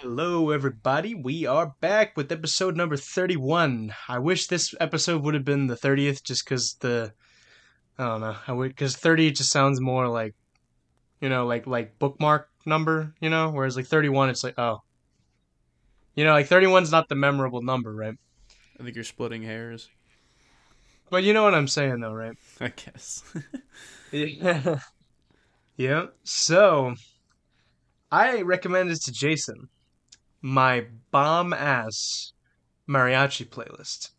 Hello, everybody. We are back with episode number 31. I wish this episode would have been the 30th just because the. I don't know. I would. Because 30 just sounds more like. You know, like like bookmark number, you know? Whereas like 31, it's like, oh. You know, like 31's not the memorable number, right? I think you're splitting hairs. But you know what I'm saying, though, right? I guess. yeah. yeah. So, I recommended to Jason my bomb ass mariachi playlist.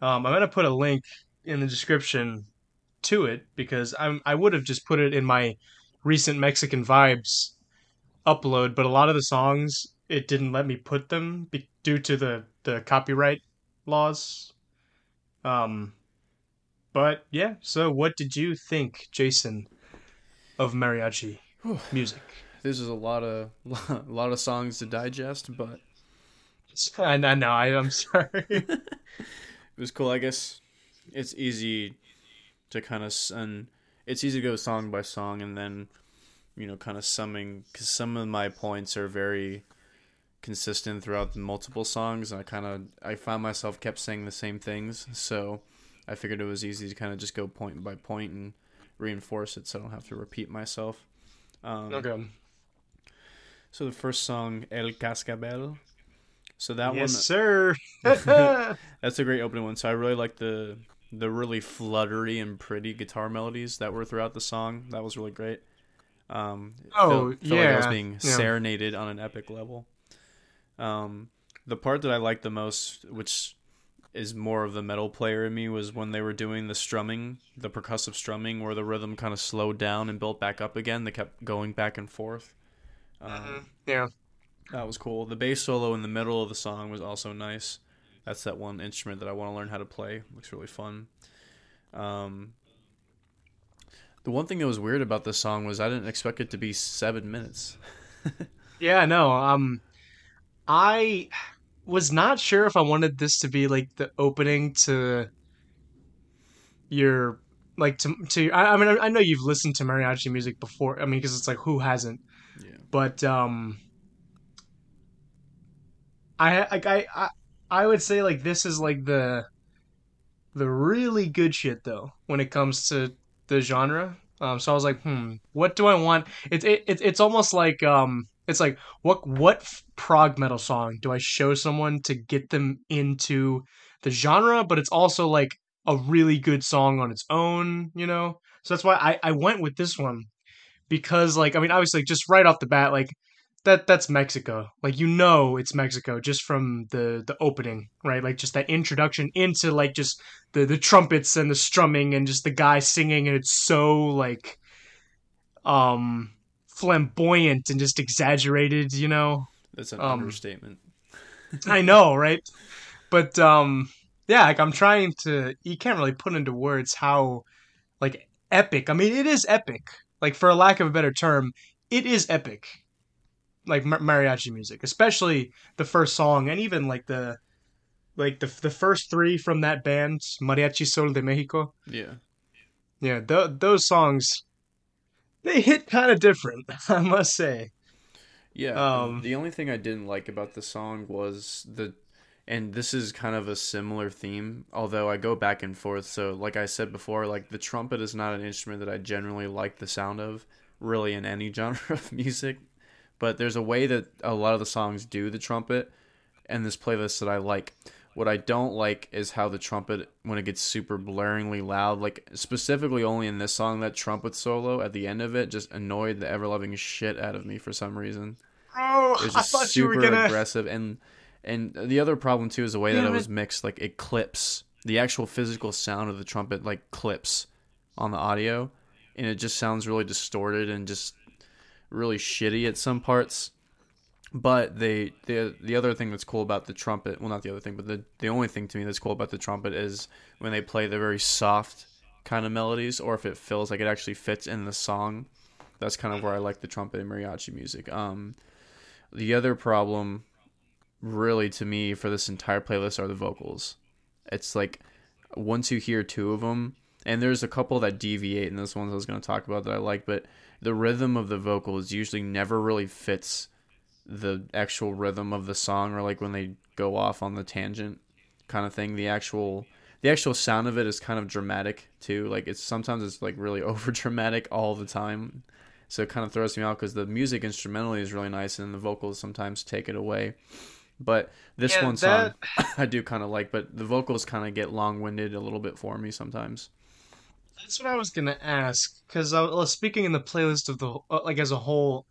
Um, I'm gonna put a link in the description to it because I'm I would have just put it in my recent Mexican vibes upload, but a lot of the songs it didn't let me put them be- due to the the copyright laws. Um, but yeah. So, what did you think, Jason, of mariachi music? This is a lot of a lot of songs to digest, but I know, no, I, I'm sorry. it was cool. I guess it's easy to kind of and it's easy to go song by song and then you know kind of summing because some of my points are very consistent throughout the multiple songs and i kind of i found myself kept saying the same things so i figured it was easy to kind of just go point by point and reinforce it so i don't have to repeat myself um, okay. So the first song el cascabel. So that yes, one sir. that's a great opening one. So i really like the the really fluttery and pretty guitar melodies that were throughout the song. That was really great. Um Oh, felt, felt like i was being yeah. serenaded on an epic level. Um the part that i liked the most which is more of the metal player in me was when they were doing the strumming the percussive strumming where the rhythm kind of slowed down and built back up again. They kept going back and forth um, yeah. that was cool. The bass solo in the middle of the song was also nice. That's that one instrument that I want to learn how to play. Looks really fun. Um, the one thing that was weird about this song was I didn't expect it to be seven minutes. Yeah, no. Um, I was not sure if I wanted this to be like the opening to your like to to. I, I mean, I know you've listened to mariachi music before. I mean, because it's like who hasn't? But um, I like I, I I would say like this is like the the really good shit though when it comes to the genre. Um, so I was like, hmm, what do I want? It's it, it, it's almost like um, it's like what what prog metal song do I show someone to get them into the genre? But it's also like a really good song on its own, you know. So that's why I I went with this one because like I mean obviously just right off the bat like that that's Mexico. Like you know it's Mexico just from the the opening, right? Like just that introduction into like just the the trumpets and the strumming and just the guy singing and it's so like um flamboyant and just exaggerated, you know. That's an Um, understatement. I know, right? But um yeah, like I'm trying to you can't really put into words how like epic. I mean, it is epic. Like for a lack of a better term, it is epic. Like mar- mariachi music, especially the first song and even like the like the the first 3 from that band, Mariachi Sol de Mexico. Yeah. Yeah, th- those songs they hit kind of different, I must say. Yeah. Um, the only thing I didn't like about the song was the and this is kind of a similar theme, although I go back and forth. So, like I said before, like the trumpet is not an instrument that I generally like the sound of, really in any genre of music. But there's a way that a lot of the songs do the trumpet, and this playlist that I like. What I don't like is how the trumpet, when it gets super blaringly loud, like specifically only in this song, that trumpet solo at the end of it just annoyed the ever loving shit out of me for some reason. Oh, It was I just super were gonna aggressive, and and the other problem too is the way that it it. was mixed. Like it clips the actual physical sound of the trumpet, like clips on the audio, and it just sounds really distorted and just really shitty at some parts. But they the the other thing that's cool about the trumpet, well not the other thing, but the the only thing to me that's cool about the trumpet is when they play the very soft kind of melodies, or if it feels like it actually fits in the song. That's kind of where I like the trumpet and mariachi music. Um, the other problem, really, to me for this entire playlist are the vocals. It's like once you hear two of them, and there's a couple that deviate, and those ones I was going to talk about that I like, but the rhythm of the vocals usually never really fits the actual rhythm of the song or like when they go off on the tangent kind of thing. The actual the actual sound of it is kind of dramatic too. Like it's sometimes it's like really over dramatic all the time. So it kind of throws me out because the music instrumentally is really nice and the vocals sometimes take it away. But this Yeah, one song that- I do kind of like, but the vocals kind of get long winded a little bit for me sometimes. That's what I was gonna ask. Because I was speaking in the playlist of the uh, like as a whole,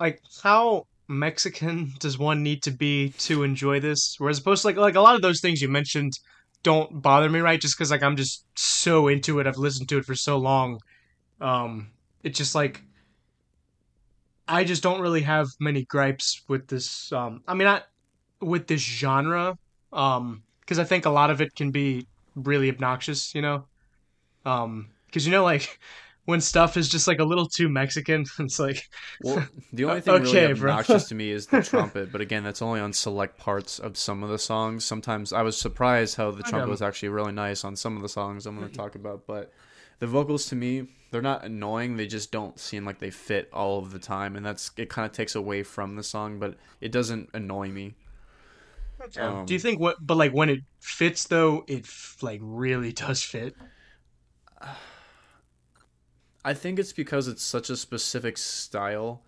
like how Mexican does one need to be to enjoy this? Whereas opposed to like like a lot of those things you mentioned don't bother me, right? Just because like I'm just so into it, I've listened to it for so long. Um, it's just like I just don't really have many gripes with this. Um, I mean, not with this genre. Um, because I think a lot of it can be really obnoxious, you know. Um, because you know, like when stuff is just like a little too Mexican, it's like Well, the only thing Okay, really obnoxious to me is the trumpet, but again, that's only on select parts of some of the songs. Sometimes I was surprised how the trumpet was actually really nice on some of the songs I'm going to talk about, but the vocals to me, they're not annoying, they just don't seem like they fit all of the time, and that's it kind of takes away from the song, but it doesn't annoy me. Um, Do you think what? But like when it fits, though, it f- like really does fit. I think it's because it's such a specific style.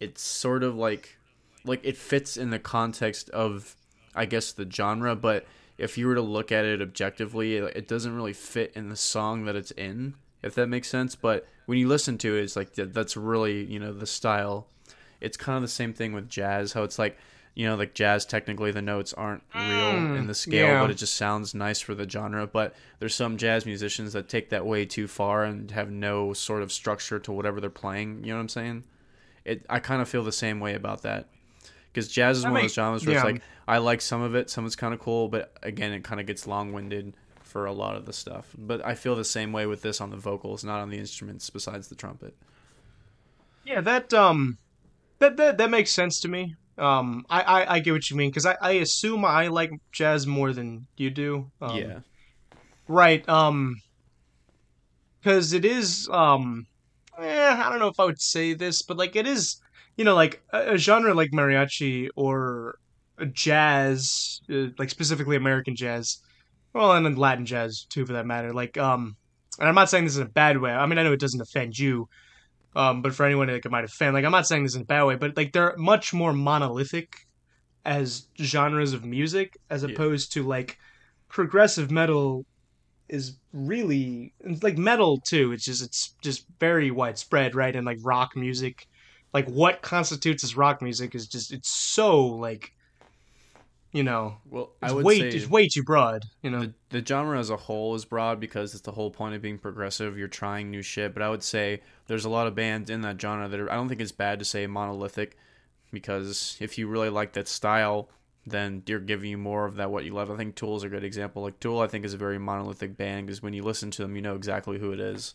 It's sort of like like it fits in the context of I guess the genre, but if you were to look at it objectively, it, it doesn't really fit in the song that it's in, if that makes sense, but when you listen to it, it's like that's really, you know, the style. It's kind of the same thing with jazz, how it's like you know, like jazz, technically the notes aren't real Mm, in the scale, yeah. but it just sounds nice for the genre. But there's some jazz musicians that take that way too far and have no sort of structure to whatever they're playing. You know what I'm saying? It. I kind of feel the same way about that because jazz is That one of those genres where yeah. it's like I like some of it, some of it's kind of cool, but again, it kind of gets long-winded for a lot of the stuff. But I feel the same way with this on the vocals, not on the instruments besides the trumpet. Yeah, that um, that that that makes sense to me. Um, I I, I get what you mean because I I assume I like jazz more than you do. Um, yeah. Right. Um. Because it is. Um. Eh, I don't know if I would say this, but like it is. You know, like a, a genre like mariachi or jazz, uh, like specifically American jazz, well, and then Latin jazz too, for that matter. Like, um, and I'm not saying this in a bad way. I mean, I know it doesn't offend you, um, but for anyone that it might fan, like, I'm not saying this in a bad way, but like they're much more monolithic as genres of music as Yeah. opposed to like progressive metal is really like metal too it's just it's just very widespread right and like rock music like what constitutes as rock music is just it's so like you know Well, it's I would way say it's way too broad you know the, the genre as a whole is broad because it's the whole point of being progressive. You're trying new shit, but I would say there's a lot of bands in that genre that are, I don't think it's bad to say monolithic because if you really like that style, then they're giving you more of that what you love. I think Tool is a good example. Like Tool, I think is a very monolithic band because when you listen to them, you know exactly who it is,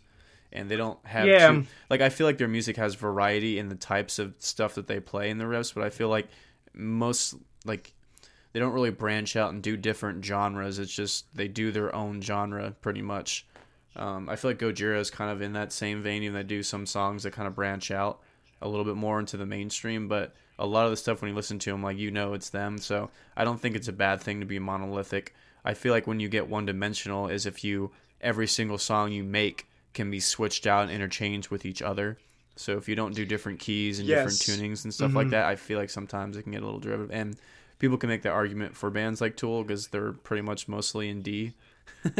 and they don't have Yeah. too, um, like I feel like their music has variety in the types of stuff that they play in the riffs, but I feel like most like they don't really branch out and do different genres. It's just they do their own genre pretty much. Um, I feel like Gojira is kind of in that same vein, even they do some songs that kind of branch out a little bit more into the mainstream. But a lot of the stuff when you listen to them, like you know, it's them. So I don't think it's a bad thing to be monolithic. I feel like when you get one dimensional is if you every single song you make can be switched out and interchanged with each other. So if you don't do different keys and Yes. different tunings and stuff like Mhm. that, I feel like sometimes it can get a little derivative. And people can make the argument for bands like Tool because they're pretty much mostly in D.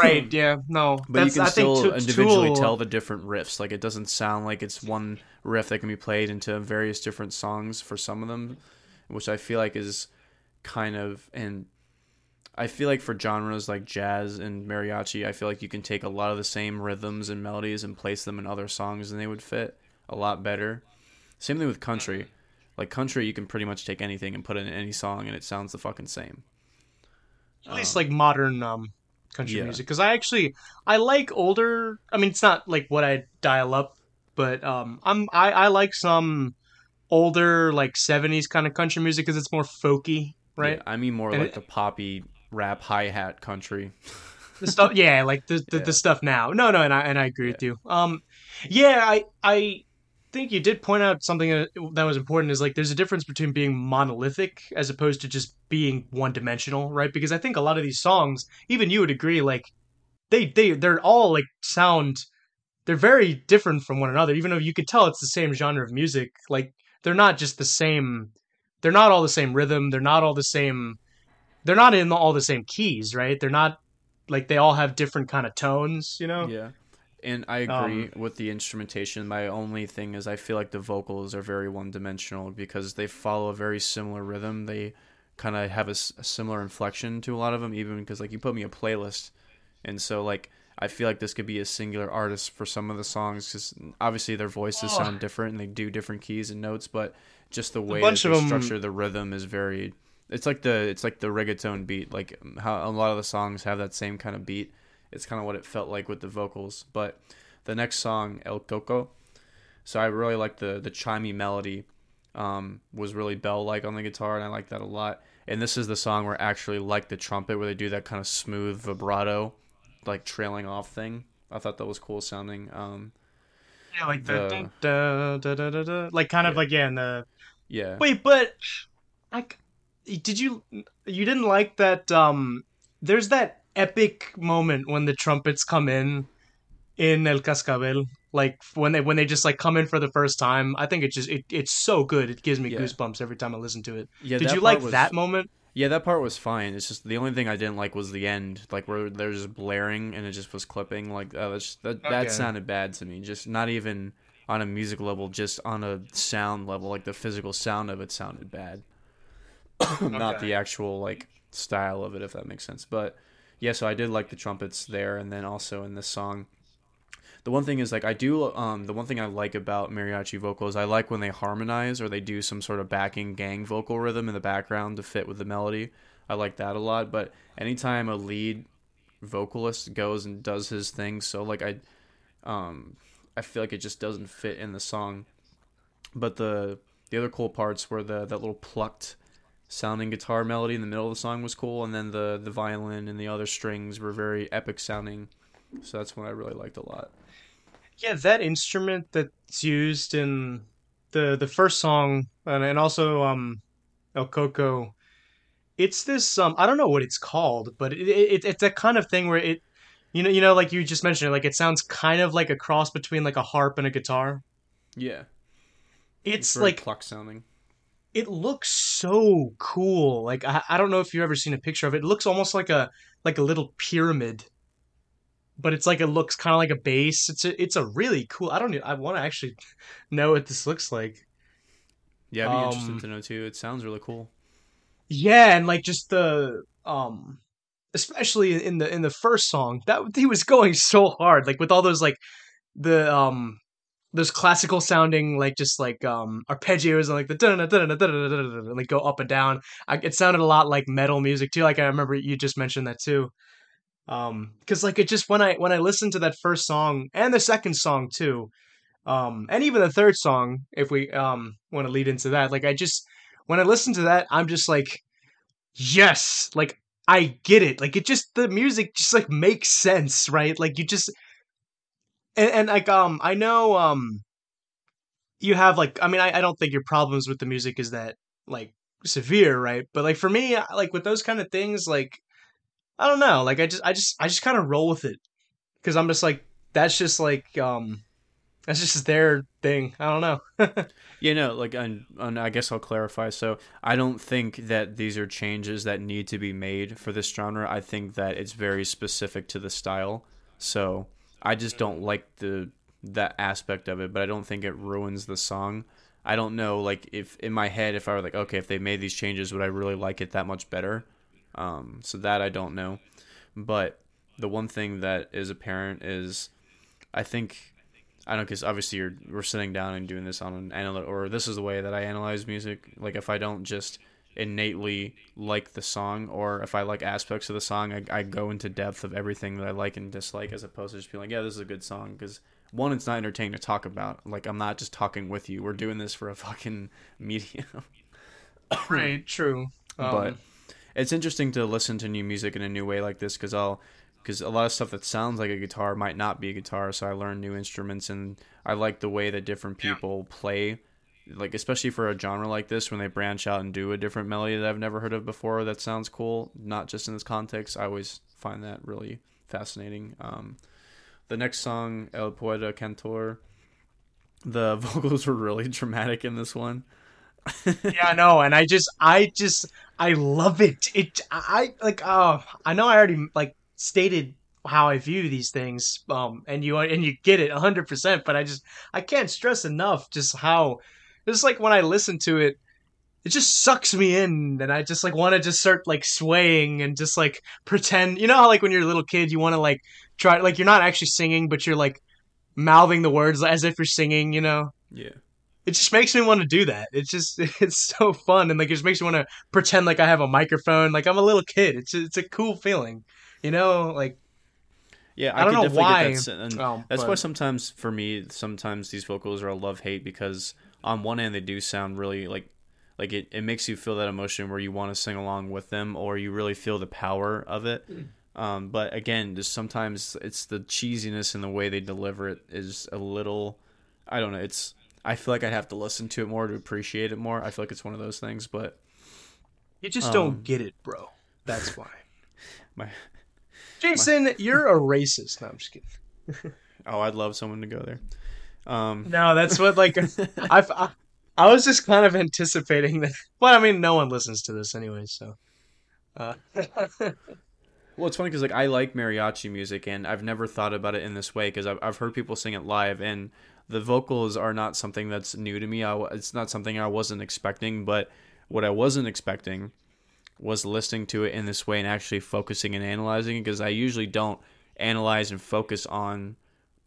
right yeah no But you can i still Tool- individually Tool- tell the different riffs. Like it doesn't sound like it's one riff that can be played into various different songs for some of them, which I feel like is kind of and I feel like for genres like jazz and mariachi, I feel like you can take a lot of the same rhythms and melodies and place them in other songs and they would fit a lot better. Same thing with country. Like country, you can pretty much take anything and put it in any song and it sounds the fucking same. at least like modern um country Yeah. music because i actually i like older i mean it's not like what i dial up but um i'm i i like some older like 70s kind of country music because it's more folky right Yeah, I mean more And like it- the poppy rap hi hat country. the stuff yeah like the the, Yeah. the stuff now no no and i and i agree with you um yeah i i think you did point out something uh, that was important is like there's a difference between being monolithic as opposed to just being one dimensional, right? Because I think a lot of these songs, even you would agree, like they they they're all like sound they're very different from one another, even though you could tell it's the same genre of music. Like they're not just the same they're not all the same rhythm, they're not all the same they're not in all the same keys, right? They're not like they all have different kind of tones, you know? Yeah. And I agree um, with the instrumentation. My only thing is I feel like the vocals are very one dimensional because they follow a very similar rhythm. They kind of have a, a, similar inflection to a lot of them, even because like you put me a playlist, and so like I feel like this could be a singular artist for some of the songs because obviously their voices oh. sound different and they do different keys and notes, but just the way that they them... structure the rhythm is very. It's like the it's like the reggaeton beat, like how a lot of the songs have that same kind of beat it's kind of what it felt like with the vocals. But the next song, El Coco, so I really like the the chimey melody. Um, was really bell like on the guitar, and I like that a lot. And this is the song where I actually like the trumpet, where they do that kind of smooth vibrato, like trailing off thing. I thought that was cool sounding. Um, yeah, like the, the da, da, da, da, like kind of yeah. like yeah, in the yeah. Wait, but like, did you you didn't like that? Um, there's that epic moment when the trumpets come in in El Cascabel. Like when they when they just like come in for the first time, I think it's just it, it's so good. It gives me yeah. goosebumps every time I listen to it. Yeah, did you like was, that moment? Yeah, that part was fine. It's just the only thing I didn't like was the end, like where they're just blaring and it just was clipping. Like uh, that that, okay. that sounded bad to me. Just not even on a music level, just on a sound level, like the physical sound of it sounded bad. not okay. the actual like style of it, if that makes sense. But yeah, so I did like the trumpets there, and then also in this song. The one thing is like I do um the one thing I like about mariachi vocals I like when they harmonize or they do some sort of backing gang vocal rhythm in the background to fit with the melody. I like that a lot, but anytime a lead vocalist goes and does his thing, so like I um I feel like it just doesn't fit in the song. But the the other cool parts were the that little plucked sounding guitar melody in the middle of the song was cool, and then the the violin and the other strings were very epic sounding. So that's what I really liked a lot. Yeah, that instrument that's used in the the first song and, and also um El Coco it's this um I don't know what it's called, but it, it it's that kind of thing where it you know you know like you just mentioned it, like it sounds kind of like a cross between like a harp and a guitar. Yeah. It's, it's like pluck sounding it looks so cool. Like I, I don't know if you've ever seen a picture of it. It looks almost like a like a little pyramid, but it's like it looks kind of like a bass. It's a it's a really cool. I don't. I want to actually know what this looks like. Yeah, I'd be um, interested to know too. It sounds really cool. Yeah, and like just the um, especially in the in the first song that he was going so hard, like with all those like the um those classical sounding like just like um arpeggios and like the da da da da da da like go up and down. I, it sounded a lot like metal music too. Like I remember you just mentioned that too. Um, because like it just when I when I listened to that first song and the second song too, um, and even the third song, if we um want to lead into that, like I just when I listen to that, I'm just like, yes, like I get it. Like it just the music just like makes sense, right? Like you just and, and like um I know um you have like I mean I, I don't think your problems with the music is that like severe, right? But like for me, like with those kind of things, like I don't know, like I just I just I just kind of roll with it because I'm just like that's just like um that's just their thing. I don't know. yeah, no, like and, I guess I'll clarify. So I don't think that these are changes that need to be made for this genre. I think that it's very specific to the style. So I just don't like the that aspect of it, but I don't think it ruins the song. I don't know, like if in my head, if I were like, okay, if they made these changes, would I really like it that much better? Um, so that I don't know, but the one thing that is apparent is, I think, I don't because obviously you're we're sitting down and doing this on an analytic, or this is the way that I analyze music. Like if I don't just innately like the song or if I like aspects of the song, I, I go into depth of everything that I like and dislike as opposed to just being like, yeah, this is a good song because one, it's not entertaining to talk about. Like I'm not just talking with you. We're doing this for a fucking medium. right. True. Um, but it's interesting to listen to new music in a new way like this because I'll because a lot of stuff that sounds like a guitar might not be a guitar. So I learn new instruments, and I like the way that different people play. Like especially for a genre like this, when they branch out and do a different melody that I've never heard of before, that sounds cool. Not just in this context. I always find that really fascinating. Um, the next song, El Poeta Cantor, the vocals were really dramatic in this one. yeah, I know, and I just, I just, I love it. It, I like, oh, I know I already like stated how I view these things, um, and you and you get it hundred percent. But I just, I can't stress enough just how, just like when I listen to it, it just sucks me in, and I just like want to just start like swaying and just like pretend. You know how like when you're a little kid, you want to like try, like you're not actually singing, but you're like mouthing the words as if you're singing. You know? Yeah. it just makes me want to do that. It's just it's so fun and like it just makes me want to pretend like I have a microphone, like I'm a little kid. It's it's a cool feeling, you know. Like Yeah, I don't know why, that, um, that's why sometimes for me, sometimes these vocals are a love hate because on one end they do sound really like like it, it makes you feel that emotion where you want to sing along with them or you really feel the power of it. Hmm. Um, but again, just sometimes it's the cheesiness and the way they deliver it is a little. I don't know. It's I feel like I'd have to listen to it more to appreciate it more. I feel like it's one of those things, but you just Um, don't get it, bro. That's why. my Jason, you're a racist. No, I'm just kidding. oh, I'd love someone to go there. Um, No, that's what like I've, I I was just kind of anticipating that. Well, I mean, no one listens to this anyway, so. Uh, Well, it's funny because like I like mariachi music, and I've never thought about it in this way because I've I've heard people sing it live, and the vocals are not something that's new to me. I, it's not something I wasn't expecting, but what I wasn't expecting was listening to it in this way and actually focusing and analyzing it because I usually don't analyze and focus on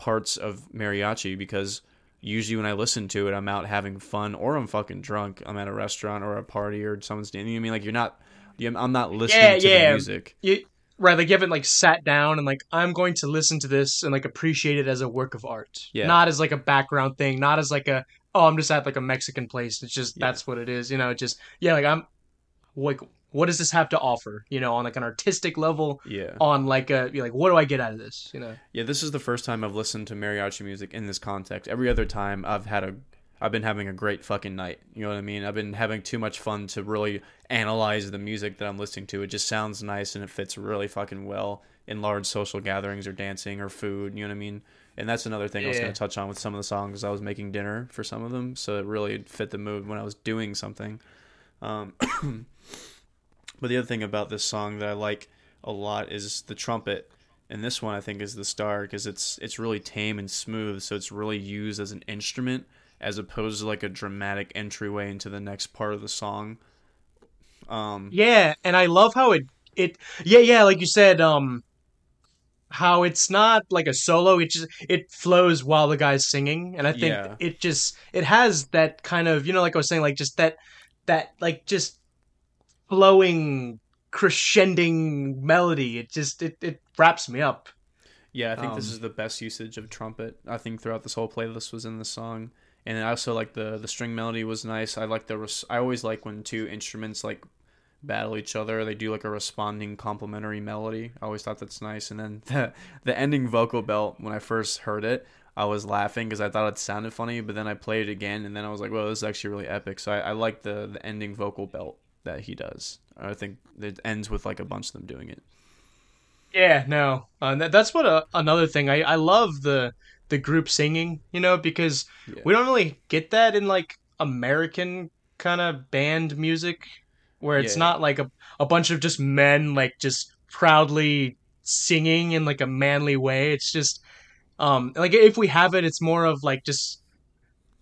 parts of mariachi because usually when I listen to it, I'm out having fun or I'm fucking drunk. I'm at a restaurant or a party or someone's standing. You know what I mean like you're not. you- I'm not listening Yeah, to yeah. the music. you, right, like you haven't like sat down and like I'm going to listen to this and like appreciate it as a work of art, Yeah. not as like a background thing, not as like a oh I'm just at like a Mexican place. It's just Yeah. that's what it is, you know. it Just yeah, like I'm like what does this have to offer, you know, on like an artistic level, Yeah. on like a like what do I get out of this, you know? Yeah, this is the first time I've listened to mariachi music in this context. Every other time I've had a I've been having a great fucking night. You know what I mean? I've been having too much fun to really analyze the music that I'm listening to. It just sounds nice and it fits really fucking well in large social gatherings or dancing or food, you know what I mean? And that's another thing I was going to touch on with some of the songs. I was making dinner for some of them, so it really fit the mood when I was doing something. Um, but the other thing about this song that I like a lot is the trumpet and this one I think is the star because it's it's really tame and smooth, so it's really used as an instrument as opposed to like a dramatic entryway into the next part of the song. Um, Yeah, and I love how it it yeah yeah like you said um how it's not like a solo it just it flows while the guy's singing and I think Yeah. it just it has that kind of you know like I was saying like just that that like just flowing crescending melody it just it it wraps me up yeah, I think this Um, is the best usage of trumpet. I think throughout this whole playlist was in the song, and I also like the the string melody was nice. I like the res- I always like when two instruments like battle each other. They do like a responding complementary melody. I always thought that's nice. And then the the ending vocal belt when I first heard it, I was laughing because I thought it sounded funny. But then I played it again, and then I was like, "Well, this is actually really epic." So I, I like the the ending vocal belt that he does. I think it ends with like a bunch of them doing it. Yeah, no, uh, that, that's what uh another thing I I love the the group singing, you know, because Yeah. we don't really get that in like American kind of band music, where it's Yeah. not like a a bunch of just men like just proudly singing in like a manly way. It's just um like if we have it, it's more of like just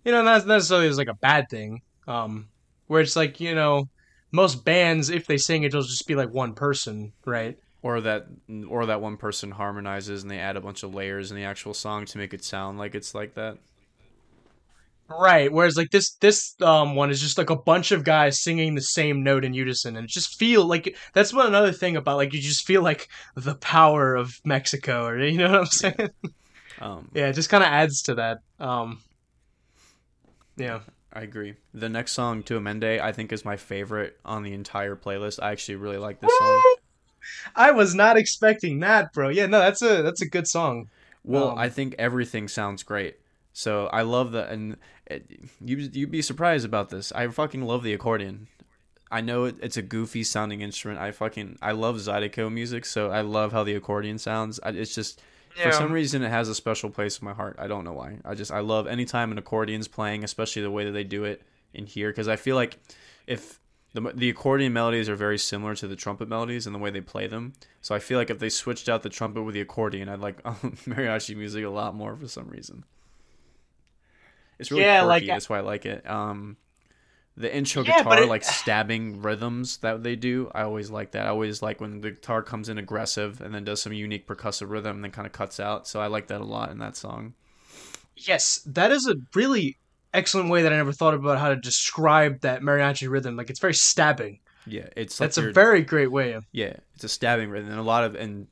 you know not necessarily as like a bad thing. Um, where it's like you know most bands if they sing it'll just be like one person, right? or that or that one person harmonizes and they add a bunch of layers in the actual song to make it sound like it's like that. Right. Whereas like this this um one is just like a bunch of guys singing the same note in unison and it just feel like that's one another thing about like you just feel like the power of Mexico or you know what I'm saying? Um, Yeah, it just kind of adds to that. Um Yeah. I agree. The next song, Tu Amante, I think is my favorite on the entire playlist. I actually really like this song. I was not expecting that, bro. Yeah, no, that's a that's a good song. Well, Um, I think everything sounds great. So I love the and it, you you'd be surprised about this. I fucking love the accordion. I know it, it's a goofy sounding instrument. I fucking I love Zydeco music, so I love how the accordion sounds. I, it's just for some reason it has a special place in my heart. I don't know why. I just I love anytime an accordion's playing, especially the way that they do it in here because I feel like if the the accordion melodies are very similar to the trumpet melodies and the way they play them. So I feel like if they switched out the trumpet with the accordion, I'd like mariachi music a lot more for some reason. It's really Yeah, quirky. like- that's why I like it. Um, the intro Yeah, guitar, it- like stabbing rhythms that they do, I always like that. I always like when the guitar comes in aggressive and then does some unique percussive rhythm and then kind of cuts out. So I like that a lot in that song. Yes, that is a really excellent way that I never thought about how to describe that mariachi rhythm. Like it's very stabbing. Yeah, it's like That's a very great way of. Yeah, it's a stabbing rhythm, and a lot of and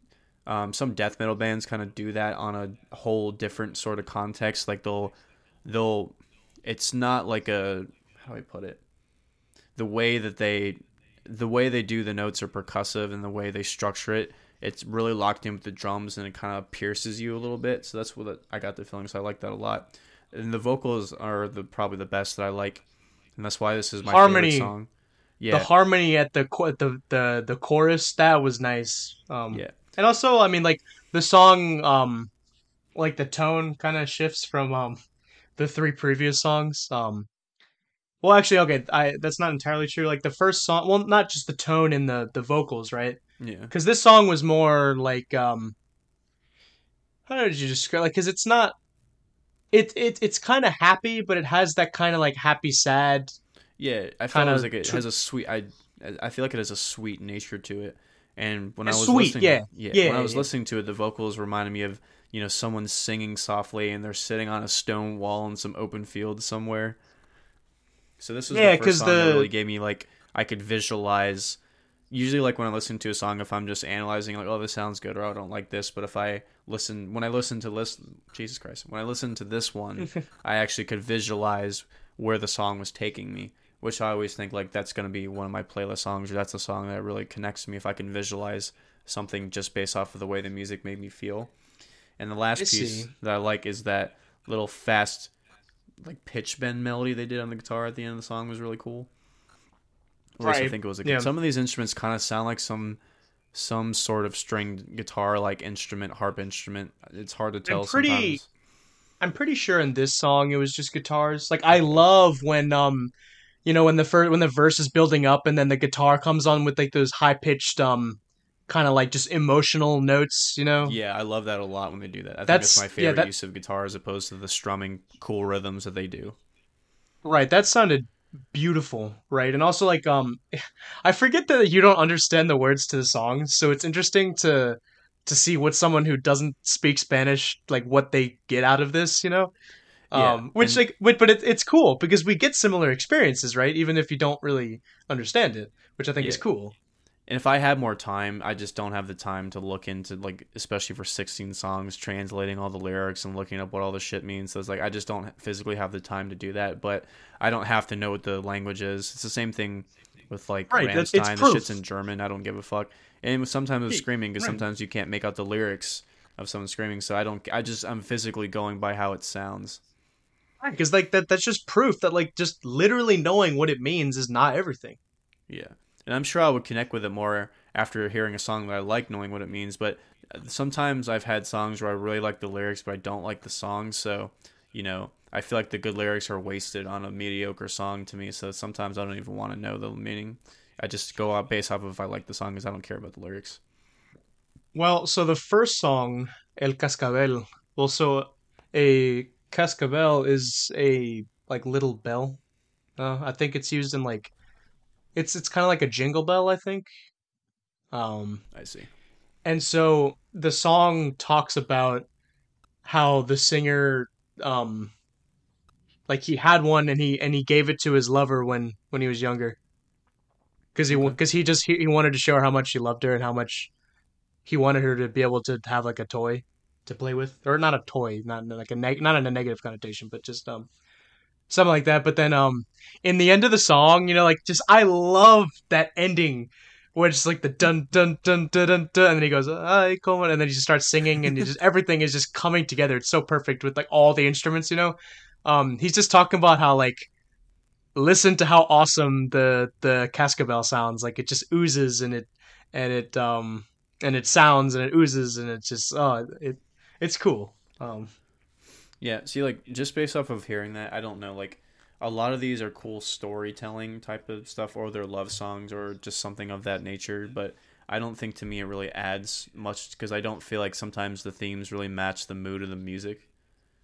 um, some death metal bands kind of do that on a whole different sort of context. Like they'll they'll it's not like a how do I put it? The way that they the way they do the notes are percussive, and the way they structure it, it's really locked in with the drums, and it kind of pierces you a little bit. So that's what I got the feeling. So I like that a lot. And the vocals are the probably the best that I like, and that's why this is my Harmony. favorite song. Yeah, The harmony at the the the the chorus that was nice. Um, Yeah. and also I mean like the song, um, like the tone kind of shifts from um the three previous songs. Um, well, actually, okay, I that's not entirely true. Like the first song, well, not just the tone in the the vocals, right? yeah. because this song was more like um how did you describe like because it's not it, it it's kind of happy but it has that kind of like happy sad Yeah, I it like it has a sweet. I I feel like it has a sweet nature to it. And when It's I was sweet, listening, yeah. yeah, Yeah, when I was yeah. listening to it, the vocals reminded me of you know someone singing softly and they're sitting on a stone wall in some open field somewhere. So this was Yeah, the first song that the- really gave me like I could visualize. Usually, like when I listen to a song, if I'm just analyzing, like, oh, this sounds good, or oh, I don't like this. But if I listen, when I listen to listen, Jesus Christ, when I listen to this one, I actually could visualize where the song was taking me, which I always think like that's gonna be one of my playlist songs, or that's a song that really connects to me if I can visualize something just based off of the way the music made me feel. And the last I piece see. that I like is that little fast, like pitch bend melody they did on the guitar at the end of the song was really cool. At least I think it was a Yeah. Some of these instruments kind of sound like some some sort of stringed guitar like instrument, harp instrument. It's hard to tell pretty- sometimes. i'm pretty sure in this song it was just guitars like i love when um you know when the first when the verse is building up and then the guitar comes on with like those high pitched um kind of like just emotional notes you know Yeah, I love that a lot when they do that. I think That's- that's my yeah, favorite that- use of guitar as opposed to the strumming cool rhythms that they do. Right, that sounded beautiful, right? And also like um I forget that you don't understand the words to the songs, so it's interesting to to see what someone who doesn't speak Spanish like what they get out of this, you know? Yeah, Um which and- like but, but it, it's cool because we get similar experiences, right? Even if you don't really understand it, which I think is cool. And if I had more time, I just don't have the time to look into like, especially for 16 songs, translating all the lyrics and looking up what all the shit means. So it's like I just don't physically have the time to do that. But I don't have to know what the language is. It's the same thing with like Right. The shit's in German. I don't give a fuck. And sometimes Hey, screaming, because right. sometimes you can't make out the lyrics of someone screaming. So I don't. I just I'm physically going by how it sounds. Because like that that's just proof that like just literally knowing what it means is not everything. Yeah. And I'm sure I would connect with it more after hearing a song that I like knowing what it means. But uh, sometimes I've had songs where I really like the lyrics, but I don't like the song. So, you know, I feel like the good lyrics are wasted on a mediocre song to me. So sometimes I don't even want to know the meaning. I just go out based off of if I like the song because I don't care about the lyrics. Well, so the first song, El Cascabel, also a cascabel is a like little bell. Uh, I think it's used in like it's it's kind of like a jingle bell, I think. Um, I see. and so the song talks about how the singer um like he had one and he and he gave it to his lover when when he was younger because he because he just he, he wanted to show her how much he loved her and how much he wanted her to be able to have like a toy to play with or not a toy not like a neg- not in a negative connotation but just um something like that but then um in the end of the song you know like just i love that ending where it's like the dun dun dun dun dun dun, and then he goes, "Ay, come on," and then he just starts singing, and just everything is just coming together. It's so perfect with like all the instruments, you know. Um, he's just talking about how like listen to how awesome the the cascabel sounds. Like it just oozes and it and it um and it sounds and it oozes and it's just oh it it's cool. Um, Yeah, see, like just based off of hearing that, I don't know. Like a lot of these are cool storytelling type of stuff, or they're love songs, or just something of that nature. Mm-hmm. But I don't think to me it really adds much because I don't feel like sometimes the themes really match the mood of the music.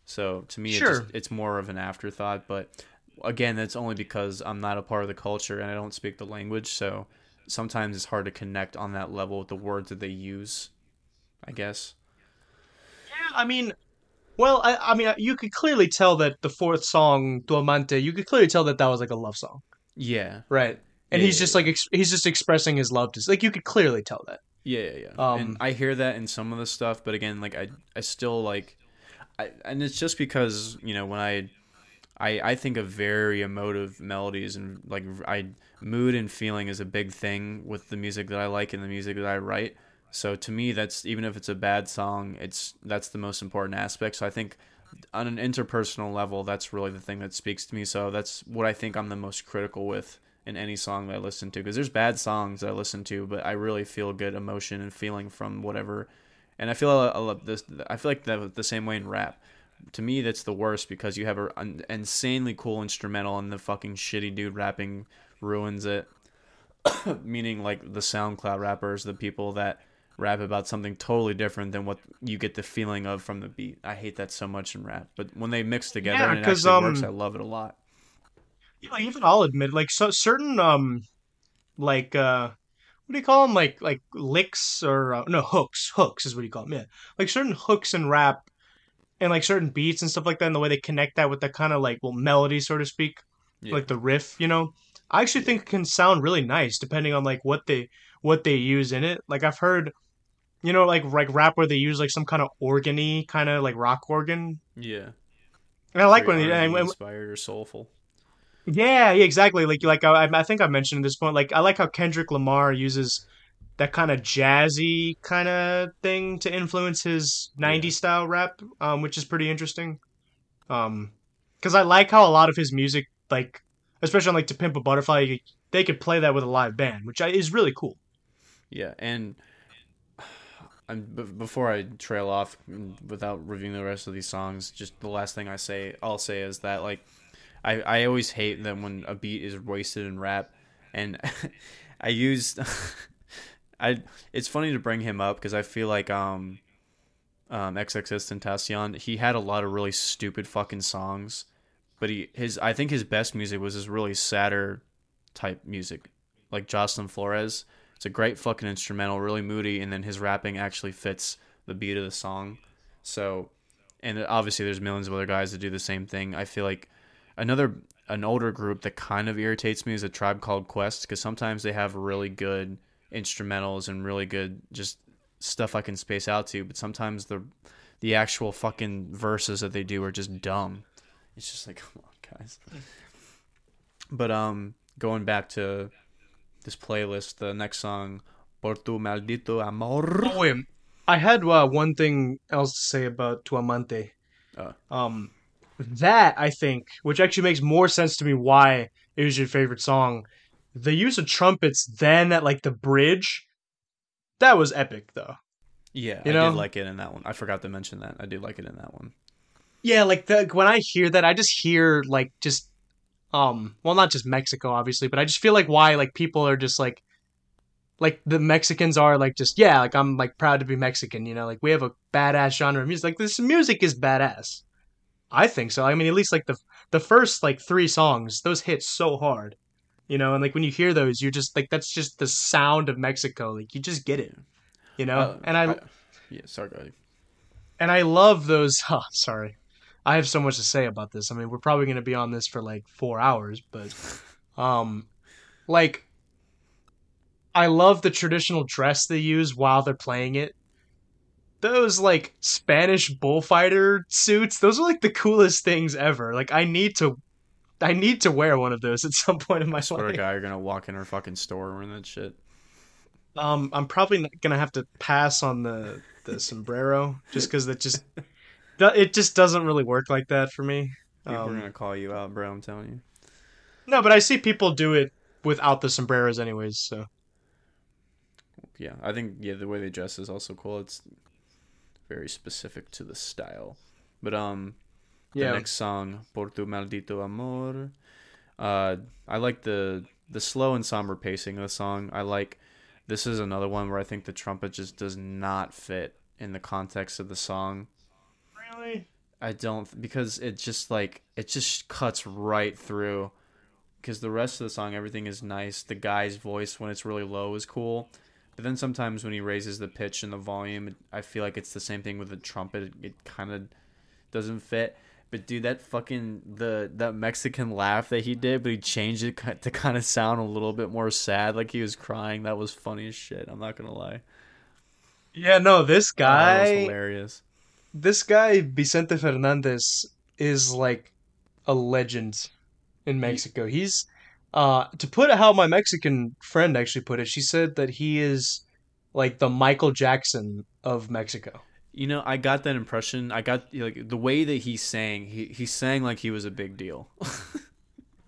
So to me, Sure. it just, it's more of an afterthought. But again, that's only because I'm not a part of the culture and I don't speak the language. So sometimes it's hard to connect on that level with the words that they use. I guess. Yeah, I mean, well, I, I mean, you could clearly tell that the fourth song, Tu Amante, you could clearly tell that that was like a love song, Yeah. right? And Yeah, he's yeah, just yeah. like ex- he's just expressing his love to like you could clearly tell that. Yeah, yeah, yeah. Um, and I hear that in some of the stuff, but again, like I, I still like, I, and it's just because you know when I, I, I think of very emotive melodies and like I mood and feeling is a big thing with the music that I like and the music that I write. So to me, that's even if it's a bad song, it's that's the most important aspect. So I think on an interpersonal level, that's really the thing that speaks to me. So that's what I think I'm the most critical with in any song that I listen to. Because there's bad songs I listen to, but I really feel good emotion and feeling from whatever. And I feel a, a, this. I feel like that the same way in rap. To me, that's the worst because you have an insanely cool instrumental and the fucking shitty dude rapping ruins it. Meaning, like the SoundCloud rappers, the people that rap about something totally different than what you get the feeling of from the beat. I hate that so much in rap. But when they mix together Yeah, and it actually works, um, I love it a lot. You know, even I'll admit, like so certain um, like uh, what do you call them? Like like licks or uh, no hooks? Hooks is what you call them. Yeah, like certain hooks in rap, and like certain beats and stuff like that, and the way they connect that with the kind of like well melody, so to speak, Yeah. like the riff. You know, I actually think it can sound really nice depending on like what they what they use in it. Like I've heard. You know, like like rap where they use like some kind of organy, kind of like rock organ. Yeah. And I like Very when, and, inspired or soulful. Yeah, yeah, exactly. Like, like I, I think I mentioned at this point. Like, I like how Kendrick Lamar uses that kind of jazzy kind of thing to influence his '90s Yeah. style rap, um, which is pretty interesting. Um, because I like how a lot of his music, like, especially on like "To Pimp a Butterfly," they could play that with a live band, which is really cool. Yeah, and I'm, b- before I trail off mm, without reviewing the rest of these songs, just the last thing I say, I'll say is that like, I I always hate that when a beat is wasted in rap, and I used, I it's funny to bring him up because I feel like um, um XXX he had a lot of really stupid fucking songs, but he his I think his best music was his really sadder type music, like Jocelyn Flores. It's a great fucking instrumental, really moody, and then his rapping actually fits the beat of the song. So, and obviously there's millions of other guys that do the same thing. I feel like another an older group that kind of irritates me is a tribe called Quest because sometimes they have really good instrumentals and really good just stuff I can space out to, but sometimes the the actual fucking verses that they do are just dumb. It's just like, come on, guys. But um, going back to this playlist, the next song, "Por tu maldito amor." Oh wait, I had uh, one thing else to say about Tu Amante. Uh. Um, that I think, which actually makes more sense to me, why it was your favorite song. The use of trumpets then at like the bridge, that was epic though. Yeah, You I know? did like it in that one. I forgot to mention that. I did like it in that one. Yeah, like the, when I hear that, I just hear like just, um, well, not just Mexico, obviously, but I just feel like why like people are just like, like the Mexicans are like just yeah, like I'm like proud to be Mexican, you know, like we have a badass genre of music. Like this music is badass. I think so. I mean, at least like the the first like three songs, those hit so hard, you know, and like when you hear those, you're just like that's just the sound of Mexico. Like you just get it, you know. Uh, and I yeah, sorry, and I love those. Oh, sorry, I have so much to say about this. I mean, we're probably going to be on this for like four hours, but um, like, I love the traditional dress they use while they're playing it. Those like Spanish bullfighter suits, those are like the coolest things ever. Like, I need to, I need to wear one of those at some point in my I swear life. God, you're gonna walk in our fucking store wearing that shit. Um, I'm probably not gonna have to pass on the the sombrero just because it just it just doesn't really work like that for me. People are Um, gonna call you out, bro. I'm telling you. no, but I see people do it without the sombreros, anyways. So Yeah, I think yeah the way they dress is also cool. It's very specific to the style. But um, the yeah, next song, Por tu maldito amor. Uh, I like the the slow and somber pacing of the song. I like. This is another one where I think the trumpet just does not fit in the context of the song. Really. I don't because it just like it just cuts right through. Because the rest of the song, everything is nice. The guy's voice when it's really low is cool, but then sometimes when he raises the pitch and the volume, I feel like it's the same thing with the trumpet. It, it kind of doesn't fit. But dude, that fucking the that Mexican laugh that he did, but he changed it to kind of sound a little bit more sad, like he was crying. That was funny as shit. I'm not gonna lie. Yeah, no, this Oh, that was guy, hilarious. This guy Vicente Fernandez is like a legend in Mexico. He's uh to put it how my Mexican friend actually put it, she said that he is like the Michael Jackson of Mexico. You know, I got that impression. I got like the way that he sang. He he sang like he was a big deal.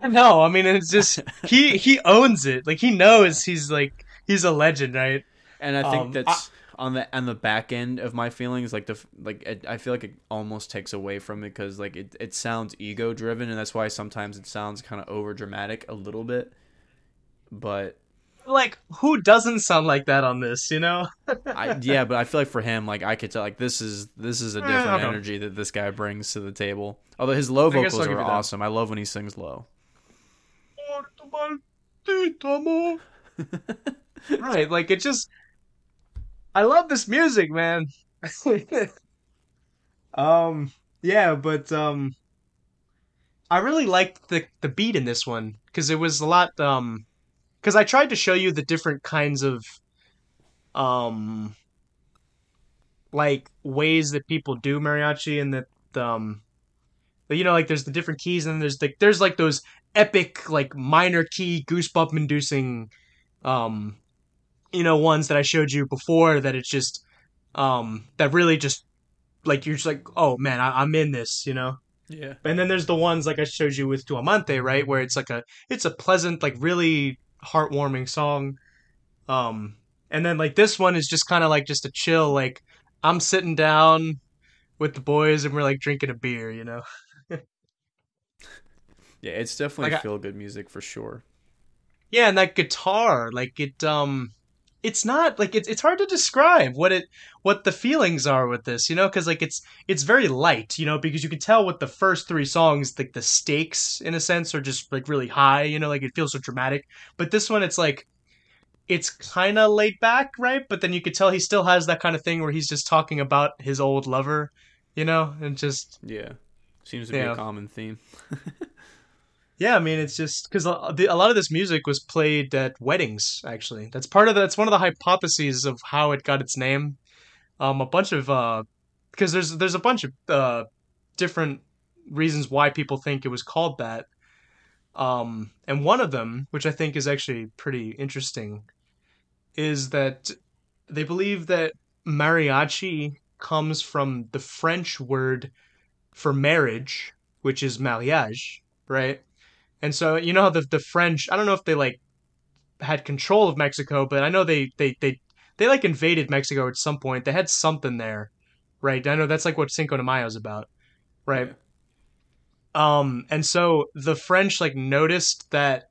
No, I mean it's just he he owns it. Like he knows he's like he's a legend, right? and I think Um, that's on the on the back end of my feelings. Like the like it, I feel like it almost takes away from it because like it it sounds ego driven, and that's why sometimes it sounds kind of over dramatic a little bit. But Like who doesn't sound like that on this, you know? I yeah, but I feel like for him, like I could tell, like this is this is a Eh, different okay. energy that this guy brings to the table. Although his low vocals are awesome. I love when he sings low. right, like it just I love this music, man. um yeah, but um I really liked the the beat in this one cuz it was a lot um cuz I tried to show you the different kinds of um like ways that people do mariachi and that um but you know like there's the different keys and there's like there's like those epic like minor key goosebump inducing um you know ones that I showed you before that it's just um that really just like you're just like oh man I, I'm in this you know Yeah. and then there's the ones like I showed you with Tu Amante right where it's like a it's a pleasant like really heartwarming song um and then like this one is just kind of like just a chill like I'm sitting down with the boys and we're like drinking a beer you know Yeah, it's definitely Like feel good music for sure. Yeah, and that guitar, like it um it's not like it's it's hard to describe what it what the feelings are with this, you know, cuz like it's it's very light, you know, because you can tell with the first 3 songs like the stakes in a sense are just like really high, you know, like it feels so dramatic. But this one it's like it's kind of laid back, right? But then you could tell he still has that kind of thing where he's just talking about his old lover, you know, and just Yeah. Seems to be Yeah. a common theme. Yeah, I mean, it's just because a lot of this music was played at weddings. Actually, that's part of the, that's one of the hypotheses of how it got its name. Um, a bunch of uh, because there's there's a bunch of uh different reasons why people think it was called that. Um, and one of them, which I think is actually pretty interesting, is that they believe that mariachi comes from the French word for marriage, which is mariage, right? And so you know how the the French I don't know if they like had control of Mexico, but I know they they they they like invaded Mexico at some point. They had something there, right? I know that's like what Cinco de Mayo is about, right? Um, and so the French like noticed that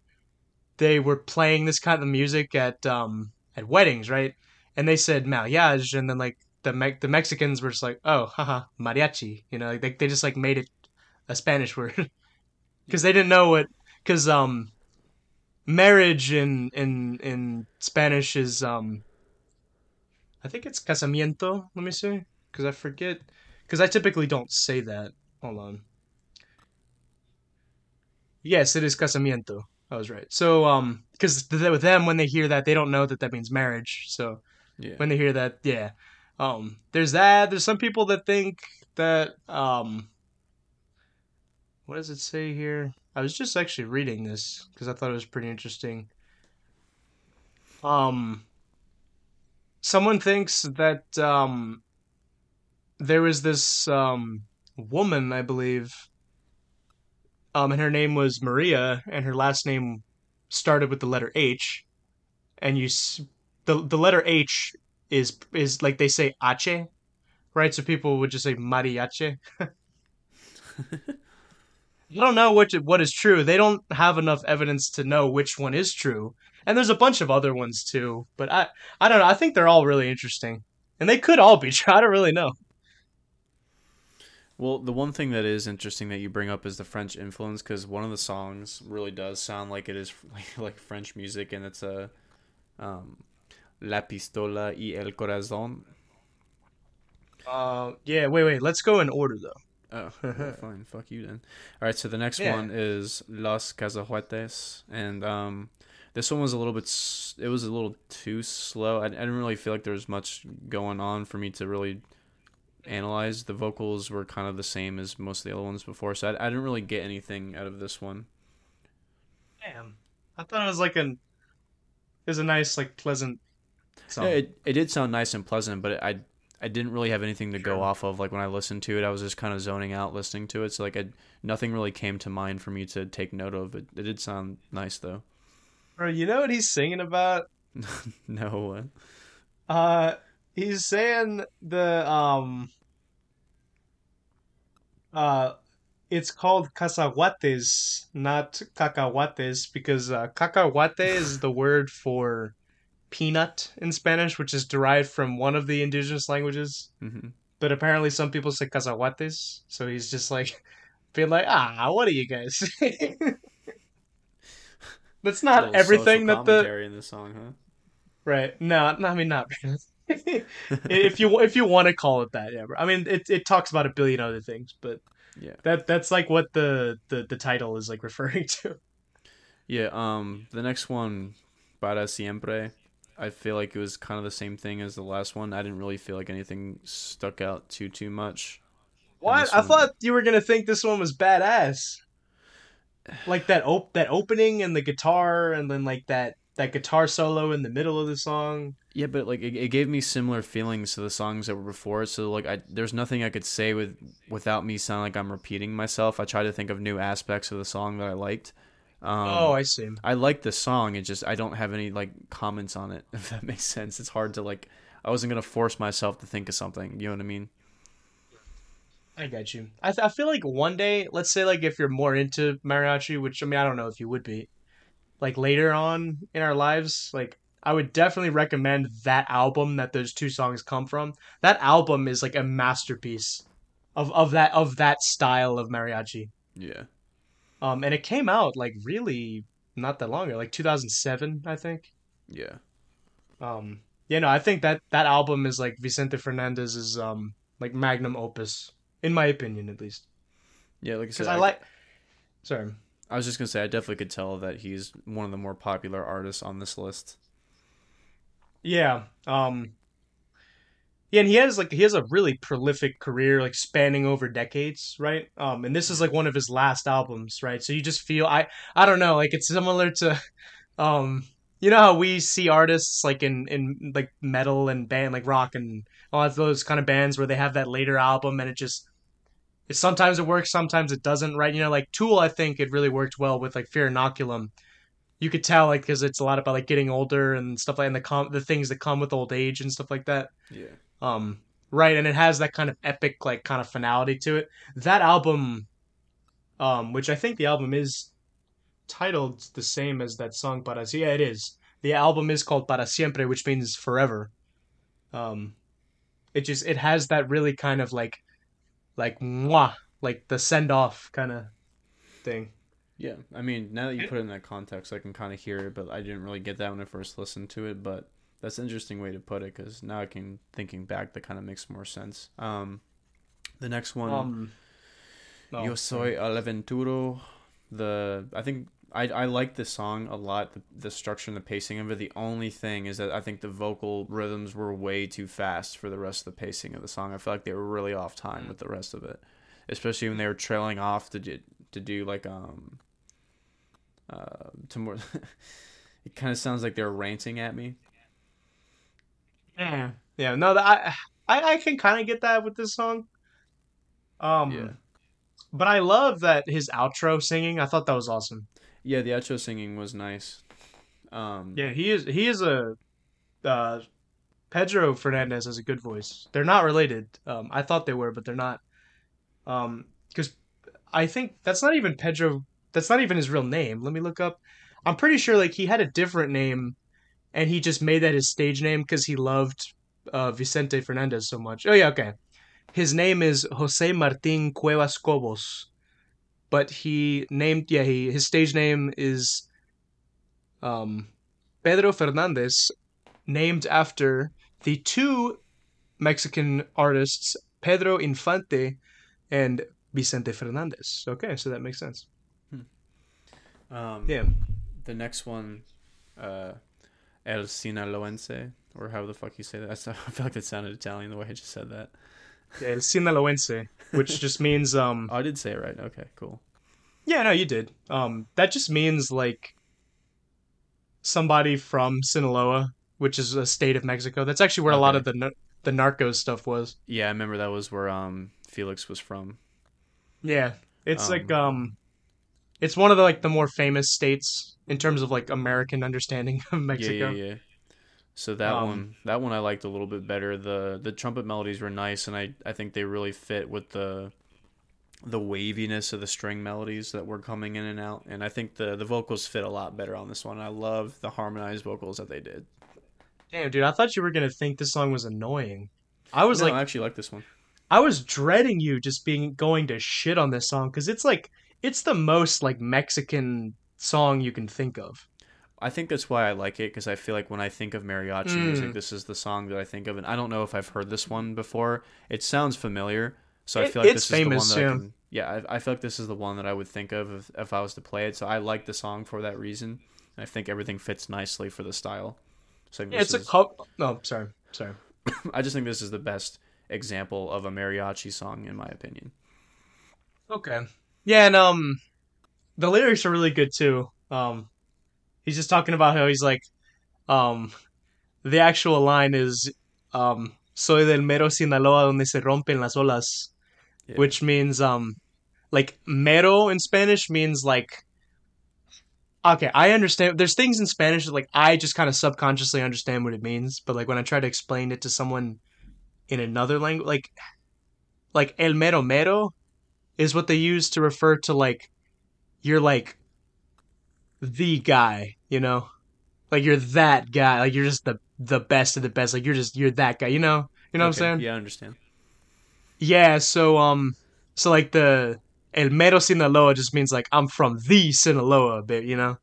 they were playing this kind of music at um at weddings, right? And they said mariage, and then like the Me- the Mexicans were just like, oh, haha, mariachi, you know, like they they just like made it a Spanish word because they didn't know what because um marriage in in in Spanish is um I think it's casamiento. Let me see because I forget because I typically don't say that. Hold on. Yes, it is casamiento. I was right. So um because with them when they hear that they don't know that that means marriage. So Yeah. when they hear that, yeah. Um, there's that. There's some people that think that um, what does it say here? I was just actually reading this because I thought it was pretty interesting. Um, someone thinks that um, there was this um, woman, I believe, um, and her name was Maria, and her last name started with the letter H, and you the the letter H is is like they say Ache, right? So people would just say mariache. I don't know which what is true. They don't have enough evidence to know which one is true. And there's a bunch of other ones too, but I I don't know. I think they're all really interesting. And they could all be true. I don't really know. Well, the one thing that is interesting that you bring up is the French influence because one of the songs really does sound like it is like, like French music, and it's a um, La pistola y el corazón. Uh yeah, wait, wait. Let's go in order though. Oh, fine. Fuck you then. All right, so the next Yeah. one is Los Cazahuetes, and um, this one was a little bit. It was a little too slow. I, I didn't really feel like there was much going on for me to really analyze. The vocals were kind of the same as most of the other ones before, so I, I didn't really get anything out of this one. Damn. I thought it was like an it was a nice, like pleasant song. Yeah, it it did sound nice and pleasant, but I I didn't really have anything to go off of. Like when I listened to it, I was just kind of zoning out listening to it. So like I, nothing really came to mind for me to take note of. It, it did sound nice though. Bro, you know what he's singing about? no. Uh he's saying the um uh it's called cacahuates, not cacahuates, because uh, cacahuate is the word for peanut in Spanish, which is derived from one of the indigenous languages. hmm But apparently, some people say cacahuates, so he's just like being like, "Ah, what are you guys?" saying?" That's not everything that the in the song, huh? right. No, no, I mean not. if you if you want to call it that, yeah. I mean, it it talks about a billion other things, but Yeah. that that's like what the the the title is like referring to. Yeah. Um. The next one, para siempre. I feel like it was kind of the same thing as the last one. I didn't really feel like anything stuck out too too much. What? I one- thought you were gonna think this one was badass. Like that op- that opening and the guitar, and then like that that guitar solo in the middle of the song. Yeah, but like it, it gave me similar feelings to the songs that were before. So like I there's nothing I could say with without me sounding like I'm repeating myself. I try to think of new aspects of the song that I liked. Um, oh, I see. I like the song. It just I don't have any like comments on it. If that makes sense, it's hard to like. I wasn't gonna force myself to think of something. You know what I mean? I got you. I, th- I feel like one day, let's say like if you're more into mariachi, which I mean I don't know if you would be, like later on in our lives, like I would definitely recommend that album that those two songs come from. That album is like a masterpiece of of that of that style of mariachi. Yeah. Um, and it came out like really not that long ago, like 2007, I think. Yeah. Um, you know, I think that that album is like Vicente Fernandez's um like magnum opus, in my opinion, at least. Yeah. Like I said, Because I like. Sorry. I was just gonna say I definitely could tell that he's one of the more popular artists on this list. Yeah. Um. Yeah, and he has like he has a really prolific career, like spanning over decades, right? Um, and this is like one of his last albums, right? So you just feel I I don't know, like it's similar to, um, you know how we see artists like in in like metal and band like rock and all those kind of bands where they have that later album and it just it sometimes it works, sometimes it doesn't, right? You know, like Tool, I think it really worked well with like Fear Inoculum. You could tell like because it's a lot about like getting older and stuff like and the com- the things that come with old age and stuff like that. Yeah. Um, right, and it has that kind of epic like kind of finality to it. That album, um, which I think the album is titled the same as that song Para Sie- Yeah, it is. The album is called Para Siempre, which means forever. Um, it just it has that really kind of like, like mwah, like the send off kind of thing. Yeah, I mean, now that you put it in that context, I can kind of hear it, but I didn't really get that when I first listened to it. But that's an interesting way to put it because now I can thinking back, that kind of makes more sense. Um, the next one, Um, no, Yo soy el aventuro. The I think I I like this song a lot. The, the structure and the pacing of it. The only thing is that I think the vocal rhythms were way too fast for the rest of the pacing of the song. I feel like they were really off time with the rest of it, especially when they were trailing off to do, to do like um uh to more. it kind of sounds like they're ranting at me. Yeah, yeah. No, that I I, I can kind of get that with this song. Um, Yeah. but I love that his outro singing. I thought that was awesome. Yeah, the outro singing was nice. Um, Yeah, he is he is a uh, Pedro Fernandez has a good voice. They're not related. Um, I thought they were, but they're not. Um, because I think that's not even Pedro. That's not even his real name. Let me look up. I'm pretty sure like he had a different name, and he just made that his stage name because he loved uh, Vicente Fernandez so much. Oh yeah, okay. His name is Jose Martin Cuevas Cobos, but he named yeah he his stage name is um, Pedro Fernandez, named after the two Mexican artists Pedro Infante and Vicente Fernandez. Okay, so that makes sense. Um, Yeah. The next one, uh, El Sinaloense, or how the fuck you say that. I feel like that sounded Italian the way I just said that. Yeah, El Sinaloense, which just means um Oh, I did say it right. Okay, cool. yeah, no, you did. Um that just means like somebody from Sinaloa, which is a state of Mexico. That's actually where a lot of the the narcos stuff was. Yeah, I remember that was where um Felix was from. Yeah, it's Um, like um, it's one of the like the more famous states in terms of like American understanding of Mexico. Yeah, yeah, yeah. So that Um, one, that one I liked a little bit better. the The trumpet melodies were nice, and I I think they really fit with the the waviness of the string melodies that were coming in and out. And I think the the vocals fit a lot better on this one. I love the harmonized vocals that they did. Damn, dude, I thought you were gonna think this song was annoying. I was no, like, I actually like this one. I was dreading you just being going to shit on this song because it's like it's the most like Mexican song you can think of. I think that's why I like it because I feel like when I think of mariachi music, Mm. this is the song that I think of, and I don't know if I've heard this one before. It sounds familiar, so I feel like it's this famous, is the one that yeah. I can. Yeah, I, I feel like this is the one that I would think of if, if I was to play it. So I like the song for that reason. And I think everything fits nicely for the style. So Yeah, it's this a is- co- no, sorry, sorry. I just think this is the best example of a mariachi song in my opinion. Okay. Yeah, and um, the lyrics are really good too. Um, he's just talking about how he's like, um, the actual line is, um, "Soy del mero Sinaloa donde se rompen las olas," Yeah. which means um, like mero in Spanish means like. Okay, I understand. There's things in Spanish that like I just kind of subconsciously understand what it means, but like when I try to explain it to someone in another language, like like el mero mero is what they use to refer to like you're like the guy, you know? Like you're that guy. Like you're just the the best of the best. Like you're just you're that guy, you know? You know what I'm saying? Yeah, I understand. Yeah, so um so like the El Mero Sinaloa just means like I'm from the Sinaloa bit, you know?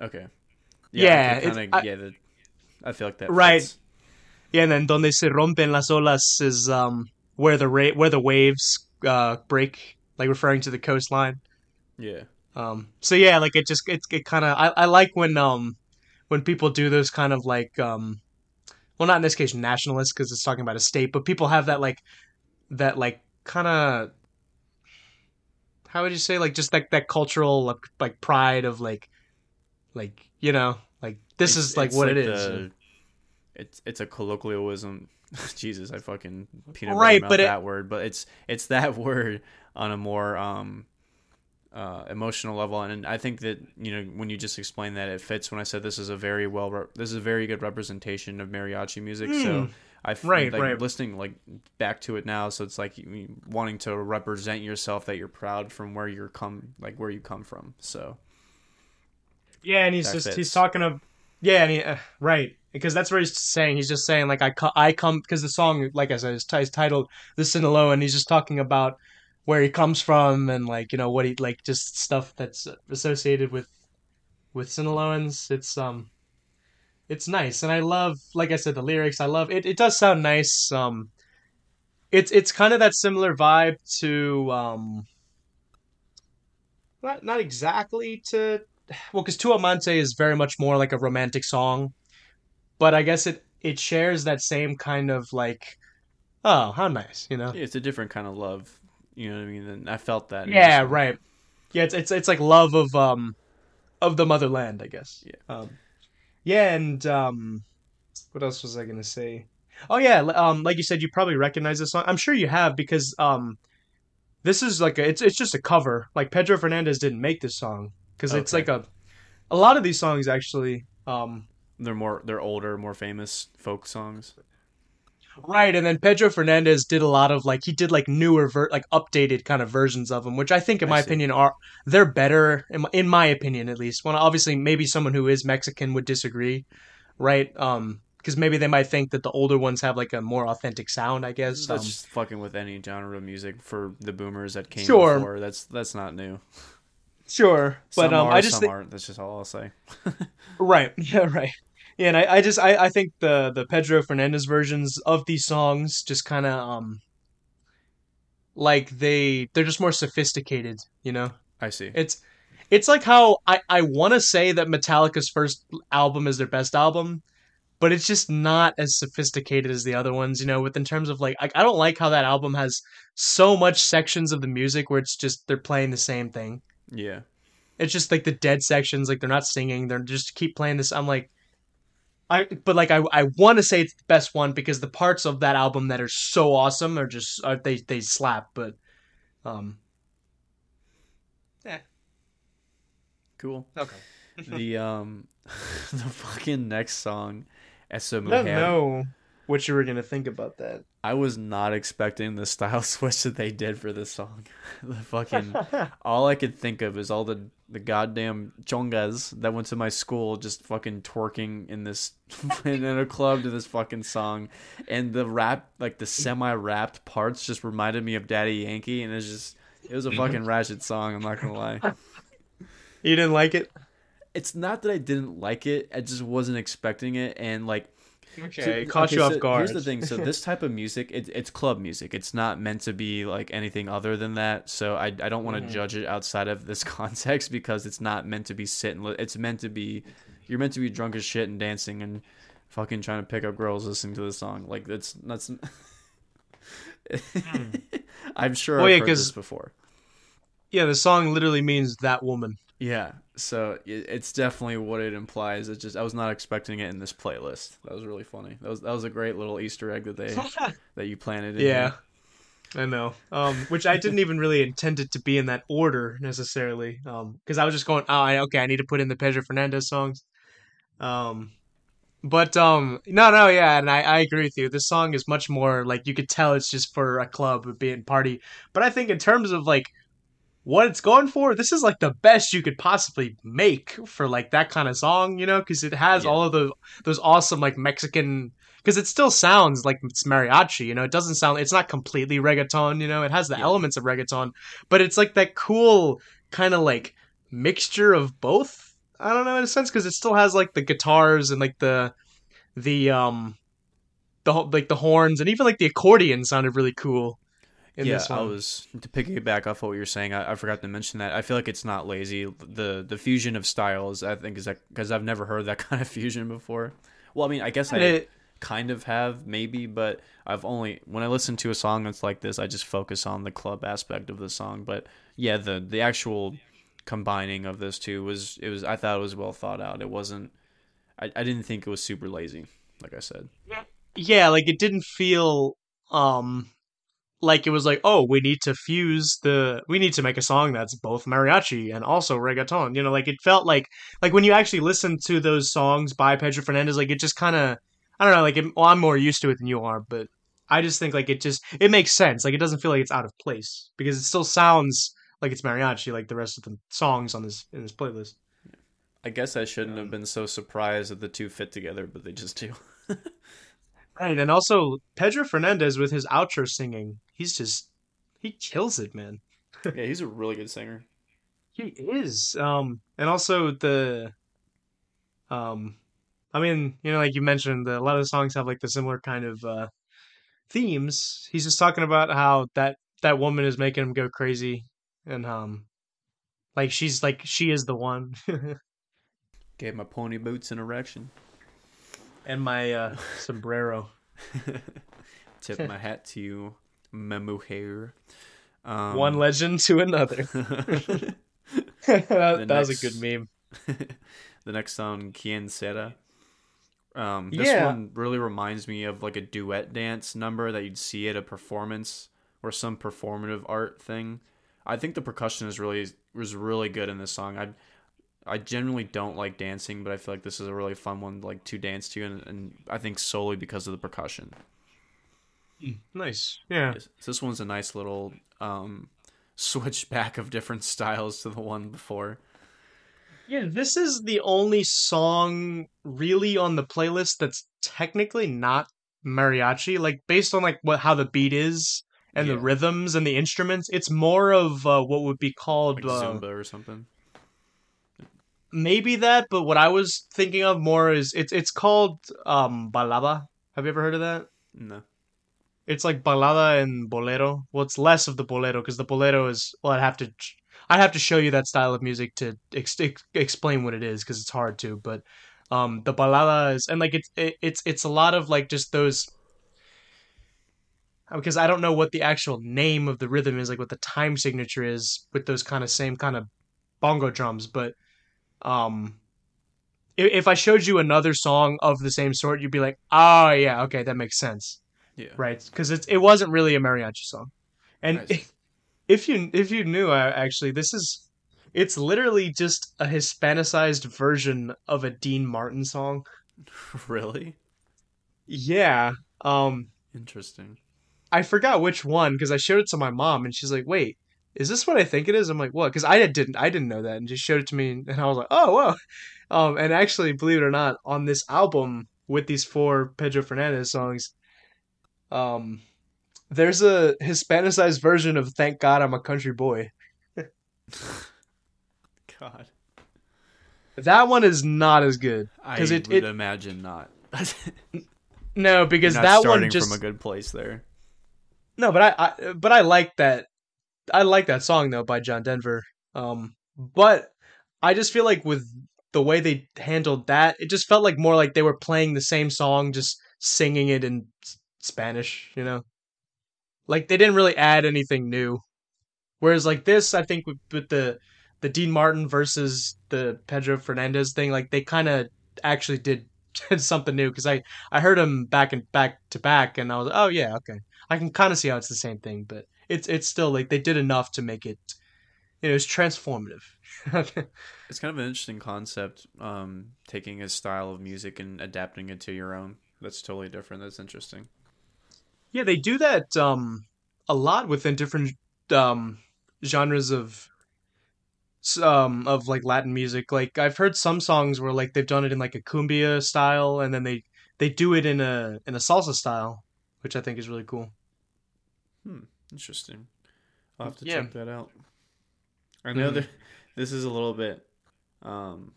Okay. Yeah, okay, it's- kinda, I- yeah. The, I feel like that. Right. fits. Yeah, and then donde se rompen las olas is um where the ra- where the waves uh break, like referring to the coastline. Yeah. Um, so yeah, like it just it, it kind of I, I like when um when people do those kind of like um well not in this case nationalists because it's talking about a state, but people have that like that like kind of how would you say like just that that cultural like, like pride of like like you know like this It's- is like what it is. the- it's it's a colloquialism. Jesus, I fucking peanut Right, butter but it- that word, but it's it's that word on a more um uh, emotional level, and I think that you know when you just explained that, it fits. When I said this is a very well, re- this is a very good representation of mariachi music. So Mm. I Right, like, right. listening like back to it now. So it's like wanting to represent yourself that you're proud from where you're come like where you come from. So Yeah, and he's That just he's talking of yeah, and he, uh, right because that's what he's saying. He's just saying like I co- I come because the song like I said is, t- is titled "The Sinaloa," and he's just talking about where he comes from and like you know what he like just stuff that's associated with with Sinaloans. It's um it's nice, and I love like I said the lyrics. I love it. It does sound nice. Um, it's it's kind of that similar vibe to um. Not, not exactly to well, because Tu Amante is very much more like a romantic song, but I guess it it shares that same kind of like, oh, how nice, you know? it's a different kind of love. You know what I mean? And I felt that. Yeah, right. Yeah, it's it's it's like love of um of the motherland, I guess. Yeah. Um, yeah, and um, what else was I gonna say? Oh yeah, um, like you said, you probably recognize this song. I'm sure you have because um, this is like a, it's it's just a cover. Like Pedro Fernandez didn't make this song because it's like a a lot of these songs actually um They're more they're older, more famous folk songs. Right and then Pedro Fernandez did a lot of like he did like newer ver- like updated kind of versions of them which I think in I my see. opinion are they're better in my, in my opinion at least. Well obviously maybe someone who is Mexican would disagree, right? Um because maybe they might think that the older ones have like a more authentic sound, I guess. That's Um, just fucking with any genre of music for the boomers that came Sure. before. That's that's not new. sure, but Some um are, I just some think aren't. That's just all I'll say. Right. Yeah. Right. Yeah, and I, I just I, I think the the Pedro Fernandez versions of these songs just kind of um like they they're just more sophisticated, you know. I see. It's it's like how I I want to say that Metallica's first album is their best album, but it's just not as sophisticated as the other ones, you know. With in terms of like I, I don't like how that album has so much sections of the music where it's just they're playing the same thing Yeah. it's just like the dead sections like they're not singing they're just keep playing this i'm like i but like i i want to say it's the best one because the parts of that album that are so awesome are just are, they they slap but um Cool. okay the um the fucking next song, Esa i don't Mujer. Know what you were gonna think about that I was not expecting the style switch that they did for this song. the fucking all I could think of is all the the goddamn chongas that went to my school just fucking twerking in this in a club to this fucking song, and the rap like the semi rapped parts just reminded me of Daddy Yankee, and it's just it was a mm-hmm. fucking ratchet song. I'm not gonna lie. you didn't like it It's not that I didn't like it; I just wasn't expecting it, and like okay So- caught okay, you so off guard Here's the thing: so this type of music, it, it's club music. It's not meant to be like anything other than that. So I, I don't want to Mhm. judge it outside of this context because it's not meant to be sitting. It's meant to be, you're meant to be drunk as shit and dancing and fucking trying to pick up girls listening to the song. Like that's that's. I'm sure Well, I've yeah, heard this before. yeah the song literally means that woman Yeah, so it's definitely what it implies. It's just I was not expecting it in this playlist. That was really funny. That was that was a great little Easter egg that they that you planted. In yeah here. I know. Um, which I didn't even really intend it to be in that order necessarily. Um, because I was just going, oh, I, okay, I need to put in the Pedro Fernandez songs. Um, but um, no, no, yeah, and I, I agree with you. This song is much more like you could tell it's just for a club, being party. But I think in terms of like what it's going for, this is like the best you could possibly make for like that kind of song, you know, because it has Yeah. all of those those awesome like Mexican because it still sounds like it's mariachi, you know. It doesn't sound. It's not completely reggaeton, you know. It has the Yeah. elements of reggaeton, but it's like that cool kind of like mixture of both. I don't know in a sense because it still has like the guitars and like the the um the like the horns and even like the accordion sounded really cool. In yeah, this I one. was to piggyback off what you were saying. I, I forgot to mention that. I feel like it's not lazy. The the fusion of styles, I think, is that because I've never heard that kind of fusion before. Well, I mean, I guess I And it- kind of have maybe, but I've only when I listen to a song that's like this, I just focus on the club aspect of the song. But yeah, the the actual combining of those two was it was I thought it was well thought out. It wasn't. I, I didn't think it was super lazy. Like I said. yeah, like it didn't feel um like it was like, oh, we need to fuse the we need to make a song that's both mariachi and also reggaeton. You know, like it felt like like when you actually listen to those songs by Pedro Fernandez, like it just kind of I don't know, like it, well, I'm more used to it than you are, but I just think like it just it makes sense. Like it doesn't feel like it's out of place because it still sounds like it's mariachi, like the rest of the songs on this in this playlist. I guess I shouldn't have been so surprised that the two fit together, but they just do. Right, and also Pedro Fernandez with his outro singing, he's just he kills it, man. yeah, he's a really good singer. He is. Um, and also the, um, I mean, you know, like you mentioned, the, a lot of the songs have like the similar kind of uh, themes. He's just talking about how that that woman is making him go crazy, and um, like she's like she is the one, Gave my pony boots an erection. And my uh, sombrero. Tip my hat to you, my mujer. Um, one legend to another. that, that was a good meme. the next song, Quien Será. Um, this Yeah. one really reminds me of like a duet dance number that you'd see at a performance or some performative art thing. I think the percussion is really was really good in this song. I I generally don't like dancing, but I feel like this is a really fun one like to dance to, and, and I think solely because of the percussion. Nice. Yeah. Yes, This one's a nice little um, switch back of different styles to the one before. Yeah, this is the only song really on the playlist that's technically not mariachi. Like based on like what how the beat is and the rhythms and the instruments, it's more of uh, what would be called Like uh, Zumba or something. Maybe that. But what I was thinking of more is it's it's called um balada. Have you ever heard of that? No. It's like balada and bolero. Well, it's less of the bolero because the bolero is. Well, I'd have to. I'd have to show you that style of music to ex- ex- explain what it is because it's hard to. But um, the balada is and like it's it, it's it's a lot of like just those. Because I don't know what the actual name of the rhythm is, like what the time signature is with those kind of same kind of bongo drums, but um, if I showed you another song of the same sort, you'd be like, oh yeah, okay, that makes sense Yeah. right because it's it wasn't really a mariachi song and Nice. if you if you knew uh, actually this is it's literally just a hispanicized version of a dean martin song really? yeah um Interesting. i forgot which one because i showed it to my mom and she's like wait is this what i think it is i'm like what because i didn't i didn't know that and just showed it to me and i was like oh whoa um and actually believe it or not on this album with these four pedro fernandez songs um there's a hispanicized version of thank god i'm a country boy God. that one is not as good I it, would it imagine not. no because Not that starting one just from a good place there. no but I, I but i like that i like that song though by john denver. Um but i just feel like with the way they handled that it just felt like more like they were playing the same song just singing it in spanish you know? Like they didn't really add anything new. Whereas like this i think with, with the the dean martin versus the pedro fernandez thing like they kind of actually did something new because i i heard them back and back to back and i was oh yeah okay. I can kind of see how it's the same thing but it's it's still like they did enough to make it you know it's transformative It's kind of an interesting concept, um, taking a style of music and adapting it to your own. That's totally different. That's interesting. Yeah, they do that um a lot within different um genres of um of like Latin music. Like I've heard some songs where like they've done it in like a cumbia style and then they they do it in a in a salsa style, which I think is really cool. Interesting. I'll have to Yeah. check that out. I know Mhm. that this is a little bit, um,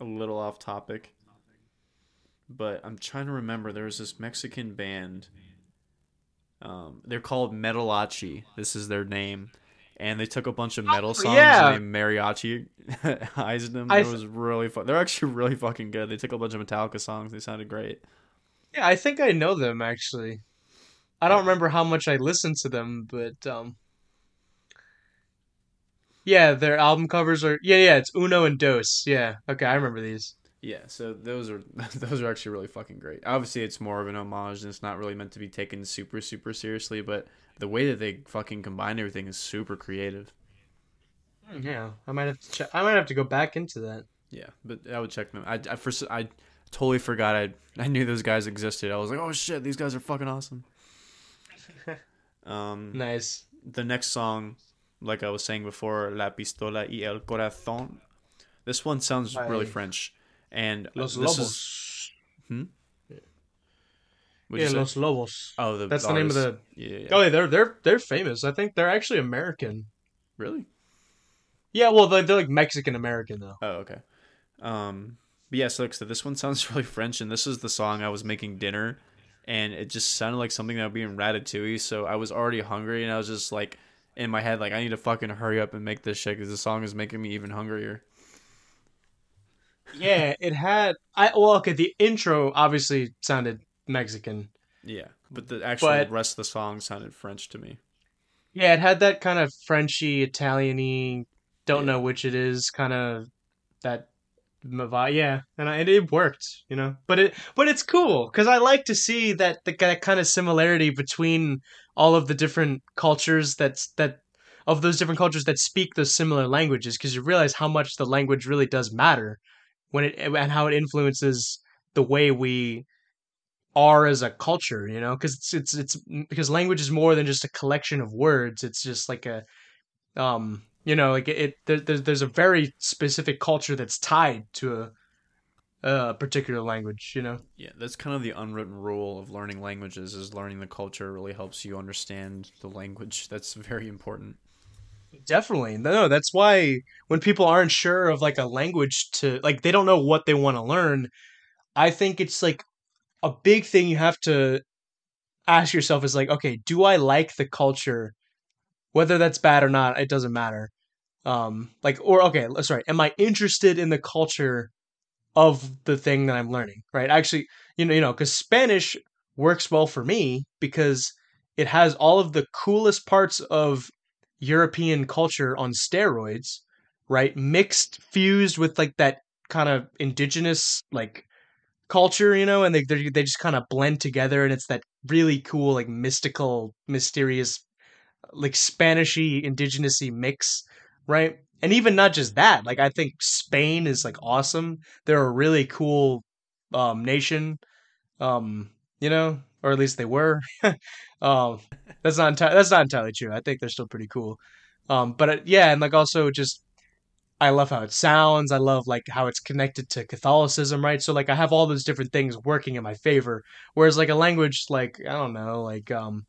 a little off topic, but I'm trying to remember. There was this Mexican band. Um, they're called Metalachi. This is their name, and they took a bunch of metal songs yeah. and they mariachi-ized them. I It was really fun. They're actually really fucking good. They took a bunch of Metallica songs. They sounded great. Yeah, I think I know them actually. I don't remember how much I listened to them, but um Yeah, their album covers are yeah, yeah, it's Uno and Dos. Yeah. Okay, I remember these. Yeah, so those are those are actually really fucking great. Obviously, it's more of an homage, and it's not really meant to be taken super super seriously. But the way that they fucking combine everything is super creative. Hmm, Yeah, I might have to check. I might have to go back into that. Yeah, but I would check them. I I, first, I totally forgot I I knew those guys existed. I was like, oh shit, these guys are fucking awesome. Um, Nice. the next song, like I was saying before, La Pistola y el Corazón. This one sounds really French, and Los this Lobos. is what'd yeah. Los Lobos. Oh, the That's the name of the. Yeah, yeah. Oh, yeah, they're they're they're famous. I think they're actually American. Really? Yeah, well, they're, they're like Mexican American though. Oh, okay. Um, but yeah, so like said, this one sounds really French, and this is the song I was making dinner, and it just sounded like something that would be in Ratatouille. So I was already hungry, and I was just like in my head, like I need to fucking hurry up and make this shit because the song is making me even hungrier. Yeah, it had. I well, okay. The intro obviously sounded Mexican. Yeah, but the actual But- rest of the song sounded French to me. Yeah, it had that kind of Frenchy, Italiany, don't Yeah. know which it is, kind of that yeah, and, I, it worked, you know. But it but it's cool because I like to see that the that kind of similarity between all of the different cultures that's that of those different cultures that speak those similar languages because you realize how much the language really does matter when it and how it influences the way we are as a culture, you know, because it's it's it's because language is more than just a collection of words. It's just like a um you know like it, it there, there's there's a very specific culture that's tied to a a particular language, you know. Yeah, that's kind of the unwritten rule of learning languages is learning the culture really helps you understand the language. That's very important. Definitely. No, that's why when people aren't sure of like a language to like they don't know what they want to learn, I think it's like a big thing you have to ask yourself is like, okay, do I like the culture? Whether that's bad or not, it doesn't matter. Um, like, or okay, sorry, am I interested in the culture of the thing that I'm learning? Right? Actually, you know, you know, because Spanish works well for me because it has all of the coolest parts of European culture on steroids, right? Mixed, fused with like that kind of indigenous like culture, you know, and they they just kind of blend together, and it's that really cool, like mystical, mysterious, like Spanishy, indigenousy mix, right? And even not just that, like I think Spain is like awesome. They're a really cool um, nation, um, you know, or at least they were. um, that's not enti- that's not entirely true. I think they're still pretty cool. Um, but uh, yeah, and like also just I love how it sounds. I love like how it's connected to Catholicism, right? So like I have all those different things working in my favor. Whereas like a language like I don't know, like um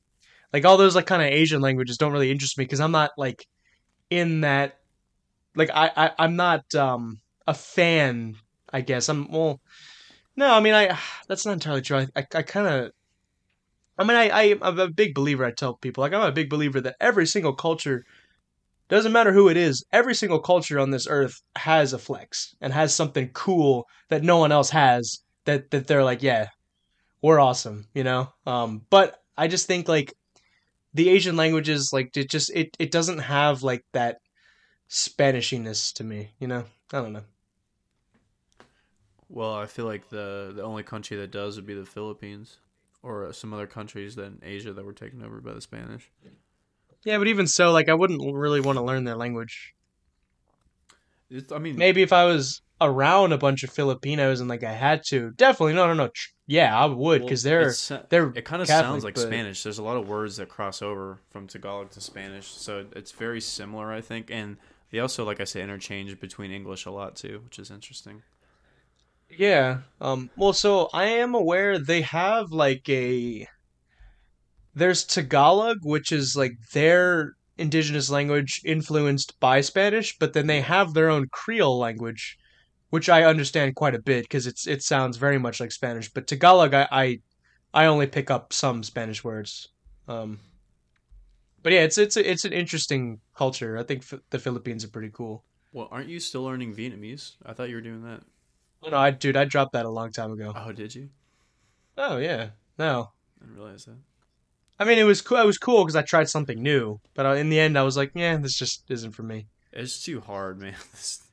like all those like kind of Asian languages don't really interest me because I'm not like in that like I, I I'm not um a fan, I guess. I'm well no, I mean I that's not entirely true. I I, I kind of I mean I, I I'm a big believer I tell people like I'm a big believer that every single culture doesn't matter who it is, every single culture on this earth has a flex and has something cool that no one else has that that they're like, yeah, we're awesome, you know? Um but I just think like the Asian languages like it just it it doesn't have like that Spanishiness to me, you know? I don't know. Well, I feel like the the only country that does would be the Philippines or uh, some other countries in Asia that were taken over by the Spanish. Yeah, but even so, like I wouldn't really want to learn their language. It's, I mean, Maybe if I was around a bunch of Filipinos and like I had to, definitely no, no, no. Yeah, I would well, because they're they're it kind of sounds like but- Spanish. There's a lot of words that cross over from Tagalog to Spanish, so it's very similar, I think. And they also, like I say, interchange between English a lot too, which is interesting. Yeah. Um. Well, so I am aware they have like a. There's Tagalog, which is like their indigenous language influenced by Spanish, but then they have their own Creole language, which I understand quite a bit because it's it sounds very much like Spanish. But Tagalog, I I, I only pick up some Spanish words. Um. But yeah, it's it's a, it's an interesting culture. I think F- the Philippines are pretty cool. Well, aren't you still learning Vietnamese? I thought you were doing that. No, I dude, I dropped that a long time ago. Oh, did you? Oh yeah, no. I didn't realize that. I mean, it was cool. It was cool because I tried something new, but in the end, I was like, "Yeah, this just isn't for me." It's too hard, man.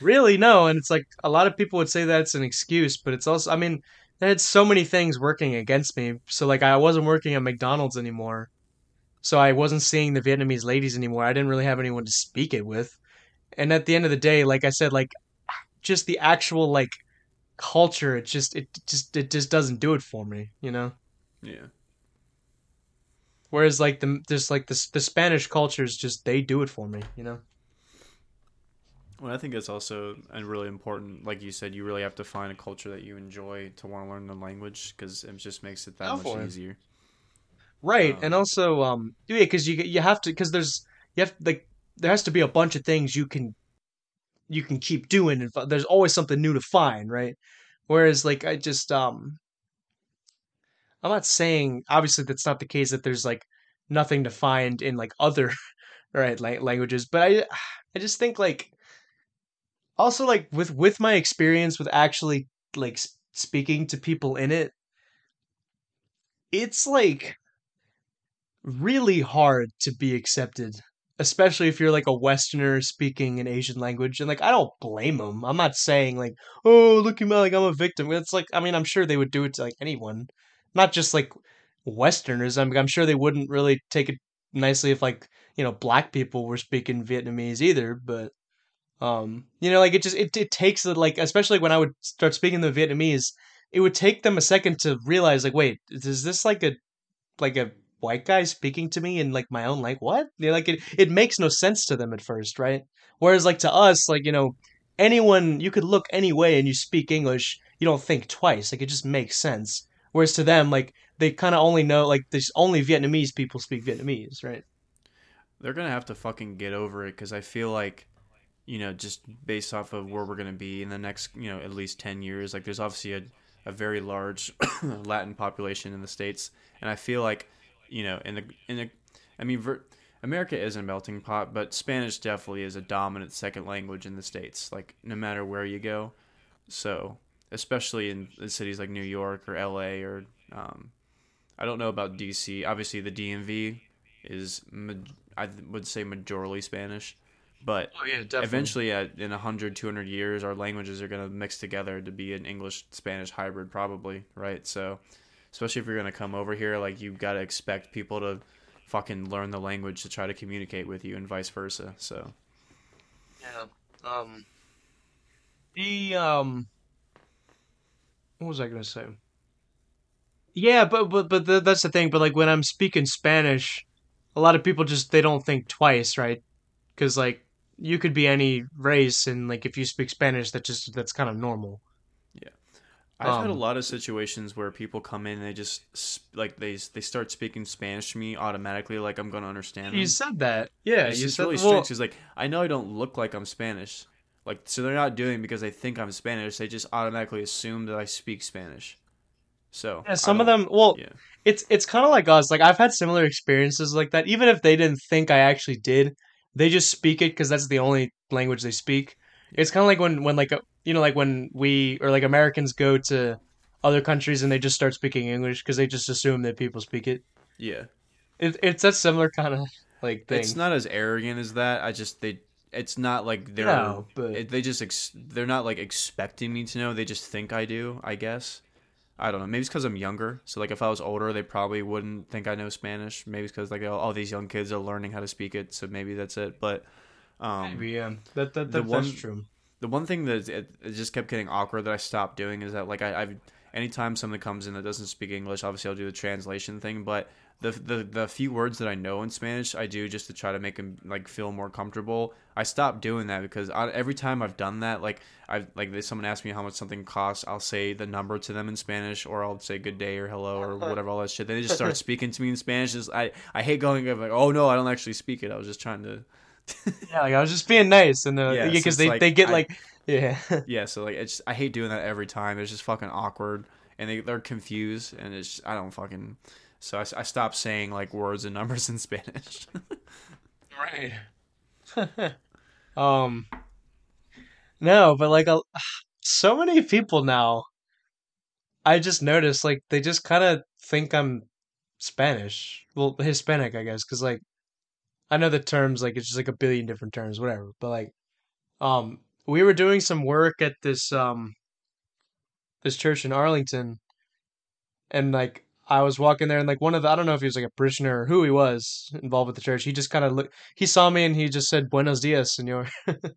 Really, no. And it's like a lot of people would say that's an excuse, but it's also, I mean, I had so many things working against me. So like, I wasn't working at McDonald's anymore, so I wasn't seeing the Vietnamese ladies anymore. I didn't really have anyone to speak it with, and at the end of the day, like I said, like just the actual like culture, it just it just it just doesn't do it for me, you know. yeah. Whereas like the just like the the Spanish cultures, just they do it for me, you know. Well, I think it's also a really important. Like you said, you really have to find a culture that you enjoy to want to learn the language because it just makes it that Go much easier. Right, Um, and also um yeah, because you you have to because there's you have like there has to be a bunch of things you can you can keep doing and there's always something new to find, right? Whereas like I just um I'm not saying obviously that's not the case that there's like nothing to find in like other right like languages, but I I just think like also like with with my experience with actually like speaking to people in it it's like really hard to be accepted especially if you're like a Westerner speaking an Asian language, and like I don't blame them. I'm not saying like, oh, look at me, like I'm a victim. It's like I mean, I'm sure they would do it to like anyone, not just like Westerners. I'm I'm sure they wouldn't really take it nicely if like you know black people were speaking Vietnamese either, but. Um, you know, like it just it, it takes like especially when I would start speaking the Vietnamese, it would take them a second to realize like, wait, is this like a like a white guy speaking to me in like my own like what? You know, like it it makes no sense to them at first, right? Whereas like to us, like you know, anyone you could look any way and you speak English, you don't think twice. Like it just makes sense. Whereas to them, like they kind of only know like there's only Vietnamese people speak Vietnamese, right? They're gonna have to fucking get over it because I feel like you know, just based off of where we're going to be in the next, you know, at least 10 years. Like, there's obviously a, a very large Latin population in the States. And I feel like, you know, in the, in the, I mean, ver- America is a melting pot, but Spanish definitely is a dominant second language in the States, like, no matter where you go. So, especially in, cities like New York or LA or, um, I don't know about DC. Obviously, the DMV is, I would say, majorly Spanish but oh, yeah, eventually, uh, in 100, 200 years, our languages are going to mix together to be an English Spanish hybrid, probably, right? So, especially if you're going to come over here, like, you've got to expect people to fucking learn the language to try to communicate with you and vice versa. So, yeah. Um, the, um, what was I going to say? Yeah, but, but, but the, that's the thing. But, like, when I'm speaking Spanish, a lot of people just, they don't think twice, right? Because, like, you could be any race and like if you speak Spanish that just that's kind of normal. Yeah. I've um, had a um, lot of situations where people come in and they just like they they start speaking Spanish to me automatically like I'm going to understand them. You said that. Yeah, it's you said really strange cuz like I know I don't look like I'm Spanish. Like so they're not doing because they think I'm Spanish, they just automatically assume that I speak Spanish. So Yeah, some of them well yeah. it's it's kind of like us. Like I've had similar experiences like that even if they didn't think I actually did they just speak it because that's the only language they speak. It's kind of like when when like a, you know like when we or like Americans go to other countries and they just start speaking English because they just assume that people speak it. Yeah, it, it's that similar kind of like thing. It's not as arrogant as that. I just they. It's not like they're. No, but it, they just ex, they're not like expecting me to know. They just think I do. I guess. I don't know. Maybe it's because I'm younger. So like if I was older, they probably wouldn't think I know Spanish. Maybe it's because like all, all, these young kids are learning how to speak it. So maybe that's it. But um, maybe yeah, that that, that one, that's true. The one thing that it, it, just kept getting awkward that I stopped doing is that like I, I've anytime someone comes in that doesn't speak English, obviously I'll do the translation thing. But the, the the few words that I know in Spanish, I do just to try to make them like feel more comfortable. I stopped doing that because I, every time I've done that, like I like someone asks me how much something costs, I'll say the number to them in Spanish, or I'll say good day or hello or whatever all that shit. Then they just start speaking to me in Spanish. Just, I I hate going like oh no, I don't actually speak it. I was just trying to. yeah, like I was just being nice, and uh, yeah, because they, like, they get I, like yeah yeah. So like it's I hate doing that every time. It's just fucking awkward, and they they're confused, and it's I don't fucking. So I, I stopped saying like words and numbers in Spanish. right. um. No, but like a, so many people now. I just noticed like they just kind of think I'm Spanish. Well, Hispanic, I guess, because like I know the terms like it's just like a billion different terms, whatever. But like, um, we were doing some work at this um this church in Arlington, and like I was walking there and like one of the I don't know if he was like a parishioner or who he was involved with the church. He just kind of looked. He saw me and he just said "Buenos dias, señor."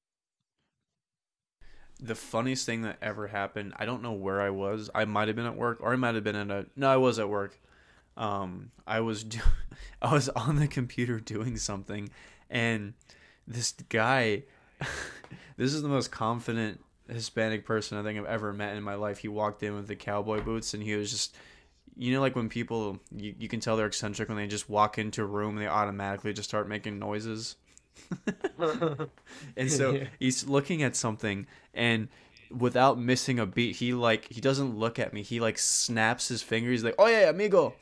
the funniest thing that ever happened. I don't know where I was. I might have been at work or I might have been in a. No, I was at work. Um, I was do, I was on the computer doing something, and this guy. this is the most confident Hispanic person I think I've ever met in my life. He walked in with the cowboy boots and he was just you know like when people you, you can tell they're eccentric when they just walk into a room and they automatically just start making noises and so yeah. he's looking at something and without missing a beat he like he doesn't look at me he like snaps his fingers he's like oh yeah amigo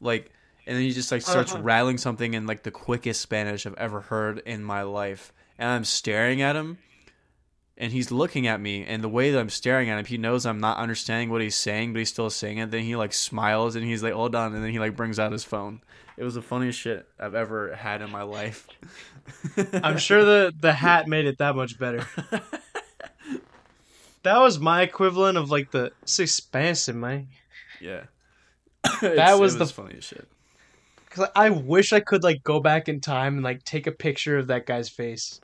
like and then he just like starts uh-huh. rattling something in like the quickest spanish i've ever heard in my life and i'm staring at him and he's looking at me and the way that I'm staring at him, he knows I'm not understanding what he's saying, but he's still saying it. Then he like smiles and he's like, "Hold on," and then he like brings out his phone. It was the funniest shit I've ever had in my life. I'm sure the the hat made it that much better. That was my equivalent of like the it's expensive, man. Yeah. That was it the- funniest shit. Cause I wish I could like go back in time and like take a picture of that guy's face.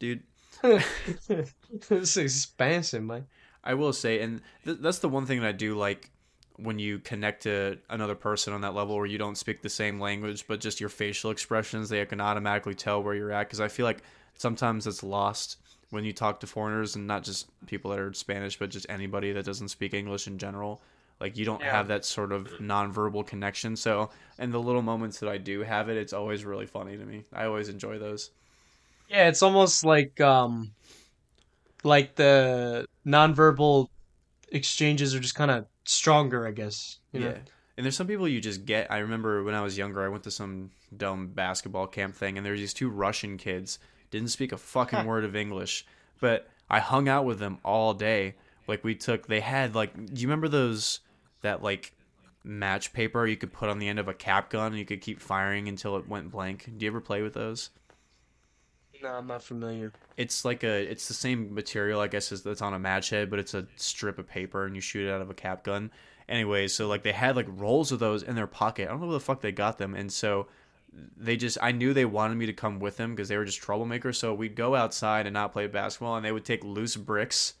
Dude, it's expensive, man. I will say, and th- that's the one thing that I do like when you connect to another person on that level where you don't speak the same language, but just your facial expressions, they can automatically tell where you're at. Because I feel like sometimes it's lost when you talk to foreigners and not just people that are Spanish, but just anybody that doesn't speak English in general. Like you don't Yeah. have that sort of nonverbal connection. So, in the little moments that I do have it, it's always really funny to me. I always enjoy those. Yeah, it's almost like um like the nonverbal exchanges are just kind of stronger, I guess. You know? Yeah. And there's some people you just get. I remember when I was younger, I went to some dumb basketball camp thing, and there was these two Russian kids. Didn't speak a fucking word of English, but I hung out with them all day. Like we took, they had like, do you remember those that like match paper you could put on the end of a cap gun and you could keep firing until it went blank? Do you ever play with those? No, I'm not familiar. It's like a, it's the same material, I guess, as that's on a match head, but it's a strip of paper and you shoot it out of a cap gun. Anyway, so like they had like rolls of those in their pocket. I don't know where the fuck they got them, and so they just, I knew they wanted me to come with them because they were just troublemakers. So we'd go outside and not play basketball, and they would take loose bricks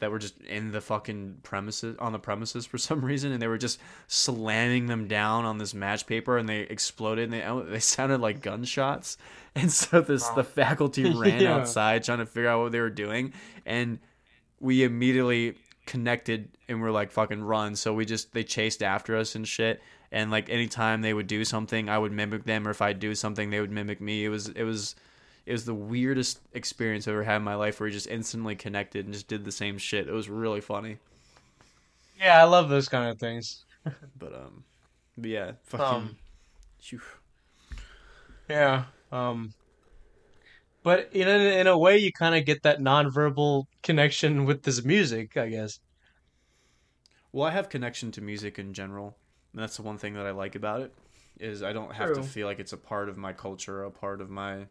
that were just in the fucking premises on the premises for some reason, and they were just slamming them down on this match paper, and they exploded, and they oh, they sounded like gunshots, and so this the faculty ran Yeah. outside trying to figure out what they were doing, and we immediately connected and we're like fucking run so we just they chased after us and shit and like anytime they would do something i would mimic them or if i'd do something they would mimic me it was it was it was the weirdest experience i've ever had in my life where we just instantly connected and just did the same shit it was really funny Yeah, I love those kind of things. but um but yeah fucking Um. Yeah. Um but in a, in a way you kind of get that nonverbal connection with this music, I guess. well i have connection to music in general and that's the one thing that i like about it is i don't have to feel like it's a part of my culture a part of my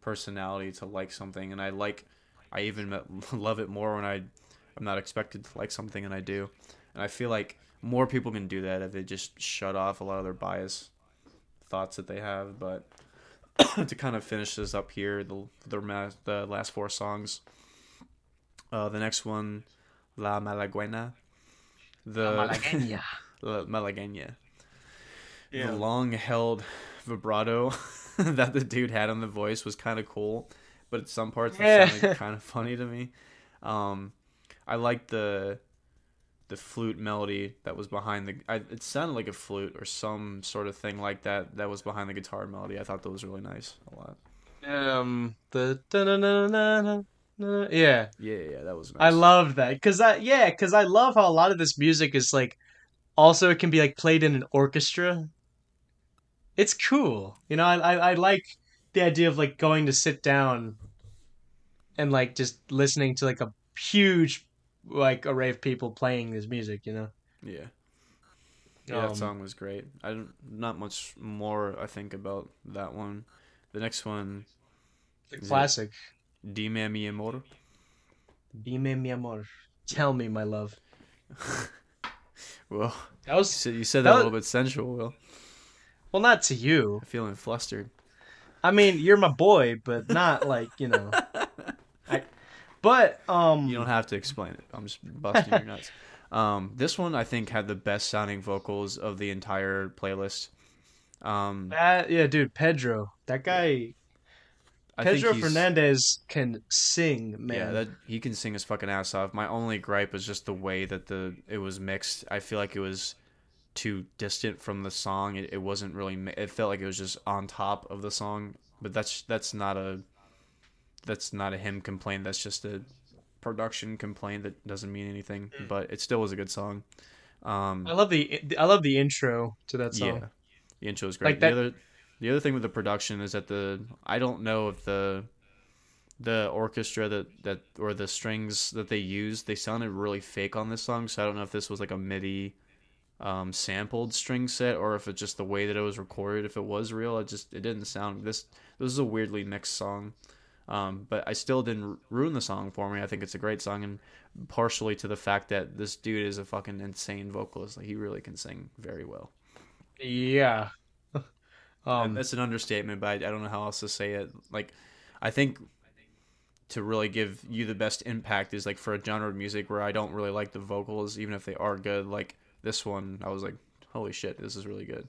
personality to like something and i like i even love it more when i i'm not expected to like something and i do and i feel like more people can do that if they just shut off a lot of their bias thoughts that they have but to kind of finish this up here the the, the last four songs uh the next one la malaguena the Malagueña. La Malagueña. Yeah. The long held vibrato that the dude had on the voice was kind of cool, but at some parts Yeah. it sounded kind of funny to me. Um, I liked the the flute melody that was behind the. I, it sounded like a flute or some sort of thing like that that was behind the guitar melody. I thought that was really nice. A lot. Um the yeah. Yeah, yeah, that was nice. I loved that cuz I yeah, cuz I love how a lot of this music is like also it can be like played in an orchestra. It's cool. You know, I I, I like the idea of like going to sit down and like just listening to like a huge like array of people playing this music, you know. Yeah. Yeah, Um, that song was great. I don't not much more I think about that one. The next one, The classic. Dime mi amor. Dime mi amor. Tell me, my love. Well, That you was said, you said That that a little bit sensual, Will. well, not to you. I'm feeling flustered. I mean, you're my boy, but not like you know. But um, You don't have to explain it. I'm just busting your nuts. Um, this one I think had the best sounding vocals of the entire playlist. Um, that yeah, dude, Pedro, that guy, I Pedro Fernandez can sing, man. Yeah, that he can sing his fucking ass off. My only gripe was just the way that the it was mixed. I feel like it was too distant from the song. It, it wasn't really. It felt like it was just on top of the song. But that's that's not a that's not a him complaint. That's just a production complaint that doesn't mean anything. But it still was a good song. Um, I love the I love the intro to that song. yeah, the intro is great. Like that- The other, the other thing with the production is that the I don't know if the the orchestra that that or the strings that they used they sounded really fake on this song so i don't know if this was like a midi um, sampled string set or if it's just the way that it was recorded if it was real it just it didn't sound this this is a weirdly mixed song um, but i still didn't ruin the song for me i think it's a great song and partially to the fact that this dude is a fucking insane vocalist like he really can sing very well Yeah. um, that's an understatement but I, I don't know how else to say it like i think to really give you the best impact is like for a genre of music where I don't really like the vocals, even if they are good. Like this one, I was like, holy shit, this is really good.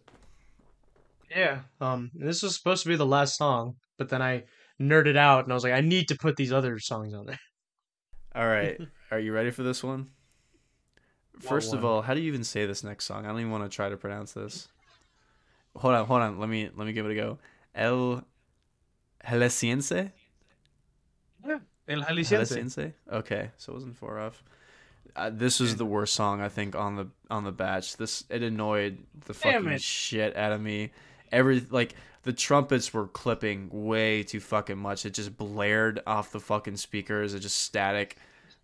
yeah. Um, this was supposed to be the last song, but then I nerded out and I was like, I need to put these other songs on there. All right, are you ready for this one? First of one? all, how do you even say this next song? I don't even want to try to pronounce this. Hold on, hold on. Let me let me give it a go. El Helesiense? Yeah. El Helesiense? Okay, so it wasn't far off. Uh, this was the worst song I think on the on the batch. This it annoyed the Damn fucking it. shit out of me. Every like the trumpets were clipping way too fucking much. It just blared off the fucking speakers. It just static.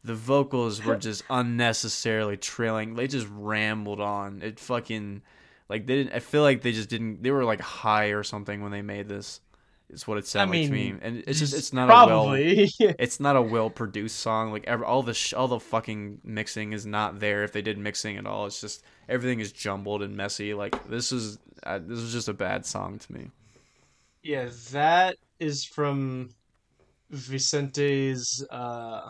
The vocals were just unnecessarily trailing. They just rambled on. It fucking like they didn't. I feel like they just didn't. They were like high or something when they made this. It's what it sounded like to me. And it's just it's not a well Probably. it's not a well produced song. Like every, all the sh- all the fucking mixing is not there. If they did mixing at all, it's just everything is jumbled and messy. Like this is uh, this is just a bad song to me. Yeah, that is from Vicente's uh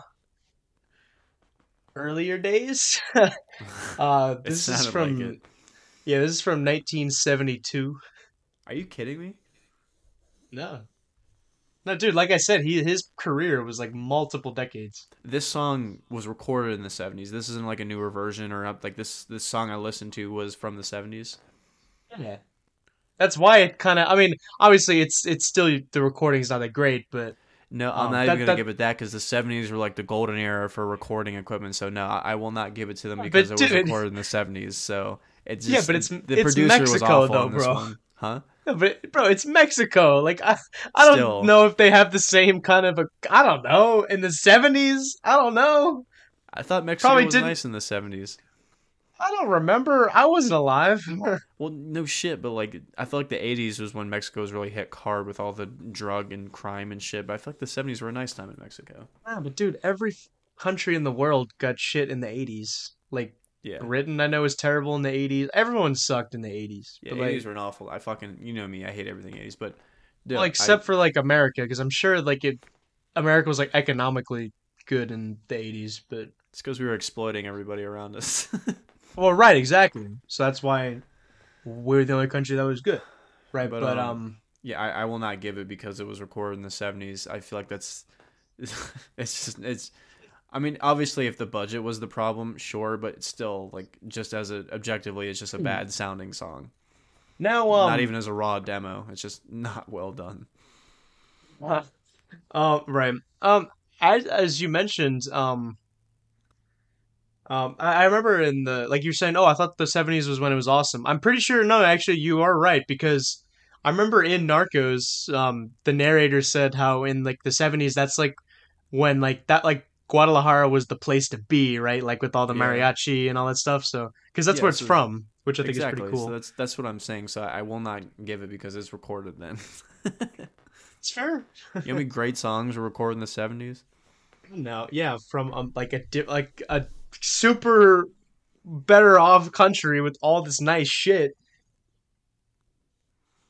earlier days. uh this is from like. Yeah, this is from 1972. Are you kidding me? No. No, dude, like I said, he his career was like multiple decades. This song was recorded in the seventies. This isn't like a newer version or up like this. This song I listened to was from the seventies. Yeah. That's why it kind of I mean, obviously it's it's still the recording's not that great, but No, I'm Um, not that- even gonna that- give it that because the '70s were like the golden era for recording equipment. So no, I will not give it to them because it was dude- recorded in the '70s. So it's just, Yeah, but it's- the it's producer was Mexico, awful though, bro. one. huh? No, but bro, it's Mexico. Like I, I don't Still. know if they have the same kind of a. I don't know in the seventies. I don't know. I thought Mexico Probably was didn't- nice in the '70s. I don't remember. I wasn't alive. Well, no shit, but like I feel like the '80s was when Mexico was really hit hard with all the drug and crime and shit. But I feel like the '70s were a nice time in Mexico. Ah, but dude, every country in the world got shit in the eighties. Like Yeah, Britain, I know was terrible in the eighties. Everyone sucked in the eighties. yeah, but like, '80s were an awful. I fucking you know me, I hate everything '80s. But dude, well, I- except for like America, because I'm sure like it, America was like economically good in the eighties. But it's because we were exploiting everybody around us. well, right, exactly. So that's why we're the only country that was good, right? But, But, um, um Yeah, I, I will not give it because it was recorded in the seventies. I feel like that's it's just it's. I mean, obviously, if the budget was the problem, sure, but it's still like just as a objectively, it's just a bad sounding song. now um not even as a raw demo. It's just not well done. Uh, uh, right. Um, as as you mentioned, um, um, I, I remember in the like you're saying, oh, I thought the '70s was when it was awesome. I'm pretty sure no, actually, you are right because I remember in Narcos, um, the narrator said how in like the '70s, that's like when like that like Guadalajara was the place to be, right? Like with all the Yeah. mariachi and all that stuff. So because that's Yeah, where it's so- from, which I think exactly. is pretty cool. So that's that's what I'm saying. So I will not give it because it's recorded then. it's fair. you know how many great songs were recorded in the seventies? No, yeah, from um, like a di- like a super better off country with all this nice shit.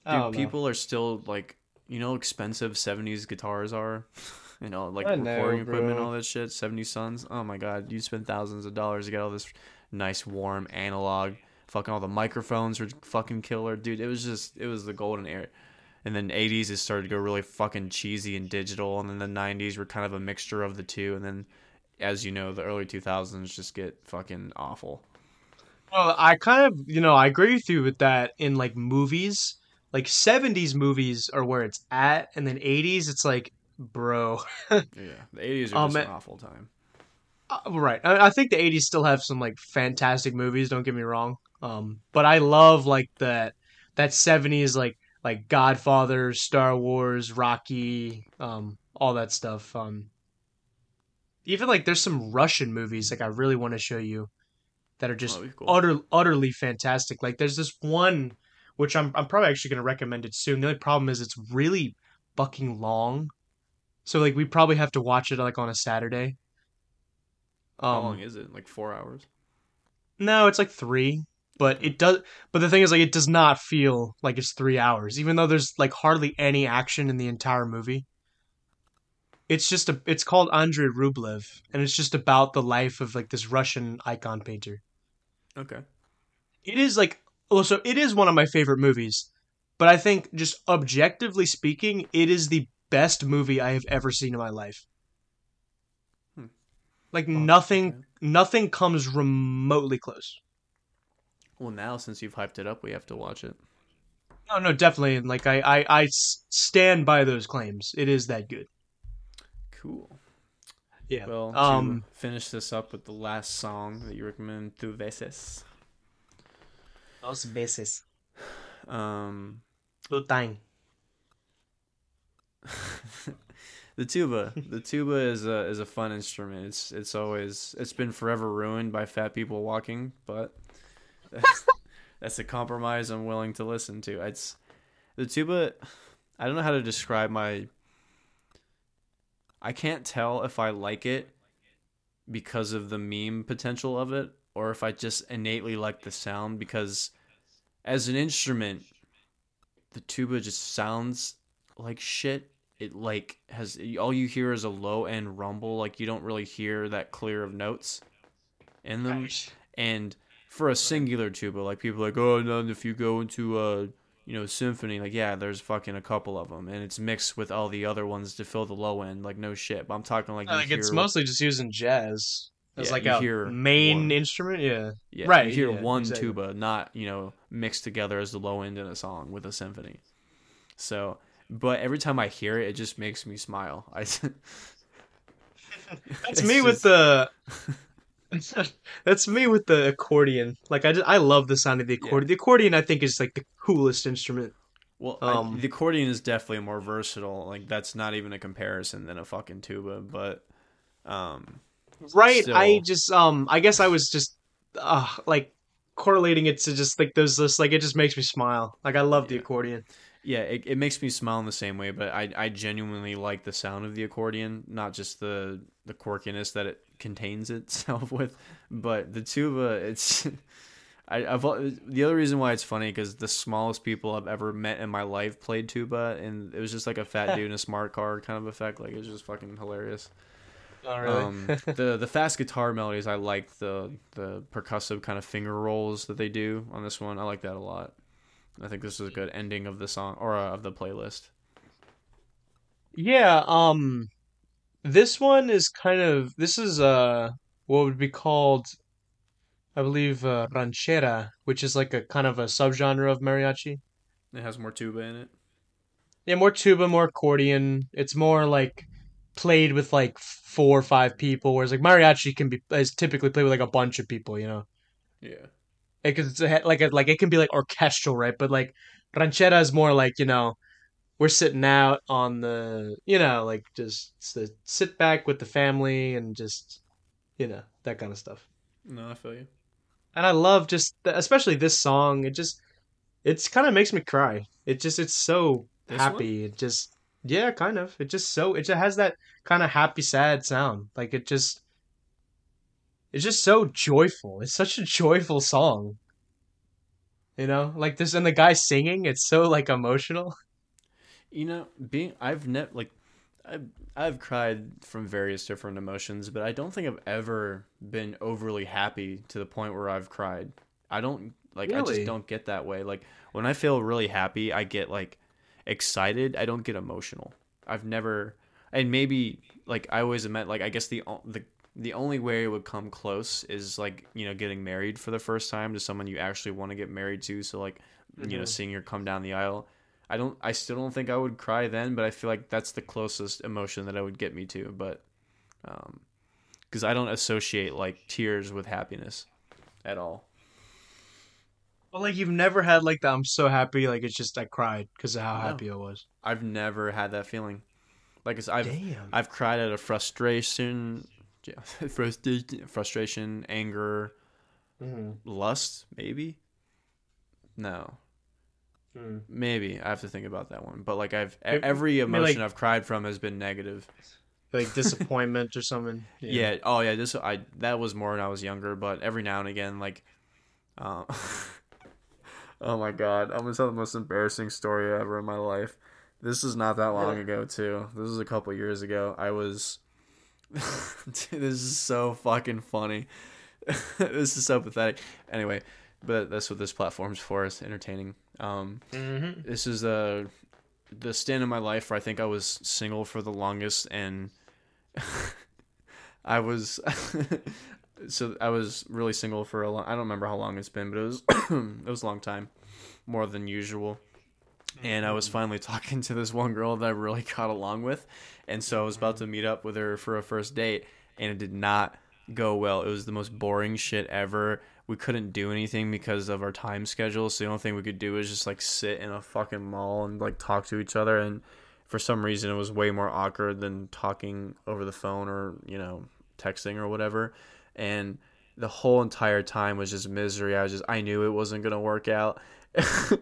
Dude, don't know. people are still like you know expensive seventies guitars are? you know, like I know, recording equipment, all that shit. Seventy Sons. Oh my god, you spend thousands of dollars to get all this nice warm analog. Fucking all the microphones were fucking killer, dude. It was just it was the golden era. And then eighties it started to go really fucking cheesy and digital, and then the nineties were kind of a mixture of the two, and then as you know, the early two thousands just get fucking awful. Well, I kind of you know I agree with you with that in like movies. Like '70s movies are where it's at, and then '80s it's like, bro, Yeah, the eighties are Oh, just an awful time. Uh, right. I, I think the '80s still have some like fantastic movies. Don't get me wrong. Um, but I love like that that '70s like like Godfather, Star Wars, Rocky, um, all that stuff. Um, even like there's some Russian movies like I really want to show you that are just cool. utter utterly fantastic. Like there's this one which I'm I'm probably actually gonna recommend it soon. The only problem is it's really fucking long, so like we probably have to watch it like on a Saturday. How Um, long is it? Like four hours? no, it's like three, but it does. But the thing is, like, it does not feel like it's three hours, even though there's like hardly any action in the entire movie. It's just a. It's called Andrei Rublev, and it's just about the life of like this Russian icon painter. Okay. It is like, well, so it is one of my favorite movies, but I think just objectively speaking, it is the best movie I have ever seen in my life. Hmm. Like nothing, nothing comes remotely close. Well, now since you've hyped it up, we have to watch it. No, no, definitely. And like I stand by those claims. It is that good. Cool. Yeah. Well, to um. finish this up with the last song that you recommend, Tu Veces. Dos veces. Um, Lutang. the tuba. The tuba is a is a fun instrument. It's it's always it's been forever ruined by fat people walking, but that's, that's a compromise I'm willing to listen to. It's the tuba. I don't know how to describe my. I can't tell if I like it because of the meme potential of it, or if I just innately like the sound because, as an instrument, the tuba just sounds like shit. It like has all you hear is a low end rumble. Like you don't really hear that clear of notes in them. And for a singular tuba, like people are like, oh, no, if you go into a you know symphony, like yeah, there's fucking a couple of them, and it's mixed with all the other ones to fill the low end. Like no shit, but I'm talking like Like it's mostly just using jazz as Yeah, like a hear main one. instrument. Yeah. Yeah, Right, You hear yeah, one exactly. tuba, not you know mixed together as the low end in a song with a symphony. So, but every time I hear it, it just makes me smile. I That's me with the. That's me with the accordion. Like I, just, I love the sound of the accordion. The accordion, I think, is like the coolest instrument. well, Um, I, the accordion is definitely more versatile. Like that's not even a comparison than a fucking tuba. But, um, Right. Still- I just um I guess I was just uh like correlating it to just like those this like it just makes me smile. Like I love the accordion. yeah, it, it makes me smile in the same way. But I I genuinely like the sound of the accordion, not just the the quirkiness that it contains itself with. But the tuba, it's. I, I've the other reason why it's funny because the smallest people I've ever met in my life played tuba, and it was just like a fat dude in a smart car kind of effect. Like it was just fucking hilarious. Oh Um, the the fast guitar melodies, I like the the percussive kind of finger rolls that they do on this one. I like that a lot. I think this is a good ending of the song or uh, of the playlist. yeah, um this one is kind of this is uh what would be called I believe uh, ranchera, which is like a kind of a subgenre of mariachi. It has more tuba in it. Yeah, more tuba, more accordion. It's more like played with like four or five people, whereas like mariachi can be is typically played with like a bunch of people, you know. Yeah. because it's like a, like it can be like orchestral, right? But like ranchera is more like you know we're sitting out on the you know like just sit back with the family and just you know that kind of stuff. No, I feel you. And I love just the, especially this song. It just it's kind of makes me cry. It just it's so This happy. It just yeah, kind of. It just so it just has that kind of happy sad sound. Like it just it's just so joyful. It's such a joyful song. You know, like this and the guy singing, it's so like emotional. You know, being I've never like I've I've cried from various different emotions, but I don't think I've ever been overly happy to the point where I've cried. I don't like I just don't get that way. Like when I feel really happy, I get like excited. I don't get emotional. I've never and maybe like I always admit like I guess the the the only way it would come close is like you know getting married for the first time to someone you actually want to get married to. So like you know Mhm. seeing her come down the aisle. I don't. I still don't think I would cry then, but I feel like that's the closest emotion that I would get me to. But, um, because I don't associate like tears with happiness, at all. But like you've never had like that. I'm so happy. Like it's just I cried because of how No. happy I was. I've never had that feeling. Like I said, I've Damn. I've cried out of frustration, frustration, frustration, anger, Mhm. lust, maybe. No, Mm. maybe I have to think about that one. But like I've e- Maybe- every maybe, emotion like- I've cried from has been negative. Like disappointment or something. Yeah. Oh yeah. This I that was more when I was younger, but every now and again, like, um, oh my god, I'm gonna tell the most embarrassing story ever in my life. This is not that long Really? ago too. This is a couple years ago. I was. Dude, this is so fucking funny. this is so pathetic. Anyway, but that's what this platform's for. Is entertaining. Um, Mm-hmm. this is uh, the stand in my life where I think I was single for the longest, and I was so I was really single for a long. I don't remember how long it's been, but it was it was a long time, more than usual. And I was finally talking to this one girl that I really got along with, and so I was about to meet up with her for a first date, and it did not go well. It was the most boring shit ever. We couldn't do anything because of our time schedule, so the only thing we could do was just like sit in a fucking mall and like talk to each other and for some reason it was way more awkward than talking over the phone or you know texting or whatever. And the whole entire time was just misery. I was just i knew it wasn't going to work out.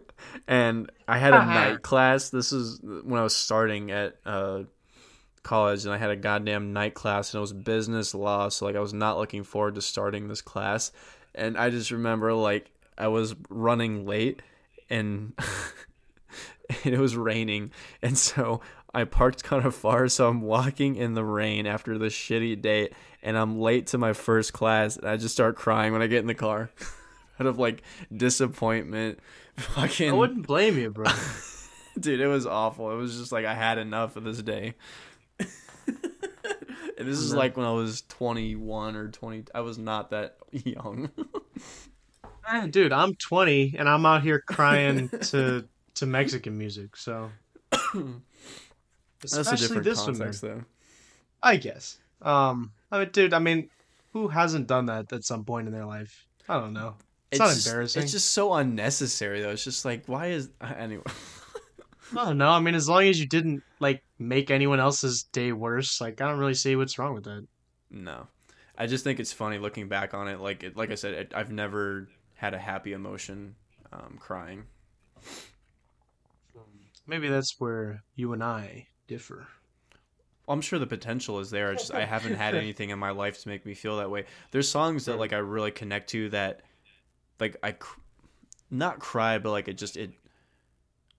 And i had a night class. This is when i was starting at uh college and i had a goddamn night class and it was business law so like i was not looking forward to starting this class and i just remember like i was running late and and it was raining. And so i parked kind of far so i'm walking in the rain after this shitty date and i'm late to my first class and i just start crying when i get in the car. Out of like disappointment. Fucking I wouldn't blame you, bro. dude it was awful. It was just like i had enough of this day and this is No. like when i was 21 or 20 i was not that young Dude, I'm 20 and I'm out here crying to to Mexican music. So that's a Especially different this one, though I guess. Um, I mean, dude, I mean, who hasn't done that at some point in their life? I don't know. It's, not just- embarrassing. It's just so unnecessary though. It's just like why is anyway. I don't know. I mean, as long as you didn't like make anyone else's day worse, like I don't really see what's wrong with that. no, I just think it's funny looking back on it. Like it, like I said, it, I've never had a happy emotion um, crying. Maybe that's where you and I differ. I'm sure the potential is there. It's just I haven't had anything in my life to make me feel that way. There's songs that like I really connect to that, like I, cr- not cry, but like it just it.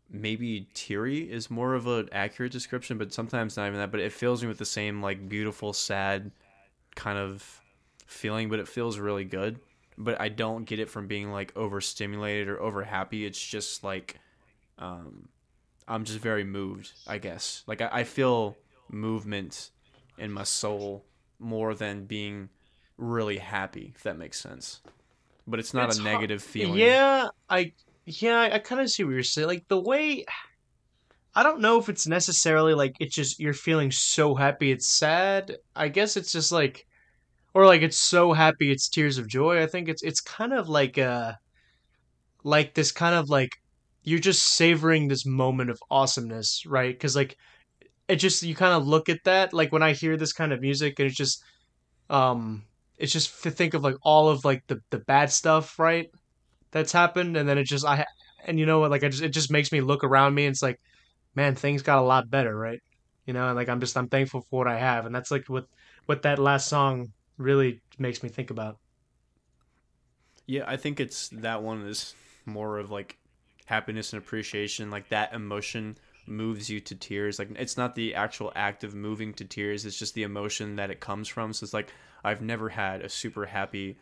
Maybe teary is more of an accurate description, but sometimes not even that. But it fills me with the same like beautiful, sad kind of feeling, but it feels really good. But I don't get it from being like overstimulated or over happy. It's just like, um, I'm just very moved. I guess like I, I feel movement in my soul more than being really happy if that makes sense but it's not It's a hard- negative feeling Yeah, I yeah, I, kind of see what you're saying. Like the way I don't know if it's necessarily like it's just you're feeling so happy it's sad. I guess it's just like or like it's so happy it's tears of joy. I think it's it's kind of like uh like this kind of like you're just savoring this moment of awesomeness, right? Cuz like it just you kind of look at that like when I hear this kind of music and it's just um it's just to think of like all of like the the bad stuff, right? That's happened and then it just I and you know what like I just it just makes me look around me and it's like man, things got a lot better, right? You know, and like I'm just I'm thankful for what I have and that's like what what that last song really makes me think about. yeah i think it's that one is more of like happiness and appreciation like that emotion moves you to tears like it's not the actual act of moving to tears it's just the emotion that it comes from so it's like i've never had a super happy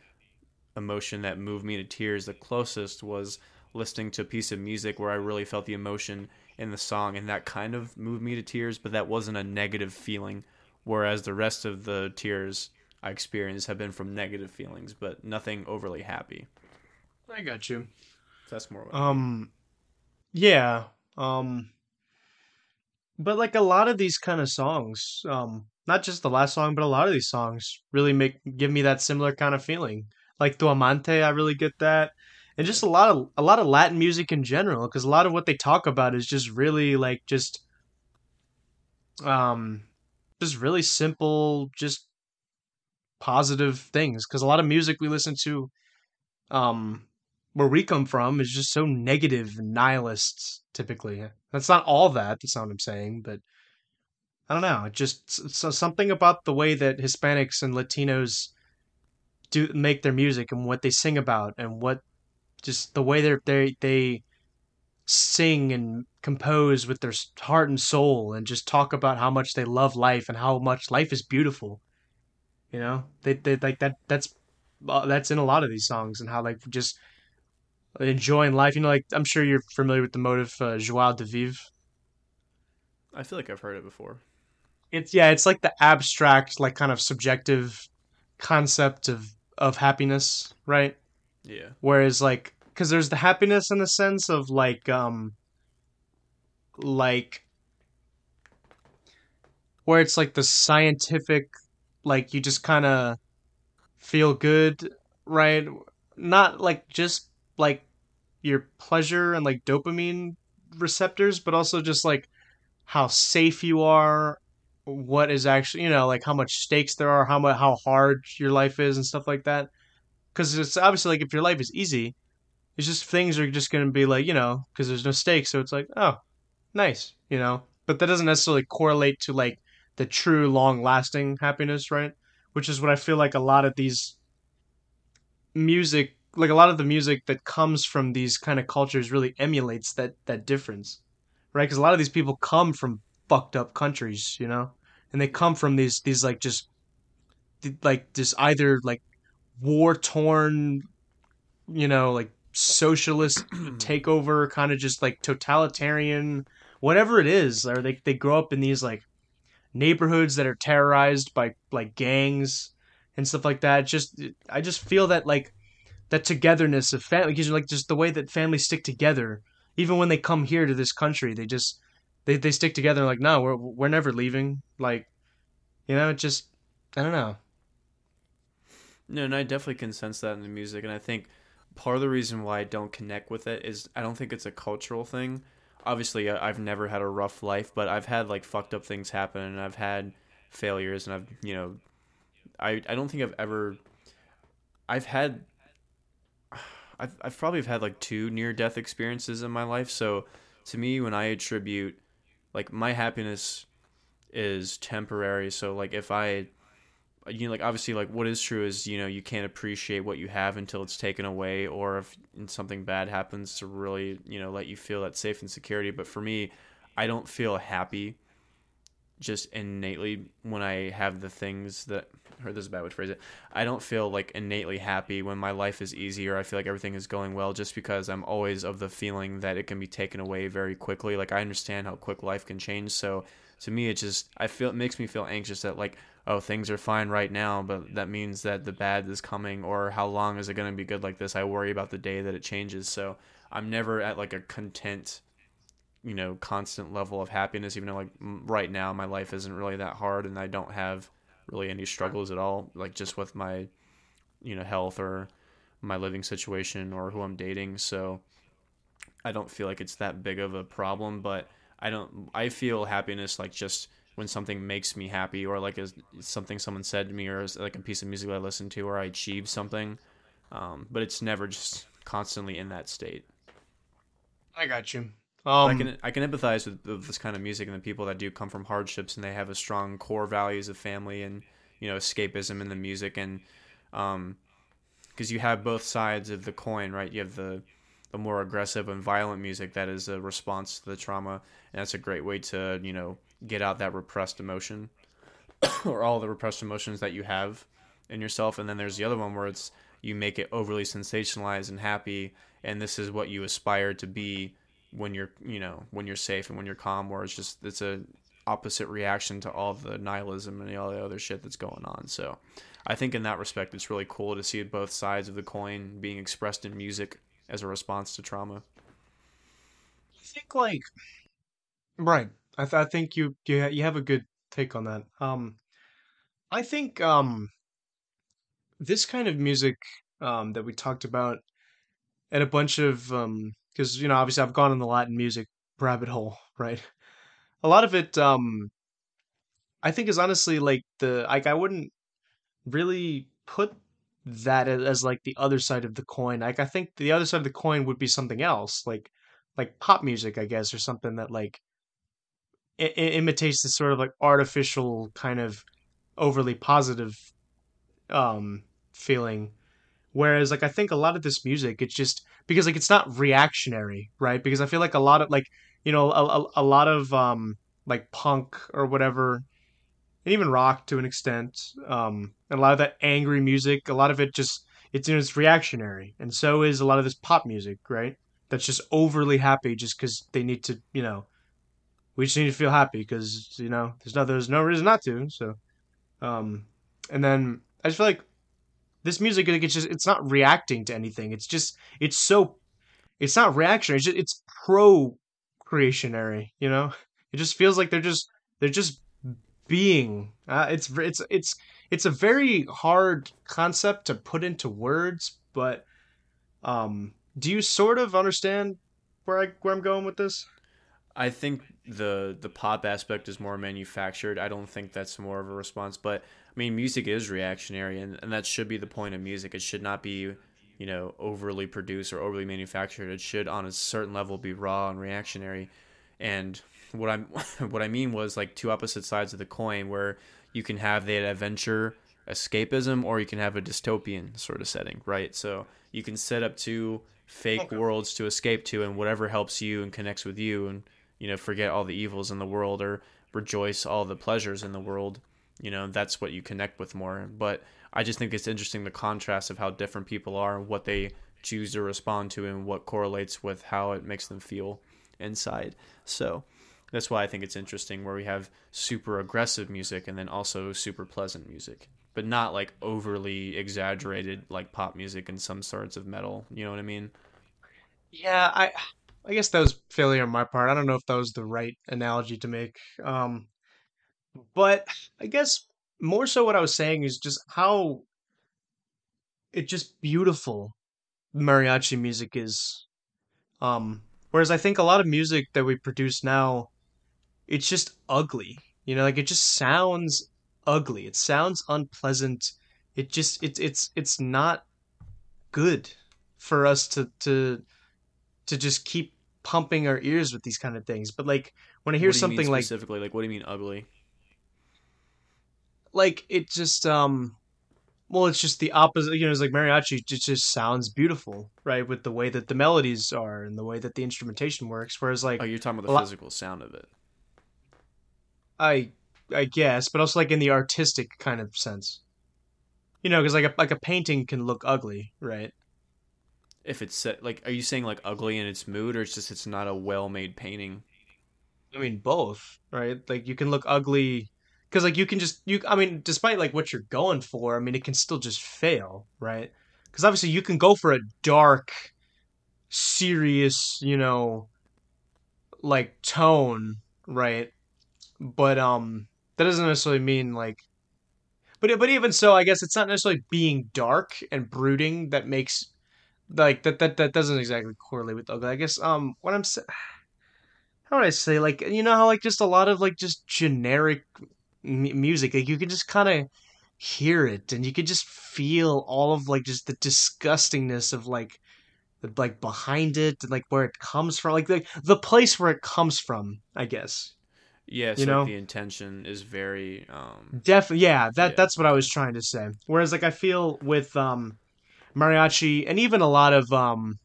emotion that moved me to tears the closest was listening to a piece of music where i really felt the emotion in the song and that kind of moved me to tears but that wasn't a negative feeling whereas the rest of the tears i experienced have been from negative feelings but nothing overly happy I got you. that's more what Um yeah, um but like a lot of these kind of songs, um not just the last song, but a lot of these songs really make give me that similar kind of feeling. Like Tu Amante, I really get that. And just a lot of a lot of Latin music in general because a lot of what they talk about is just really like just um, just really simple, just positive things. Because a lot of music we listen to, um, where we come from, is just so negative negative, nihilist. Typically, that's not all that. That's not what I'm saying, but I don't know. Just so something about the way that Hispanics and Latinos do make their music and what they sing about and what just the way they're they they sing and compose with their heart and soul and just talk about how much they love life and how much life is beautiful. You know, they they like that. That's uh, that's in a lot of these songs and how like just enjoying life. You know, like I'm sure you're familiar with the motive uh, "Joie de vivre." I feel like I've heard it before. It's yeah, it's like the abstract, like kind of subjective concept of of happiness, right? Yeah. Whereas like because there's the happiness in the sense of like um like where it's like the scientific like you just kind of feel good right not like just like your pleasure and like dopamine receptors but also just like how safe you are what is actually you know like how much stakes there are how much how hard your life is and stuff like that. Because it's obviously like if your life is easy it's just things are just going to be like you know because there's no stakes so it's like oh nice you know? But that doesn't necessarily correlate to like the true long lasting happiness right? Which is what i feel like a lot of these music like a lot of the music that comes from these kind of cultures really emulates that that difference right? Because a lot of these people come from fucked up countries you know and they come from these these like just like just either like war torn you know like socialist takeover kind of just like totalitarian whatever it is or they they grow up in these like neighborhoods that are terrorized by like gangs and stuff like that. Just i just feel that like that togetherness of family because like just the way that families stick together even when they come here to this country they just they, they stick together like no we're we're never leaving like you know it just i don't know No, and I definitely can sense that in the music, and I think part of the reason why I don't connect with it is I don't think it's a cultural thing. Obviously, I've never had a rough life, but I've had like fucked up things happen, and I've had failures, and I've you know, I I don't think I've ever, I've had, I've I've probably had like two near death experiences in my life. So to me, when I attribute, like my happiness is temporary. So like if I you know, like obviously like what is true is you know you can't appreciate what you have until it's taken away or if something bad happens to really you know let you feel that safe and security but for me i don't feel happy just innately when i have the things that or this is a bad way to phrase it i don't feel like innately happy when my life is easy or i feel like everything is going well just because i'm always of the feeling that it can be taken away very quickly. Like i understand how quick life can change. So to me it just i feel it makes me feel anxious that like oh things are fine right now but that means that the bad is coming or how long is it going to be good like this? I worry about the day that it changes. So i'm never at like a content you know constant level of happiness even though like right now my life isn't really that hard and i don't have really any struggles at all like just with my you know health or my living situation or who i'm dating so i don't feel like it's that big of a problem but i don't i feel happiness like just when something makes me happy or like is something someone said to me or like a piece of music I listen to or I achieve something. Um, but it's never just constantly in that state. I got you. Um, I can I can empathize with, this kind of music and the people that do come from hardships and they have a strong core values of family and you know escapism in the music and um because you have both sides of the coin right? You have the the more aggressive and violent music that is a response to the trauma and that's a great way to you know get out that repressed emotion or all the repressed emotions that you have in yourself. And then there's the other one where it's you make it overly sensationalized and happy and this is what you aspire to be when you're you know when you're safe and when you're calm where it's just it's a opposite reaction to all the nihilism and all the other shit that's going on. So i think in that respect it's really cool to see both sides of the coin being expressed in music as a response to trauma. I think like right. I, th- I think you, you you have a good take on that. Um, I think um, this kind of music um, that we talked about, and a bunch of because you know obviously I've gone in the Latin music rabbit hole, right? A lot of it um, I think is honestly like the like I wouldn't really put that as like the other side of the coin. Like I think the other side of the coin would be something else, like like pop music, I guess, or something that like I- imitates this sort of like artificial kind of overly positive um feeling. Whereas like I think a lot of this music, it's just because like it's not reactionary, right? Because I feel like a lot of like you know a, a, a lot of um like punk or whatever and even rock to an extent. Um, and a lot of that angry music, a lot of it just it's you know, it's reactionary, and so is a lot of this pop music, right? That's just overly happy just because they need to, you know, we just need to feel happy because you know there's no there's no reason not to. So, um, and then I just feel like this music, like it's just it's not reacting to anything. It's just it's so it's not reactionary. It's just, it's pro creationary. You know, it just feels like they're just they're just being. Uh, it's it's it's it's a very hard concept to put into words, but um, do you sort of understand where I where I'm going with this? I think the the pop aspect is more manufactured. I don't think that's more of a response, but I mean, music is reactionary, and, and that should be the point of music. It should not be, you know, overly produced or overly manufactured. It should, on a certain level, be raw and reactionary. And what I'm what I mean was like two opposite sides of the coin, where you can have that adventure escapism, or you can have a dystopian sort of setting, right? So you can set up two fake Okay. worlds to escape to, and whatever helps you and connects with you, and you know, forget all the evils in the world or rejoice all the pleasures in the world. You know, that's what you connect with more. But I just think it's interesting the contrast of how different people are and what they choose to respond to and what correlates with how it makes them feel inside. So that's why I think it's interesting where we have super aggressive music and then also super pleasant music. But not like overly exaggerated like pop music and some sorts of metal. You know what I mean? Yeah, I I guess that was failure on my part. I don't know if that was the right analogy to make. Um, but I guess more so what I was saying is just how it just beautiful mariachi music is. Um, whereas I think a lot of music that we produce now, it's just ugly. You know, like it just sounds ugly. It sounds unpleasant. It just it's it's it's not good for us to to to just keep pumping our ears with these kind of things. But like when I hear What do you mean something like specifically? Like what do you mean ugly? Like it just um well it's just the opposite you know it's like mariachi it just sounds beautiful right with the way that the melodies are and the way that the instrumentation works whereas like Oh, you're talking about the lot- physical sound of it. i i guess but also like in the artistic kind of sense you know because like a like a painting can look ugly right If it's set like are you saying like ugly in its mood or it's just it's not a well-made painting? i mean both right like you can look ugly because like you can just you i mean despite like what you're going for i mean it can still just fail right? Because obviously you can go for a dark serious you know like tone right? But um that doesn't necessarily mean like but but even so i guess it's not necessarily being dark and brooding that makes like that that that doesn't exactly correlate with ugly i guess um what i'm saying how would I say like you know how like just a lot of like just generic m- music like you can just kind of hear it and you could just feel all of like just the disgustingness of like the, like behind it and like where it comes from like the the place where it comes from I guess Yeah, so You like, know? the intention is very um definitely yeah that Yeah. that's what I was trying to say whereas like I feel with um mariachi and even a lot of um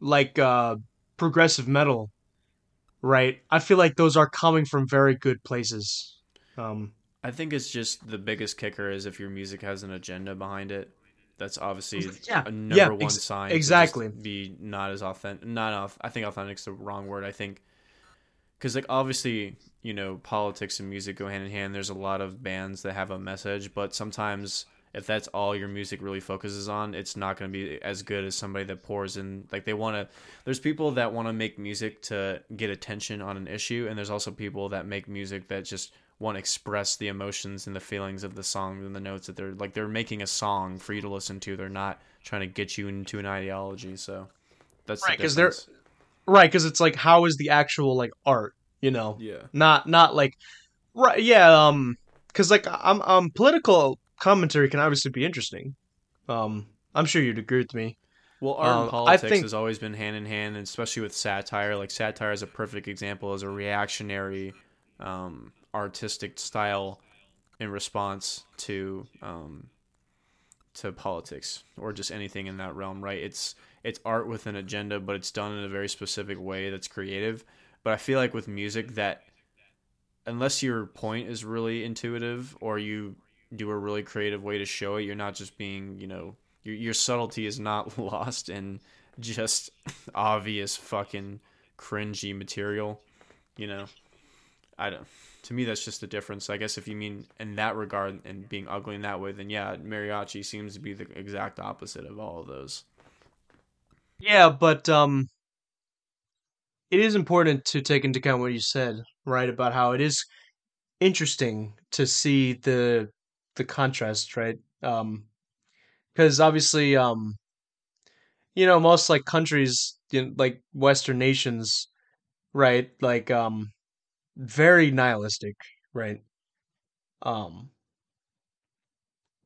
like uh progressive metal right I feel like those are coming from very good places um I think it's just the biggest kicker is if your music has an agenda behind it. That's obviously Yeah, a number yeah, one ex- sign. to exactly. be not as authentic. Not off. I think authentic's the wrong word. I think because like obviously you know politics and music go hand in hand. There's a lot of bands that have a message, but sometimes if that's all your music really focuses on, it's not going to be as good as somebody that pours in. Like they want to. There's people that want to make music to get attention on an issue, and there's also people that make music that just want to express the emotions and the feelings of the song and the notes that they're like they're making a song for you to listen to. They're not trying to get you into an ideology. So that's Right, the 'cause they're- right because it's like how is the actual like art you know yeah. not not like Right? Yeah. Um. Because like I'm um political commentary can obviously be interesting. Um. I'm sure you'd agree with me. Well, art and Um, I politics think- has always been hand in hand, and especially with satire. Like satire is a perfect example as a reactionary, um, artistic style in response to um, to politics or just anything in that realm. Right? It's it's art with an agenda, but it's done in a very specific way that's creative. But I feel like with music that unless your point is really intuitive or you do a really creative way to show it, you're not just being, you know, your your subtlety is not lost in just obvious fucking cringy material, you know. I don't. To me, that's just the difference. I guess if you mean in that regard and being ugly in that way, then yeah, mariachi seems to be the exact opposite of all of those. Yeah, but um, it is important to take into account what you said, right? About how it is interesting to see the the contrast, right? Um, because obviously, um, you know, most like countries, you know, like Western nations, right? Like um, very nihilistic, right? Um,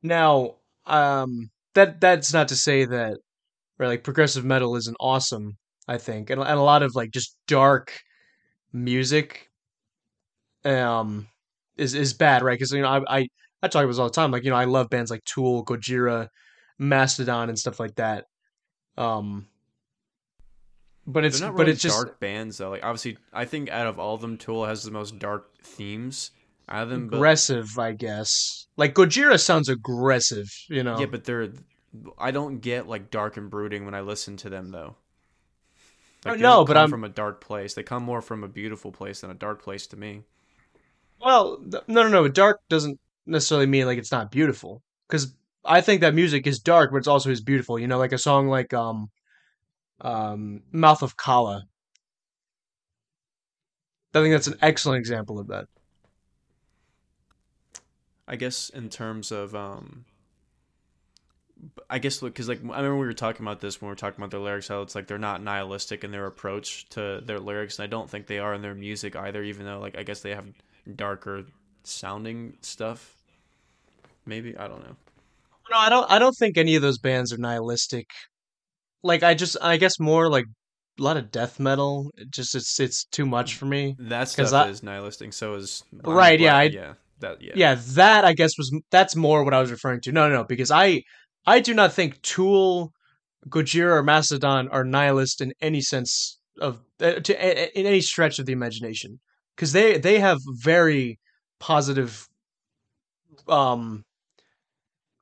now, um, that that's not to say that right, like progressive metal isn't awesome, I think, and and a lot of like just dark music, um, is is bad, right? Because you know I I I talk about this all the time, like you know I love bands like Tool, Gojira, Mastodon, and stuff like that. Um, but it's They're not but really it's just dark bands though. Like obviously, I think out of all of them, Tool has the most dark themes out of them. But aggressive, I guess. Like Gojira sounds aggressive, you know. yeah, but they're. I don't get like dark and brooding when I listen to them though. Oh, Like, no, don't but come I'm- from a dark place. They come more from a beautiful place than a dark place to me. Well, no, no, no. Dark doesn't necessarily mean like it's not beautiful. Because I think that music is dark, but it's also is beautiful. You know, like a song like um, um, "Mouth of Kala." I think that's an excellent example of that. I guess in terms of um I guess because like I remember we were talking about this when we were talking about their lyrics how it's like they're not nihilistic in their approach to their lyrics and I don't think they are in their music either even though like I guess they have darker sounding stuff maybe I don't know No, I don't. I don't think any of those bands are nihilistic. Like I just, I guess more like a lot of death metal. It just it's it's too much for me. that stuff I- is nihilistic so is Right, yeah, I- yeah that yeah yeah that i guess was that's more what i was referring to no no no because i i do not think tool gojira or mastodon are nihilist in any sense of uh, to a- in any stretch of the imagination because they they have very positive um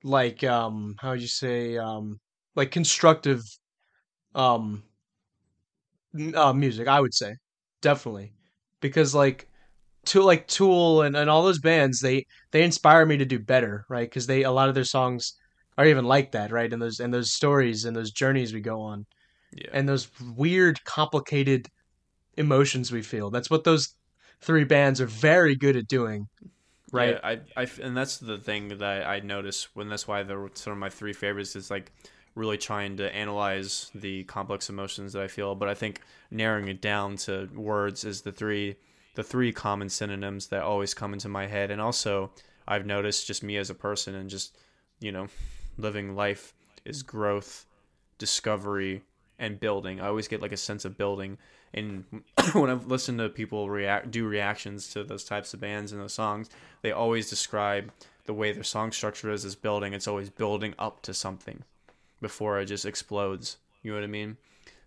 like um how would you say um like constructive um uh, music i would say definitely because like to like Tool and, and all those bands, they they inspire me to do better, right? Because they a lot of their songs are even like that, right? And those and those stories and those journeys we go on, yeah and those weird, complicated emotions we feel. That's what those three bands are very good at doing, right? Yeah, I, I and that's the thing that I notice when that's why they're some of my three favorites is like really trying to analyze the complex emotions that I feel. But I think narrowing it down to words is the three the three common synonyms that always come into my head. And also I've noticed just me as a person and just you know living life is growth, discovery, and building. I always get like a sense of building. And when I've listened to people react do reactions to those types of bands and those songs, they always describe the way their song structure is as building. It's always building up to something before it just explodes. You know what I mean?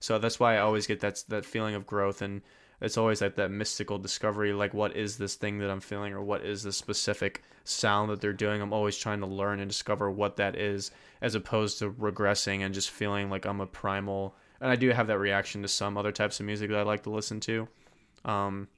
So that's why I always get that that feeling of growth, and it's always like that mystical discovery. Like, what is this thing that I'm feeling, or what is this specific sound that they're doing? I'm always trying to learn and discover what that is, as opposed to regressing and just feeling like I'm a primal. And I do have that reaction to some other types of music that I like to listen to. Um,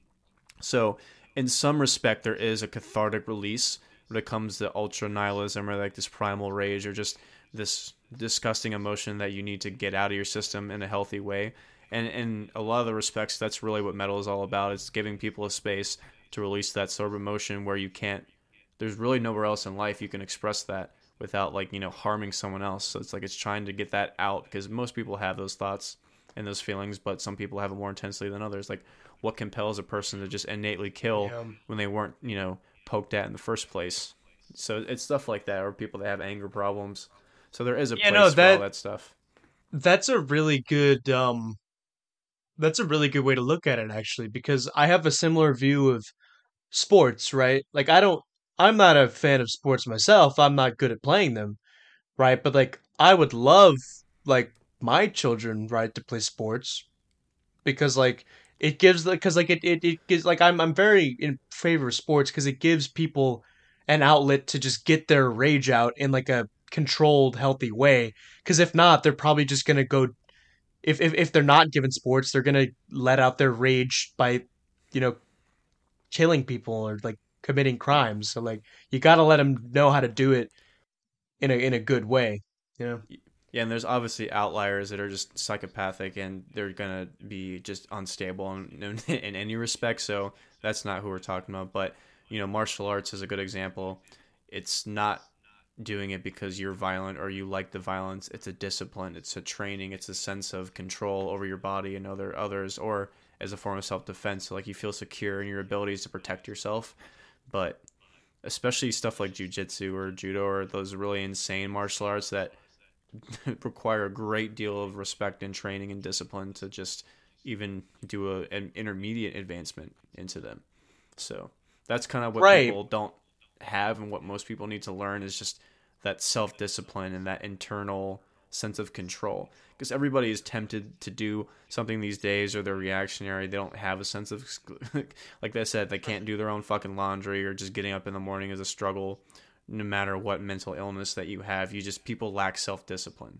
so, in some respect, there is a cathartic release when it comes to ultra nihilism or like this primal rage or just this disgusting emotion that you need to get out of your system in a healthy way. And in a lot of the respects, that's really what metal is all about. It's giving people a space to release that sort of emotion where you can't. There's really nowhere else in life you can express that without like you know harming someone else. So it's like it's trying to get that out because most people have those thoughts and those feelings, but some people have it more intensely than others. Like, what compels a person to just innately kill Yeah. when they weren't, you know, poked at in the first place? So it's stuff like that, or people that have anger problems. So there is a Yeah, place no, for all that stuff. That's a really good um that's a really good way to look at it actually because I have a similar view of sports, right? Like I don't I'm not a fan of sports myself. I'm not good at playing them, right? But like I would love like my children, right, to play sports because like it gives the because like it, it it gives like I'm I'm very in favor of sports because it gives people an outlet to just get their rage out in like a controlled, healthy way. Because if not, they're probably just gonna go. If, if if they're not given sports, they're gonna let out their rage by, you know, killing people or like committing crimes. So like you gotta let them know how to do it in a in a good way. You know. Yeah, and there's obviously outliers that are just psychopathic and they're gonna be just unstable in, in, in any respect. So that's not who we're talking about. But you know, martial arts is a good example. It's not doing it because you're violent or you like the violence. It's a discipline. It's a training. It's a sense of control over your body and other others, or as a form of self defense. So like you feel secure in your abilities to protect yourself. But especially stuff like jujitsu or judo or those really insane martial arts that require a great deal of respect and training and discipline to just even do a, an intermediate advancement into them. So that's kind of what Right. people don't have and what most people need to learn is just that self discipline and that internal sense of control. Because everybody is tempted to do something these days or they're reactionary. They don't have a sense of, like I said, they can't do their own fucking laundry or just getting up in the morning is a struggle no matter what mental illness that you have. You just, people lack self discipline.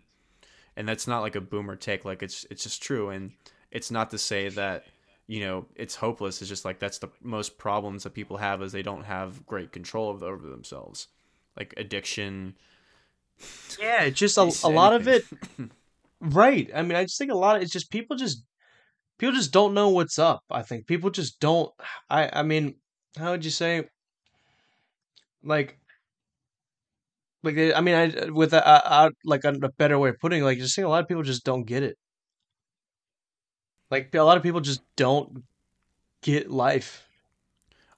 And that's not like a boomer take. Like it's, it's just true. And it's not to say that, you know, it's hopeless. It's just like that's the most problems that people have is they don't have great control of over themselves. Like addiction. Yeah, just a, a lot of it. Right. I mean, I just think a lot of it's just people just people just don't know what's up. I think people just don't. I I mean, how would you say? Like, like I mean, I with a, a, a like a, better way of putting, it, like just think a lot of people just don't get it. Like a lot of people just don't get life.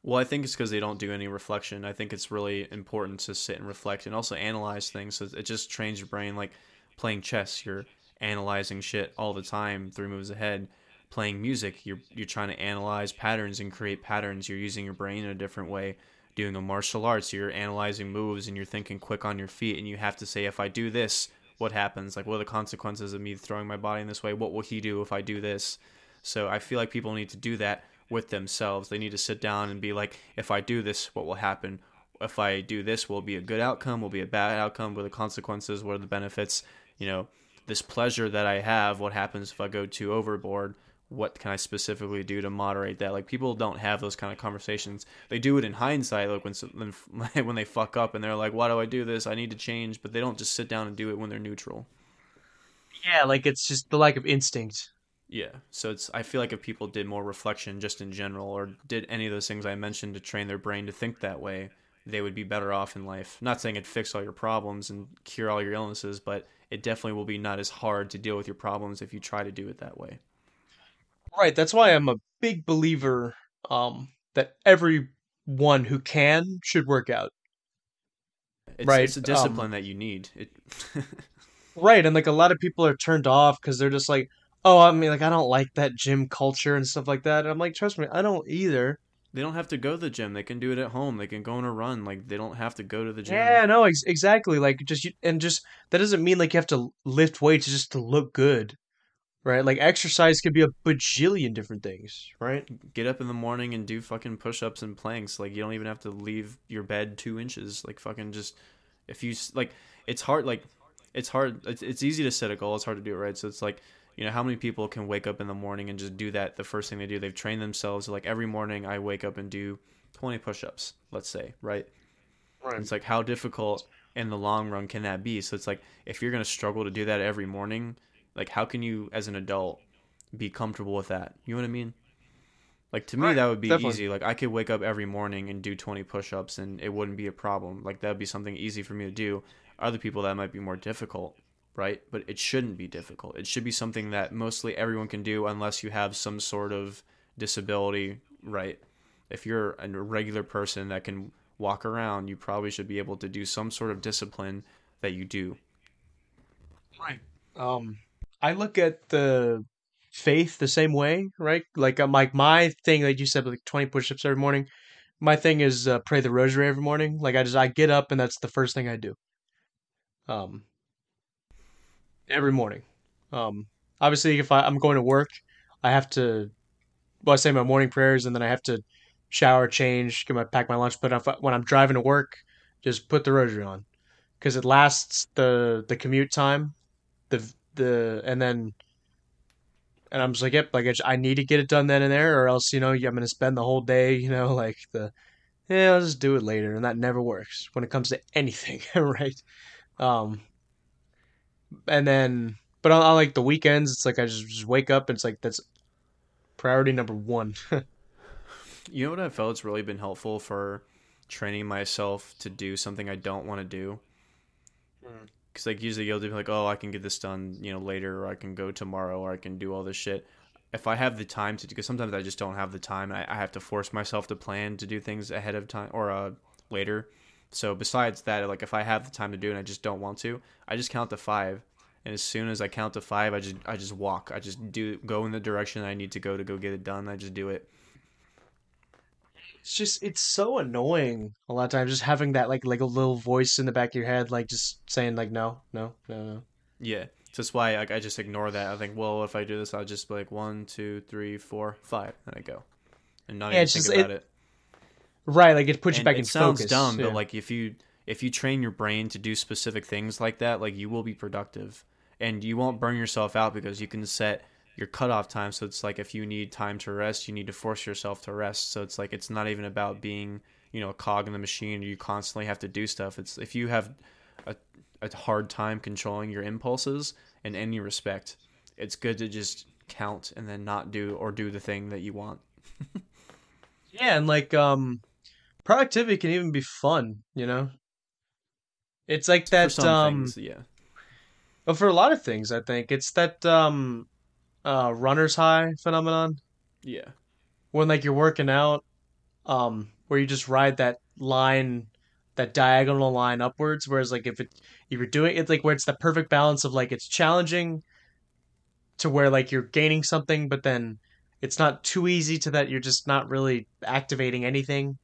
Well, I think it's because they don't do any reflection. I think it's really important to sit and reflect and also analyze things. So it just trains your brain. Like playing chess, you're analyzing shit all the time, three moves ahead. Playing music, you're you're trying to analyze patterns and create patterns. You're using your brain in a different way. Doing a martial arts, you're analyzing moves and you're thinking quick on your feet, and you have to say, if I do this, what happens? Like, what are the consequences of me throwing my body in this way? What will he do if I do this? So I feel like people need to do that with themselves. They need to sit down and be like, if I do this, what will happen? If I do this, will be a good outcome? Will be a bad outcome? What are the consequences? What are the benefits? You know, this pleasure that I have, what happens if I go too overboard? What can I specifically do to moderate that? Like people don't have those kind of conversations. They do it in hindsight, like when when they fuck up and they're like, "Why do I do this? I need to change." But they don't just sit down and do it when they're neutral. Yeah, like it's just the lack of instinct. Yeah. So it's I feel like if people did more reflection just in general or did any of those things I mentioned to train their brain to think that way, they would be better off in life. Not saying it'd fix all your problems and cure all your illnesses, but it definitely will be not as hard to deal with your problems if you try to do it that way. Right. That's why I'm a big believer um, that everyone who can should work out. It's, Right, it's a um, discipline that you need. It Right, and like a lot of people are turned off because they're just like, oh, I mean, like I don't like that gym culture and stuff like that. And I'm like, trust me, I don't either. they don't have to go to the gym. They can do it at home. They can go on a run. Like they don't have to go to the gym. Yeah, no, ex- exactly. Like just you, and just that doesn't mean like you have to lift weights just to look good, right? Like exercise could be a bajillion different things, right? Get up in the morning and do fucking push-ups and planks. Like you don't even have to leave your bed two inches. Like fucking just if you like, it's hard. Like it's hard. It's, it's easy to set a goal. It's hard to do it right. So it's like you know how many people can wake up in the morning and just do that. The first thing they do, they've trained themselves. Like every morning, I wake up and do twenty push-ups. Let's say right. Right. It's like how difficult in the long run can that be? So it's like if you're gonna struggle to do that every morning, like how can you as an adult be comfortable with that? You know what I mean? Like to me Right, that would be definitely. easy. Like I could wake up every morning and do 20 push-ups and it wouldn't be a problem. Like that would be something easy for me to do. Other people that might be more difficult. Right? But it shouldn't be difficult. It should be something that mostly everyone can do unless you have some sort of disability, right? If you're a regular person that can walk around, you probably should be able to do some sort of discipline that you do. Right. Um, I look at the faith the same way, right? Like, I'm like my thing, like you said, like 20 push-ups every morning. My thing is uh, pray the rosary every morning. Like, I just I get up and that's the first thing I do. Um, every morning. Um, obviously, if I, I'm going to work, I have to, well, I say my morning prayers, and then I have to shower, change, get my pack my lunch. But if when I'm driving to work, just put the rosary on, because it lasts the the commute time, the the and then. And I'm just like, yep, like I, just, I need to get it done then and there, or else, you know, I'm gonna spend the whole day, you know, like the, yeah, I'll just do it later, and that never works when it comes to anything, right? Um, and then but on, on, like the weekends it's like i just, just wake up and it's like that's priority number one. You know what i felt it's really been helpful for training myself to do something i don't want to do? Because mm. like usually you'll be like oh i can get this done you know later or i can go tomorrow or i can do all this shit. If i have the time to because sometimes i just don't have the time I, I have to force myself to plan to do things ahead of time or uh, later so besides that, like if I have the time to do it and I just don't want to, I just count to five. And as soon as I count to five, I just I just walk. I just do go in the direction I need to go to go get it done. I just do it. It's just it's so annoying a lot of times just having that like like a little voice in the back of your head like just saying like no no no no. Yeah, so that's why like I just ignore that. I think well if I do this I'll just be like one two three four five and I go, and not yeah, even think just, about it, it Right, like it puts you back it in sounds focus. Sounds dumb, yeah. but like if you if you train your brain to do specific things like that, like you will be productive and you won't burn yourself out because you can set your cutoff time. So it's like if you need time to rest, you need to force yourself to rest. So it's like it's not even about being you know a cog in the machine. You constantly have to do stuff. It's if you have a a hard time controlling your impulses in any respect, it's good to just count and then not do or do the thing that you want. yeah, and like um productivity can even be fun, you know? It's like that for um things, yeah. But for a lot of things, I think it's that um uh runner's high phenomenon. Yeah. When like you're working out um where you just ride that line that diagonal line upwards whereas like if it if you're doing it like where it's the perfect balance of like it's challenging to where like you're gaining something but then it's not too easy to that you're just not really activating anything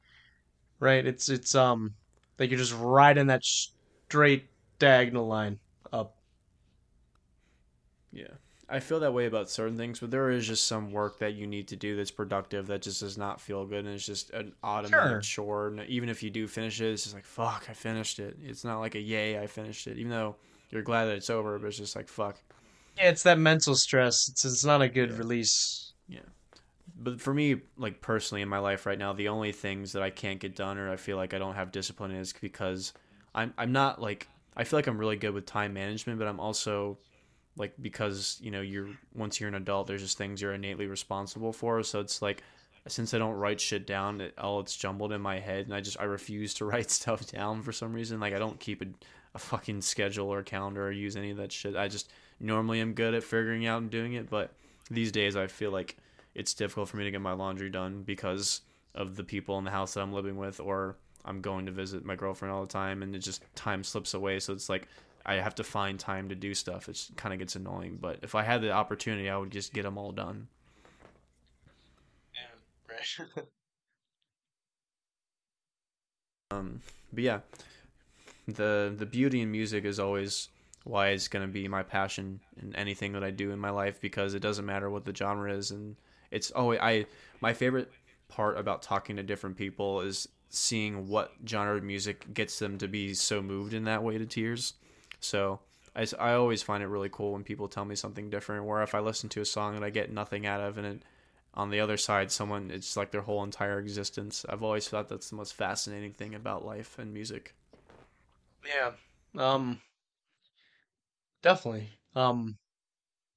right? It's it's um like you're just riding that straight diagonal line up. Yeah. I feel that way about certain things, but there is just some work that you need to do that's productive that just does not feel good, and it's just an automatic sure. chore. And even if you do finish it, it's just like fuck, I finished it. It's not like a yay, I finished it, even though you're glad that it's over, but it's just like fuck. Yeah, it's that mental stress. It's it's not a good yeah. release. Yeah but for me, like personally in my life right now, the only things that I can't get done or I feel like I don't have discipline is because I'm I'm not like I feel like I'm really good with time management, but I'm also like because you know you're once you're an adult, there's just things you're innately responsible for. So it's like since I don't write shit down, it, all it's jumbled in my head, and I just I refuse to write stuff down for some reason. Like I don't keep a, a fucking schedule or calendar or use any of that shit. I just normally am good at figuring out and doing it, but these days I feel like it's difficult for me to get my laundry done because of the people in the house that I'm living with, or I'm going to visit my girlfriend all the time, and it just time slips away. So it's like I have to find time to do stuff. It kind of gets annoying. But if I had the opportunity, I would just get them all done. Yeah, right. um, but yeah, the the beauty in music is always why it's gonna be my passion in anything that I do in my life because it doesn't matter what the genre is and it's oh I my favorite part about talking to different people is seeing what genre of music gets them to be so moved in that way to tears. So I, I always find it really cool when people tell me something different. Where if I listen to a song and I get nothing out of, and it, on the other side, someone it's like their whole entire existence. I've always thought that's the most fascinating thing about life and music. Yeah, um, definitely. Um,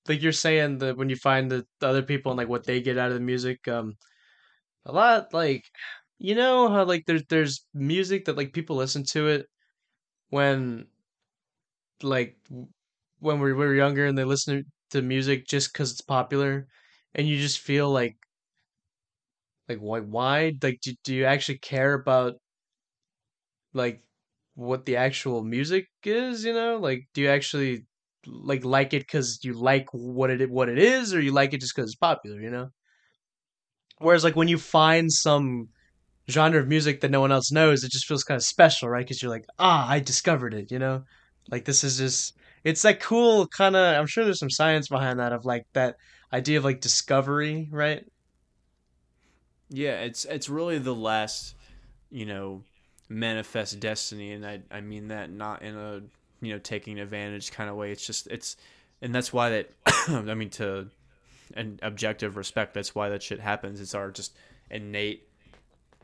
like you're saying that when you find the, the other people and like what they get out of the music, um, a lot like you know how like there's there's music that like people listen to it when like when we were younger and they listen to music just because it's popular, and you just feel like like why why like do, do you actually care about like what the actual music is? You know, like do you actually like like it because you like what it what it is, or you like it just because it's popular? You know. Whereas like when you find some genre of music that no one else knows, it just feels kind of special, right? Because you're like, ah, I discovered it, you know? Like this is just it's that cool kind of I'm sure there's some science behind that of like that idea of like discovery, right? Yeah, it's it's really the last, you know, manifest destiny, and I I mean that not in a you know taking advantage kind of way. It's just it's, and that's why that I mean to an objective respect. That's why that shit happens. It's our just innate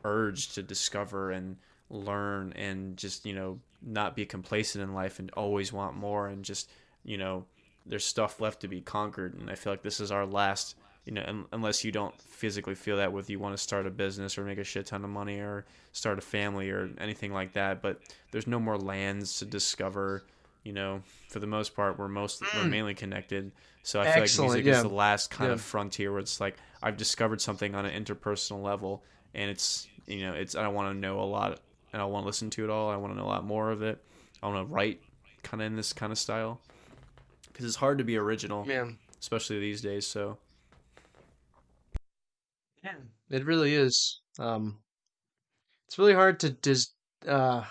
urge to discover and learn and just you know not be complacent in life and always want more and just you know there's stuff left to be conquered and i feel like this is our last you know un- unless you don't physically feel that with you want to start a business or make a shit ton of money or start a family or anything like that but there's no more lands to discover you know for the most part we're most we're mm. mainly connected so i feel like music yeah. is the last kind Yeah. of frontier where it's like i've discovered something on an interpersonal level and it's you know it's i don't want to know a lot and i want to listen to it all i want to know a lot more of it i want to write kind of in this kind of style because it's hard to be original Man. especially these days so Yeah. It really is. Um it's really hard to just uh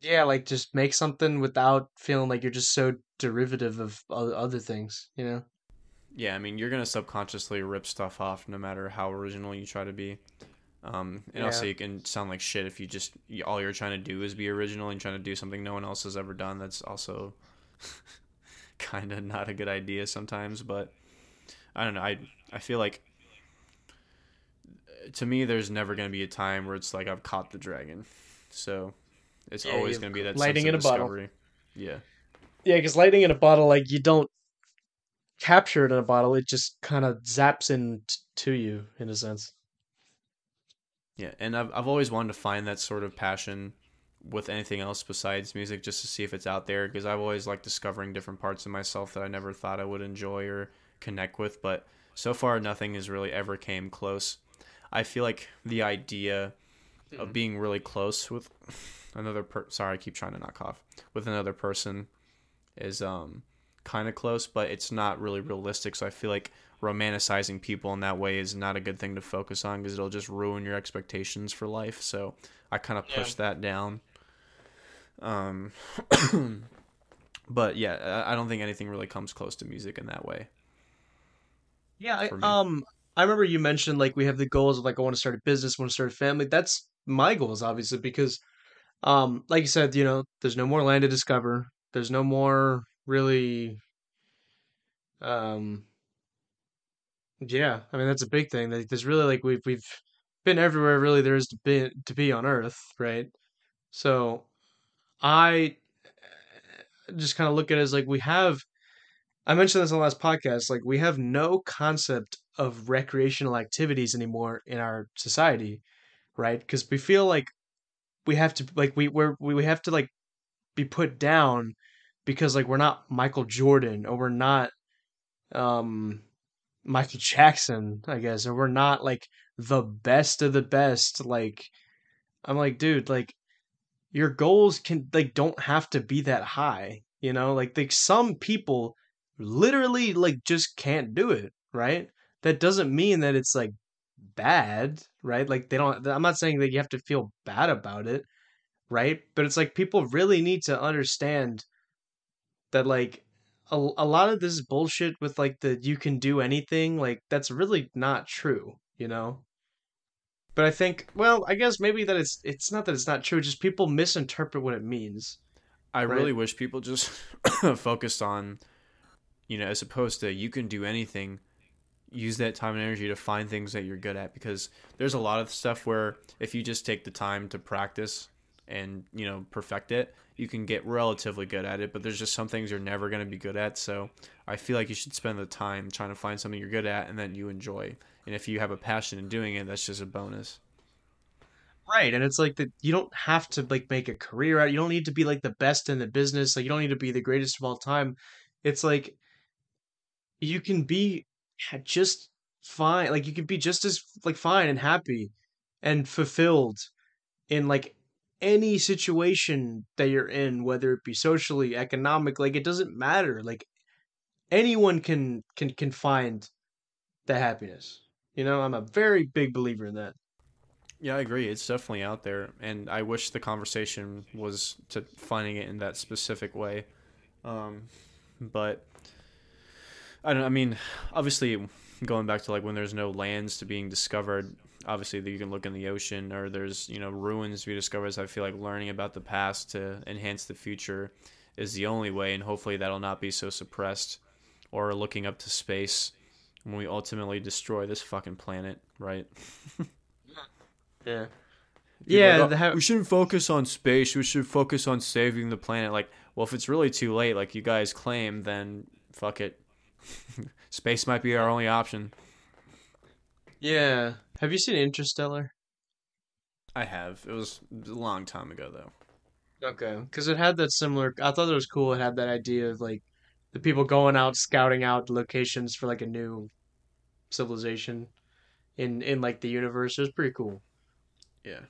yeah, like just make something without feeling like you're just so derivative of other things, you know? yeah i mean you're gonna subconsciously rip stuff off no matter how original you try to be um, and also Yeah. you can sound like shit if you just you, all you're trying to do is be original and trying to do something no one else has ever done that's also kind of not a good idea sometimes but i don't know i i feel like uh, to me there's never going to be a time where it's like i've caught the dragon so it's Yeah, always going to be that lighting in a bottle. yeah Yeah, because lighting in a bottle, like you don't capture it in a bottle; it just kind of zaps in t- to you, in a sense. Yeah, and I've I've always wanted to find that sort of passion with anything else besides music, just to see if it's out there. Because I've always liked discovering different parts of myself that I never thought I would enjoy or connect with. But so far, nothing has really ever came close. I feel like the idea of being really close with another per sorry, I keep trying to not cough with another person is um kind of close, but it's not really realistic. So I feel like romanticizing people in that way is not a good thing to focus on because it'll just ruin your expectations for life. So I kind of push that down. Um, but yeah, I don't think anything really comes close to music in that way. Yeah, I, um, I remember you mentioned like we have the goals of like I want to start a business, want to start a family. That's my goals, obviously, because, um, like you said, you know, there's no more land to discover. There's no more really, um, yeah. I mean, that's a big thing. Like, there's really like we've we've been everywhere really there is to be to be on Earth, right? So, I just kind of look at it as like we have I mentioned this in the last podcast. Like, we have no concept of recreational activities anymore in our society, right? Because we feel like we have to, like, we we're, we we have to like be put down because like we're not Michael Jordan or we're not um Michael Jackson, I guess, or we're not like the best of the best. Like, I'm like, dude, like your goals can like don't have to be that high, you know? Like, like some people literally like just can't do it, right? That doesn't mean that it's like bad, right? Like they don't I'm not saying that you have to feel bad about it, right? But it's like people really need to understand that like a, a lot of this bullshit with like the you can do anything, like that's really not true, you know? But I think well, I guess maybe that it's it's not that it's not true, just people misinterpret what it means. I Right. really wish people just focused on, you know, as opposed to you can do anything. Use that time and energy to find things that you're good at because there's a lot of stuff where if you just take the time to practice and you know perfect it, you can get relatively good at it. But there's just some things you're never going to be good at. So I feel like you should spend the time trying to find something you're good at and that you enjoy. And if you have a passion in doing it, that's just a bonus. Right, and it's like that you don't have to like make a career out. You don't need to be like the best in the business. Like you don't need to be the greatest of all time. It's like you can be just fine. Like you can be just as like fine and happy and fulfilled in like any situation that you're in, whether it be socially, economic, like it doesn't matter. Like anyone can can can find the happiness. You know, I'm a very big believer in that. Yeah, I agree. It's definitely out there, and I wish the conversation was to finding it in that specific way. Um, but I don't. I mean, obviously, going back to like when there's no lands to being discovered, obviously that you can look in the ocean or there's you know ruins to be discovered. So I feel like learning about the past to enhance the future is the only way, and hopefully that'll not be so suppressed or looking up to space when we ultimately destroy this fucking planet, right? Yeah. People Yeah, uh, like, "Oh, ha- we shouldn't focus on space. We should focus on saving the planet. Like, well, if it's really too late, like you guys claim, then fuck it. space might be our only option. yeah. Have you seen Interstellar? I have. It was a long time ago, though. Okay, because it had that similar. I thought it was cool. It had that idea of like the people going out scouting out locations for like a new civilization in in like the universe. It was pretty cool. Yeah.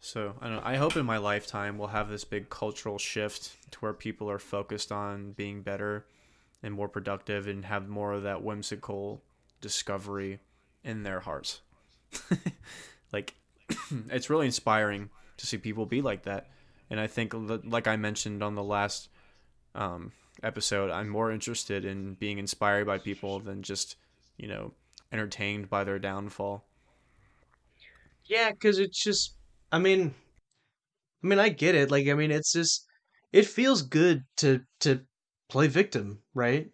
So I don't. I hope in my lifetime we'll have this big cultural shift to where people are focused on being better and more productive and have more of that whimsical discovery in their hearts. like, it's really inspiring to see people be like that. And I think, like I mentioned on the last um, episode, I'm more interested in being inspired by people than just, you know, entertained by their downfall. Yeah, because it's just. I mean, I mean, I get it. Like, I mean, it's just. It feels good to to play victim, right?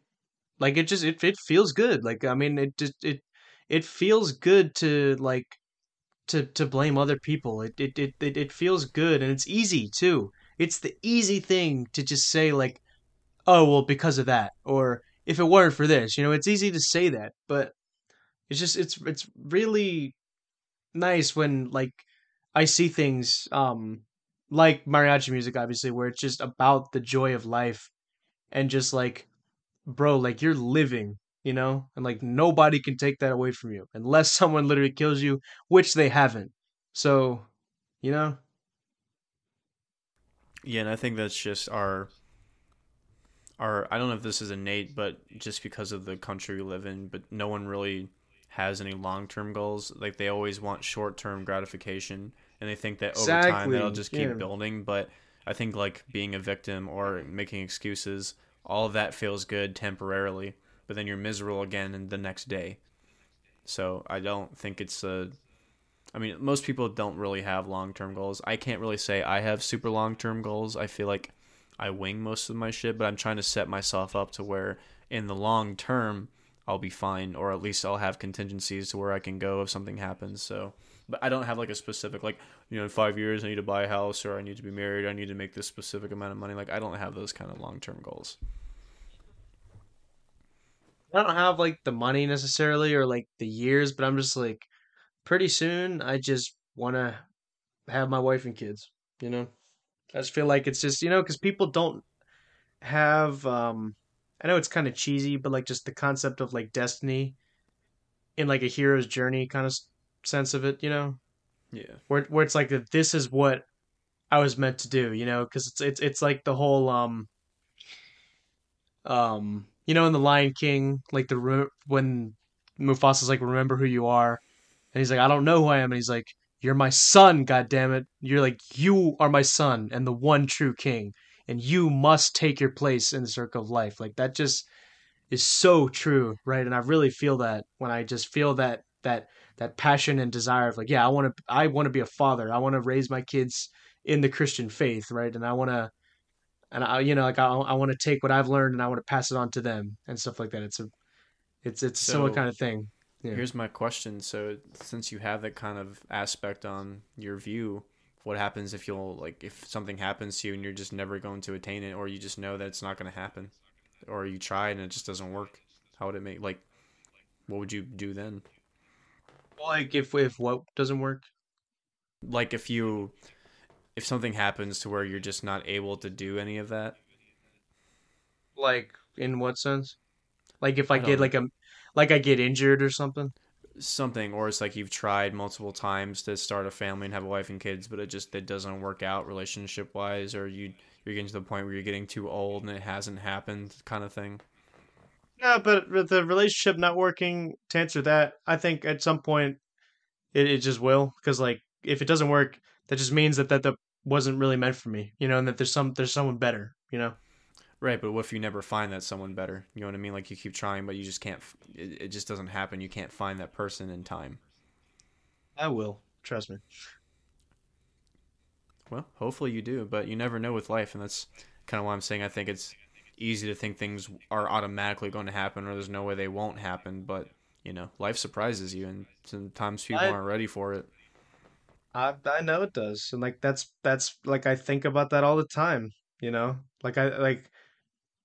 Like, it just it it feels good. Like, I mean, it just it it feels good to like to to blame other people. It it it it, it feels good and it's easy too. It's the easy thing to just say like, "Oh, well because of that." Or if it weren't for this, you know, it's easy to say that, but it's just it's it's really nice when like I see things um like mariachi music obviously where it's just about the joy of life and just like bro, like you're living, you know? And like nobody can take that away from you unless someone literally kills you, which they haven't. So, you know? Yeah, and I think that's just our our I don't know if this is innate, but just because of the country we live in, but no one really has any long term goals. Like they always want short term gratification and they think that over time that'll just keep Yeah. building. But I think like being a victim or making excuses, all of that feels good temporarily, but then you're miserable again in the next day. So I don't think it's a I mean, most people don't really have long term goals. I can't really say I have super long term goals. I feel like I wing most of my shit, but I'm trying to set myself up to where in the long term I'll be fine, or at least I'll have contingencies to where I can go if something happens. So, but I don't have like a specific like you know in five years I need to buy a house or I need to be married. I need to make this specific amount of money. Like I don't have those kind of long term goals. I don't have like the money necessarily or like the years, but I'm just like pretty soon I just want to have my wife and kids, you know? I just feel like it's just, you know, cuz people don't have um I know it's kind of cheesy, but like just the concept of like destiny in like a hero's journey kind of sense of it, you know? Yeah. Where where it's like this is what I was meant to do, you know, cuz it's it's it's like the whole um um you know in the Lion King like the re- when Mufasa's like remember who you are. And he's like I don't know who I am. And he's like you're my son god damn it you're like you are my son and the one true king and you must take your place in the circle of life. Like that just is so true right? And I really feel that when I just feel that that that passion and desire of like yeah I want to I want to be a father I want to raise my kids in the Christian faith right and I want to and I, you know, like I, I want to take what I've learned and I want to pass it on to them and stuff like that. It's a, it's it's a similar kind of thing. Yeah. Here's my question. So, since you have that kind of aspect on your view, what happens if you'll like if something happens to you and you're just never going to attain it, or you just know that it's not going to happen, or you try and it just doesn't work? How would it make like? What would you do then? Like if if what doesn't work? Like if you if something happens to where you're just not able to do any of that. Like in what sense? Like if I, I get like a like I get injured or something. something or it's like you've tried multiple times to start a family and have a wife and kids but it just it doesn't work out relationship wise or you you're getting to the point where you're getting too old and it hasn't happened kind of thing Yeah, but the relationship not working, to answer that, I think at some point it, it just will. Because like if it doesn't work, that just means that, that that wasn't really meant for me, you know, and that there's some there's someone better, you know. right but what if you never find that someone better you know what i mean like you keep trying but you just can't it, it just doesn't happen you can't find that person in time I will. Trust me. well hopefully you do but you never know with life and that's kind of why i'm saying i think it's easy to think things are automatically going to happen or there's no way they won't happen but you know life surprises you and sometimes people I- aren't ready for it I I know it does, and like that's that's like I think about that all the time, you know. Like I like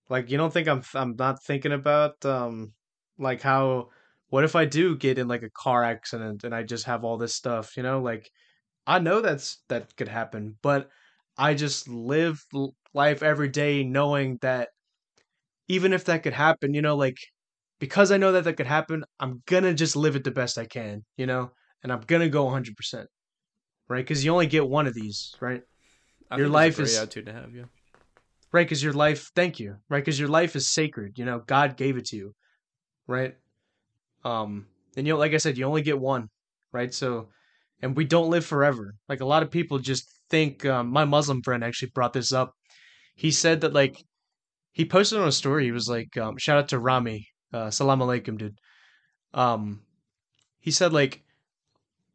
like you don't think I'm I'm not thinking about um like how what if I do get in like a car accident and I just have all this stuff, you know? Like I know that's that could happen, but I just live life every day knowing that even if that could happen, you know, like because I know that that could happen, I'm gonna just live it the best I can, you know, and I'm gonna go 100%, right? Because you only get one of these, right? I Your think that's a life is- attitude to have yeah Right? Because your life, thank you, right? Because your life is sacred, you know, God gave it to you, right? Um, and you know, like I said, you only get one, right? So, and we don't live forever. Like a lot of people just think. Um, my Muslim friend actually brought this up. He said that like he posted on a story. He was like, um, "Shout out to Rami, uh, salam alaikum, dude." Um, he said like,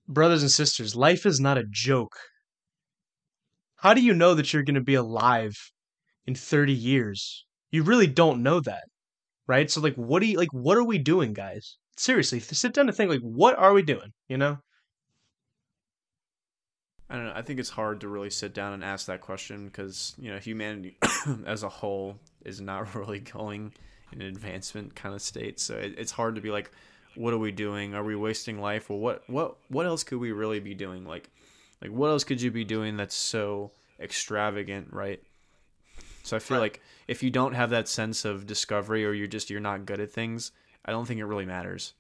brothers and sisters, life is not a joke. How do you know that you're going to be alive in 30 years? You really don't know that, right? So like, what do you like? What are we doing, guys? Seriously, sit down and think like, what are we doing? You know? I don't know. I think it's hard to really sit down and ask that question because you know humanity as a whole is not really going in an advancement kind of state. So it, it's hard to be like, what are we doing? Are we wasting life? Well, what what what else could we really be doing? Like, like what else could you be doing that's so extravagant, right? So I feel Right. like if you don't have that sense of discovery or you're just you're not good at things, I don't think it really matters.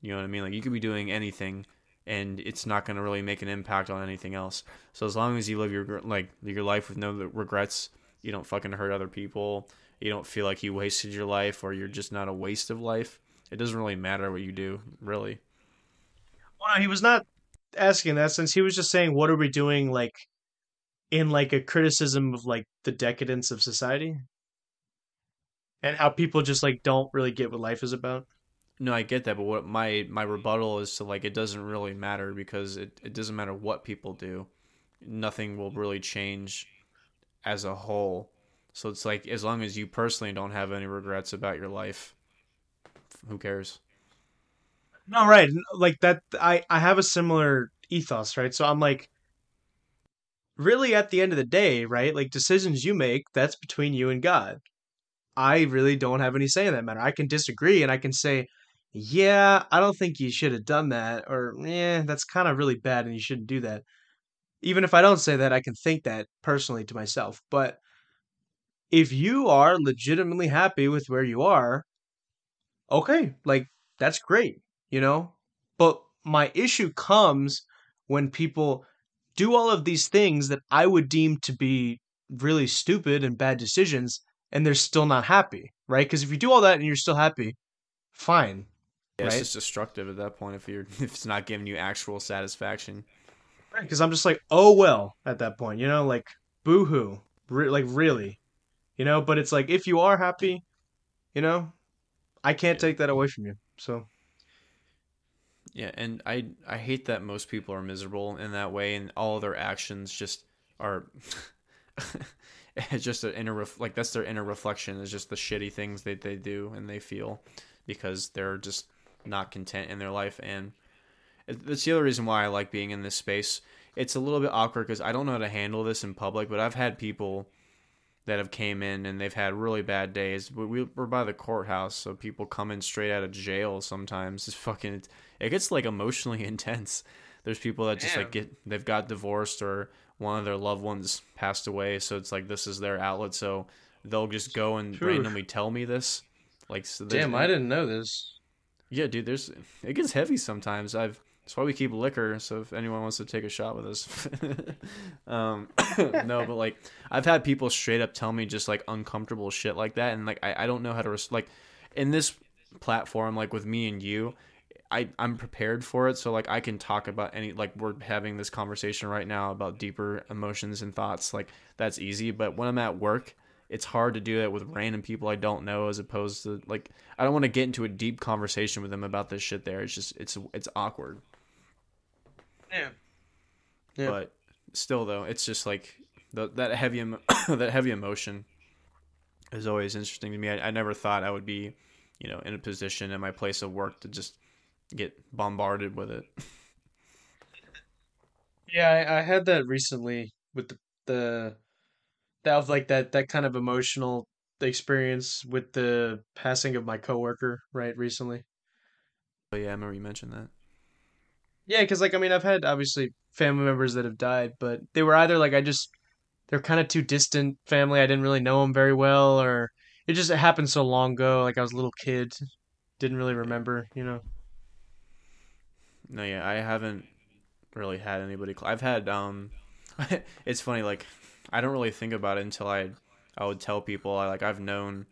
You know what I mean? Like you could be doing anything and it's not going to really make an impact on anything else. So as long as you live your like your life with no regrets, you don't fucking hurt other people, you don't feel like you wasted your life or you're just not a waste of life. It doesn't really matter what you do, really. Well, no, he was not asking that since He was just saying, what are we doing, like, in like a criticism of like the decadence of society, and how people just like don't really get what life is about. No, I get that, but what my my rebuttal is to like it doesn't really matter because it, it doesn't matter what people do. Nothing will really change as a whole. So it's like as long as you personally don't have any regrets about your life, who cares? No, right. Like that I I have a similar ethos, right? So I'm like really at the end of the day, right? Like decisions you make, that's between you and God. I really don't have any say in that matter. I can disagree and I can say, "Yeah, I don't think you should have done that," or "Yeah, that's kind of really bad and you shouldn't do that." Even if I don't say that, I can think that personally to myself. But if you are legitimately happy with where you are, okay, like that's great you know? But my issue comes when people do all of these things that I would deem to be really stupid and bad decisions and they're still not happy, right? Because if you do all that and you're still happy, fine. Yeah, It's just destructive at that point if you're if it's not giving you actual satisfaction. Because I'm just like, oh well at that point, you know, like boohoo. Re- like really. You know, but it's like if you are happy, you know, I can't take that away from you. So Yeah, and I I hate that most people are miserable in that way, and all their actions just are. it's just an inner like that's their inner reflection is just the shitty things that they do and they feel because they're just not content in their life, and that's the other reason why I like being in this space. It's a little bit awkward because I don't know how to handle this in public, but I've had people that have came in and they've had really bad days. We, we- we're by the courthouse, so people come in straight out of jail sometimes. It's fucking it gets like emotionally intense. there's people that just like get they've got divorced or one of their loved ones passed away, so it's like this is their outlet. So they'll just go and Phew. randomly tell me this. Like so Damn, I didn't know this. yeah, dude, there's it gets heavy sometimes. I've that's why we keep liquor. So if anyone wants to take a shot with us, um, no, but like I've had people straight up tell me just like uncomfortable shit like that, and like I, I don't know how to res- like in this platform like with me and you. I, I'm prepared for it, so like I can talk about any like we're having this conversation right now about deeper emotions and thoughts. Like that's easy, but when I'm at work, it's hard to do that with random people I don't know as opposed to like I don't want to get into a deep conversation with them about this shit there. It's just it's it's awkward. Yeah. Yeah. But still though, it's just like the, that heavy that heavy emotion is always interesting to me. I, I never thought I would be, you know, in a position in my place of work to just get bombarded with it. Yeah, I, I had that recently with the the that was like that that kind of emotional experience with the passing of my coworker, right, recently. But yeah, I remember you mentioned that. Yeah, because like I mean, I've had obviously family members that have died, but they were either like I just they're kind of too distant family. I didn't really know them very well, or it just it happened so long ago. Like I was a little kid, didn't really remember, you know. No, yeah, I haven't really had anybody. Cl- I've had um, it's funny like I don't really think about it until I I would tell people I like I've known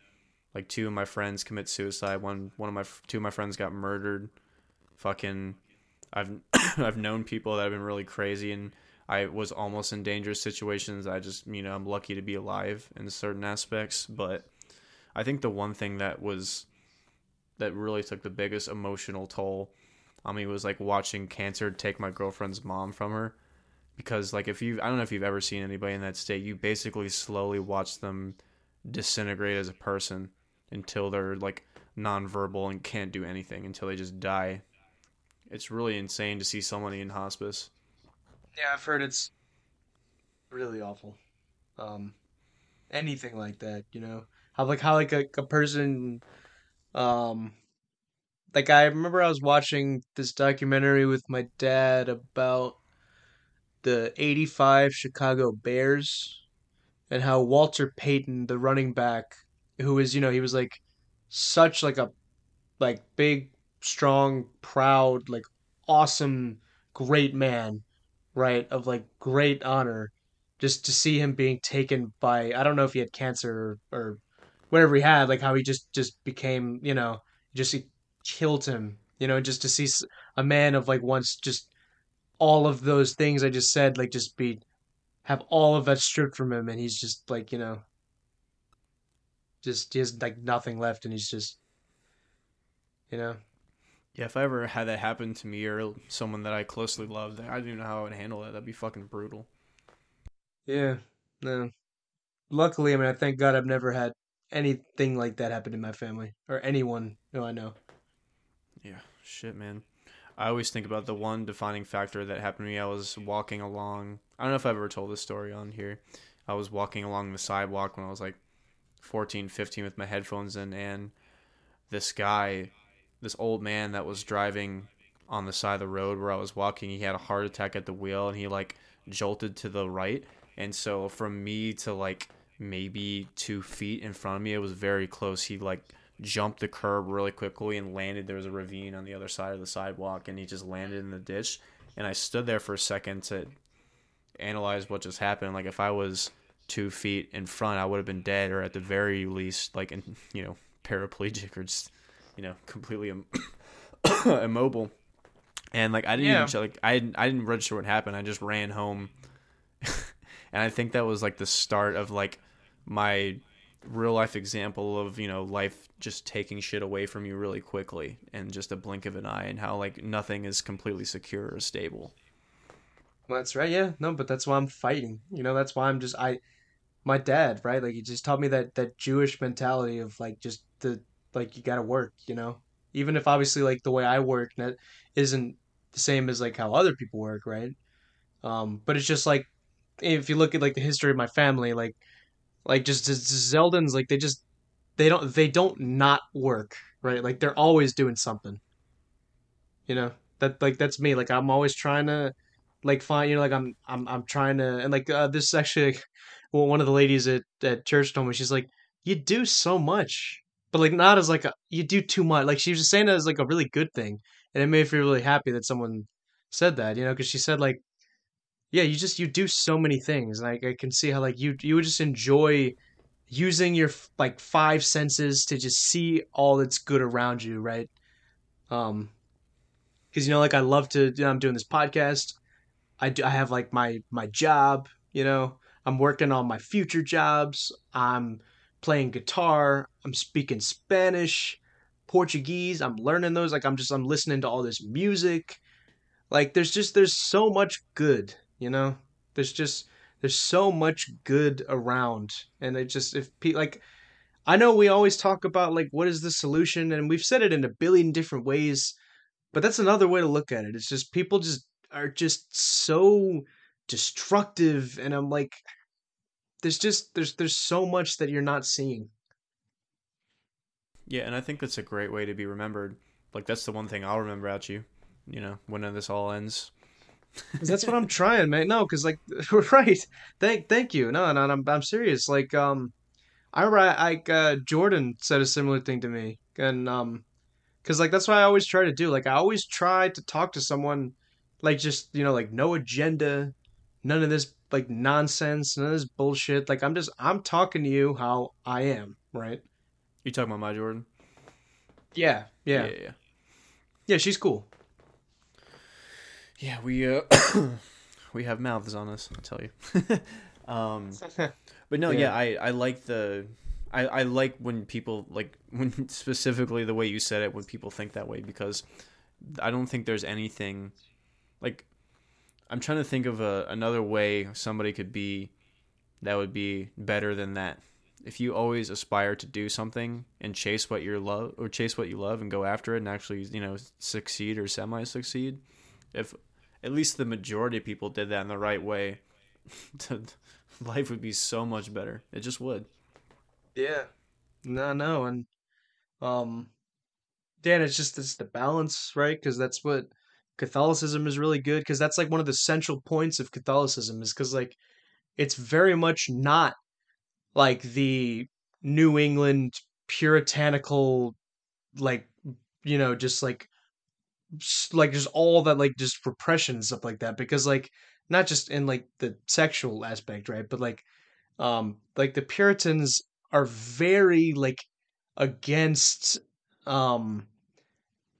like two of my friends commit suicide. One one of my two of my friends got murdered. Fucking, I've I've known people that have been really crazy and. I was almost in dangerous situations. I just, you know, I'm lucky to be alive in certain aspects. But I think the one thing that was, that really took the biggest emotional toll on me was like watching cancer take my girlfriend's mom from her. Because, like, if you, I don't know if you've ever seen anybody in that state, you basically slowly watch them disintegrate as a person until they're like nonverbal and can't do anything until they just die. It's really insane to see somebody in hospice. Yeah, I've heard it's really awful. Um, anything like that, you know, how like how like a, a person, um, like I remember I was watching this documentary with my dad about the '85 Chicago Bears and how Walter Payton, the running back, who was you know he was like such like a like big, strong, proud, like awesome, great man right of like great honor just to see him being taken by I don't know if he had cancer or, or whatever he had like how he just just became you know just he killed him you know just to see a man of like once just all of those things I just said like just be have all of that stripped from him and he's just like you know just he has like nothing left and he's just you know Yeah, if I ever had that happen to me or someone that I closely loved, I don't even know how I would handle that. That'd be fucking brutal. Yeah, no. Luckily, I mean, I thank God I've never had anything like that happen in my family or anyone who I know. Yeah, shit, man. I always think about the one defining factor that happened to me. I was walking along. I don't know if I've ever told this story on here. I was walking along the sidewalk when I was like 14, 15 with my headphones in, and this guy, this old man that was driving on the side of the road where I was walking, he had a heart attack at the wheel and he like jolted to the right. And so from me to like maybe two feet in front of me, it was very close. He like jumped the curb really quickly and landed. There was a ravine on the other side of the sidewalk, and he just landed in the ditch. And I stood there for a second to analyze what just happened. Like if I was two feet in front, I would have been dead, or at the very least, like in, you know, paraplegic or just you know completely Im- immobile. And like I didn't Yeah. even like I didn't, I didn't register what happened. I just ran home, and I think that was like the start of like my real life example of you know life just taking shit away from you really quickly and just a blink of an eye and how like nothing is completely secure or stable Well, that's right. Yeah, no, but that's why I'm fighting. You know, that's why I'm just I, my dad, right? Like he just taught me that that Jewish mentality of like just the like you gotta work. You know, even if obviously like the way I work that isn't the same as like how other people work, right? Um, but it's just like if you look at like the history of my family, like like just Zeldins, like they just they don't they don't not work, right? Like they're always doing something. You know, That like that's me. Like I'm always trying to like find you know like I'm I'm I'm trying to and like uh, this is actually well one of the ladies at at church told me she's like you do so much but like not as like a you do too much like she was just saying that as like a really good thing and it made me really happy that someone said that you know because she said like yeah you just you do so many things like I can see how like you you would just enjoy using your like five senses to just see all that's good around you right um because you know like I love to you know I'm doing this podcast I do, I have like my my job, you know. I'm working on my future jobs. I'm playing guitar. I'm speaking Spanish, Portuguese. I'm learning those. Like I'm just I'm listening to all this music. Like there's just there's so much good, you know. There's just there's so much good around, and it just if pe- like I know we always talk about like what is the solution, and we've said it in a billion different ways but that's another way to look at it. It's just people just are just so destructive and I'm like there's just there's there's so much that you're not seeing. Yeah, and I think that's a great way to be remembered. Like that's the one thing I'll remember about you. You know, when this all ends. that's what I'm trying, man. No, cuz like right. Thank thank you. No, no, I'm I'm serious. Like um I remember like uh Jordan said a similar thing to me. And um cuz like that's what I always try to do. Like I always try to talk to someone like just, you know, like no agenda, none of this like nonsense, none of this bullshit. Like I'm just I'm talking to you how I am, right? You talking about my Jordan? Yeah, Yeah, yeah. yeah. Yeah, she's cool. Yeah, we uh we have mouths on us, I'll tell you. um But no, yeah, Yeah. I I like the I I like when people like when specifically the way you said it when people think that way because I don't think there's anything like I'm trying to think of a another way somebody could be that would be better than that. If you always aspire to do something and chase what you love or chase what you love and go after it and actually, you know, succeed or semi succeed, if at least the majority of people did that in the right way, life would be so much better. It just would. Yeah. No, no, and um Dan, it's just it's the balance, right? Because that's what Catholicism is really good. Because that's like one of the central points of Catholicism is because like it's very much not like the New England puritanical, like you know, just like like just all that like just repression and stuff like that. Because like not just in like the sexual aspect, right? But like um like the Puritans are very like against um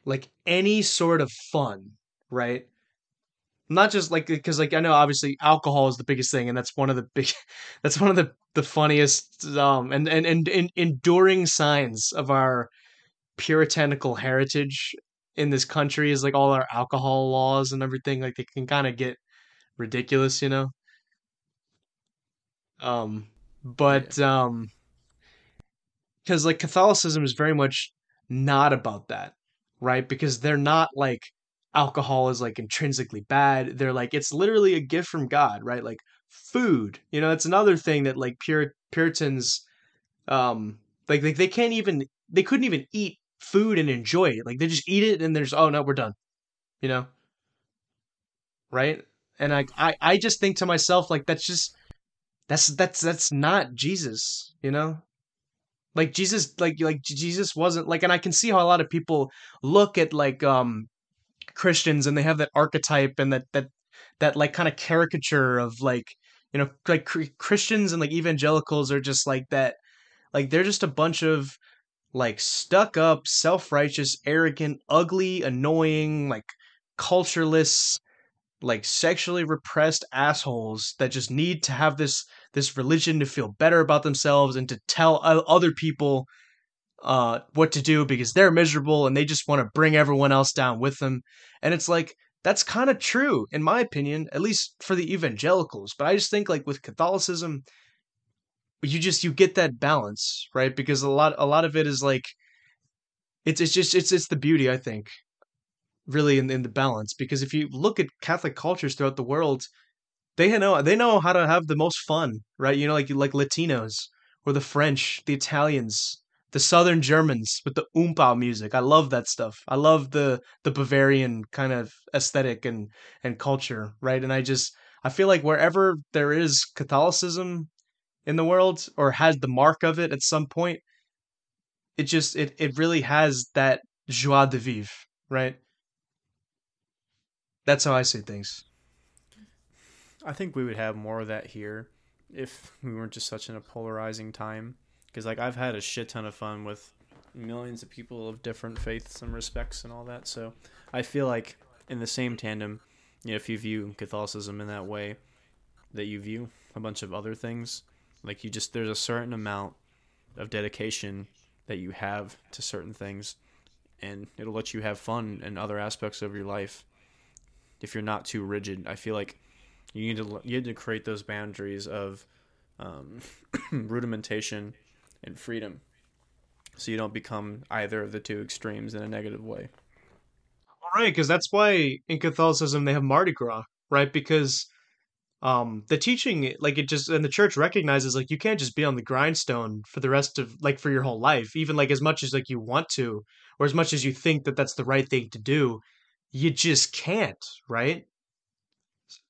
like any sort of fun, right? Not just like because like I know obviously alcohol is the biggest thing, and that's one of the big, that's one of the the funniest um and and and, and enduring signs of our puritanical heritage in this country is like all our alcohol laws and everything. Like they can kind of get ridiculous, you know. Um, Yeah. but um, because like Catholicism is very much not about that, right? Because they're not like alcohol is like intrinsically bad. They're like it's literally a gift from God, right? Like food, you know, that's another thing that like Pur- Puritans, um, like they, they can't even they couldn't even eat food and enjoy it. Like they just eat it and there's oh no, we're done, you know, right? And I I I just think to myself like that's just that's that's that's not Jesus, you know? like jesus like like jesus wasn't like and i can see how a lot of people look at like um christians and they have that archetype and that that that like kind of caricature of like you know like christians and like evangelicals are just like that like they're just a bunch of like stuck up self-righteous arrogant ugly annoying like cultureless like sexually repressed assholes that just need to have this this religion to feel better about themselves and to tell other people uh what to do because they're miserable and they just want to bring everyone else down with them. And it's like that's kind of true in my opinion at least for the evangelicals. But i just think like with catholicism you just you get that balance right? Because a lot a lot of it is like it's it's just it's it's the beauty i think really in, in the balance. Because if you look at catholic cultures throughout the world they know they know how to have the most fun right? You know like like latinos or the french the italians the Southern Germans with the Oompah music. I love that stuff. I love the the Bavarian kind of aesthetic and and culture, right? And I just I feel like wherever there is Catholicism in the world or has the mark of it at some point, it just it it really has that joie de vivre, right? That's how I see things. I think we would have more of that here if we weren't just such in a polarizing time. Because like I've had a shit ton of fun with millions of people of different faiths and respects and all that. So I feel like in the same tandem, you know, if you view Catholicism in that way, that you view a bunch of other things, like you just there's a certain amount of dedication that you have to certain things, and it'll let you have fun in other aspects of your life. If you're not too rigid, I feel like you need to you need to create those boundaries of um, rudimentation and freedom, so you don't become either of the two extremes in a negative way. All right, because that's why in Catholicism they have Mardi Gras, right? Because um the teaching like it just and the church recognizes like you can't just be on the grindstone for the rest of like for your whole life even like as much as like you want to or as much as you think that that's the right thing to do you just can't right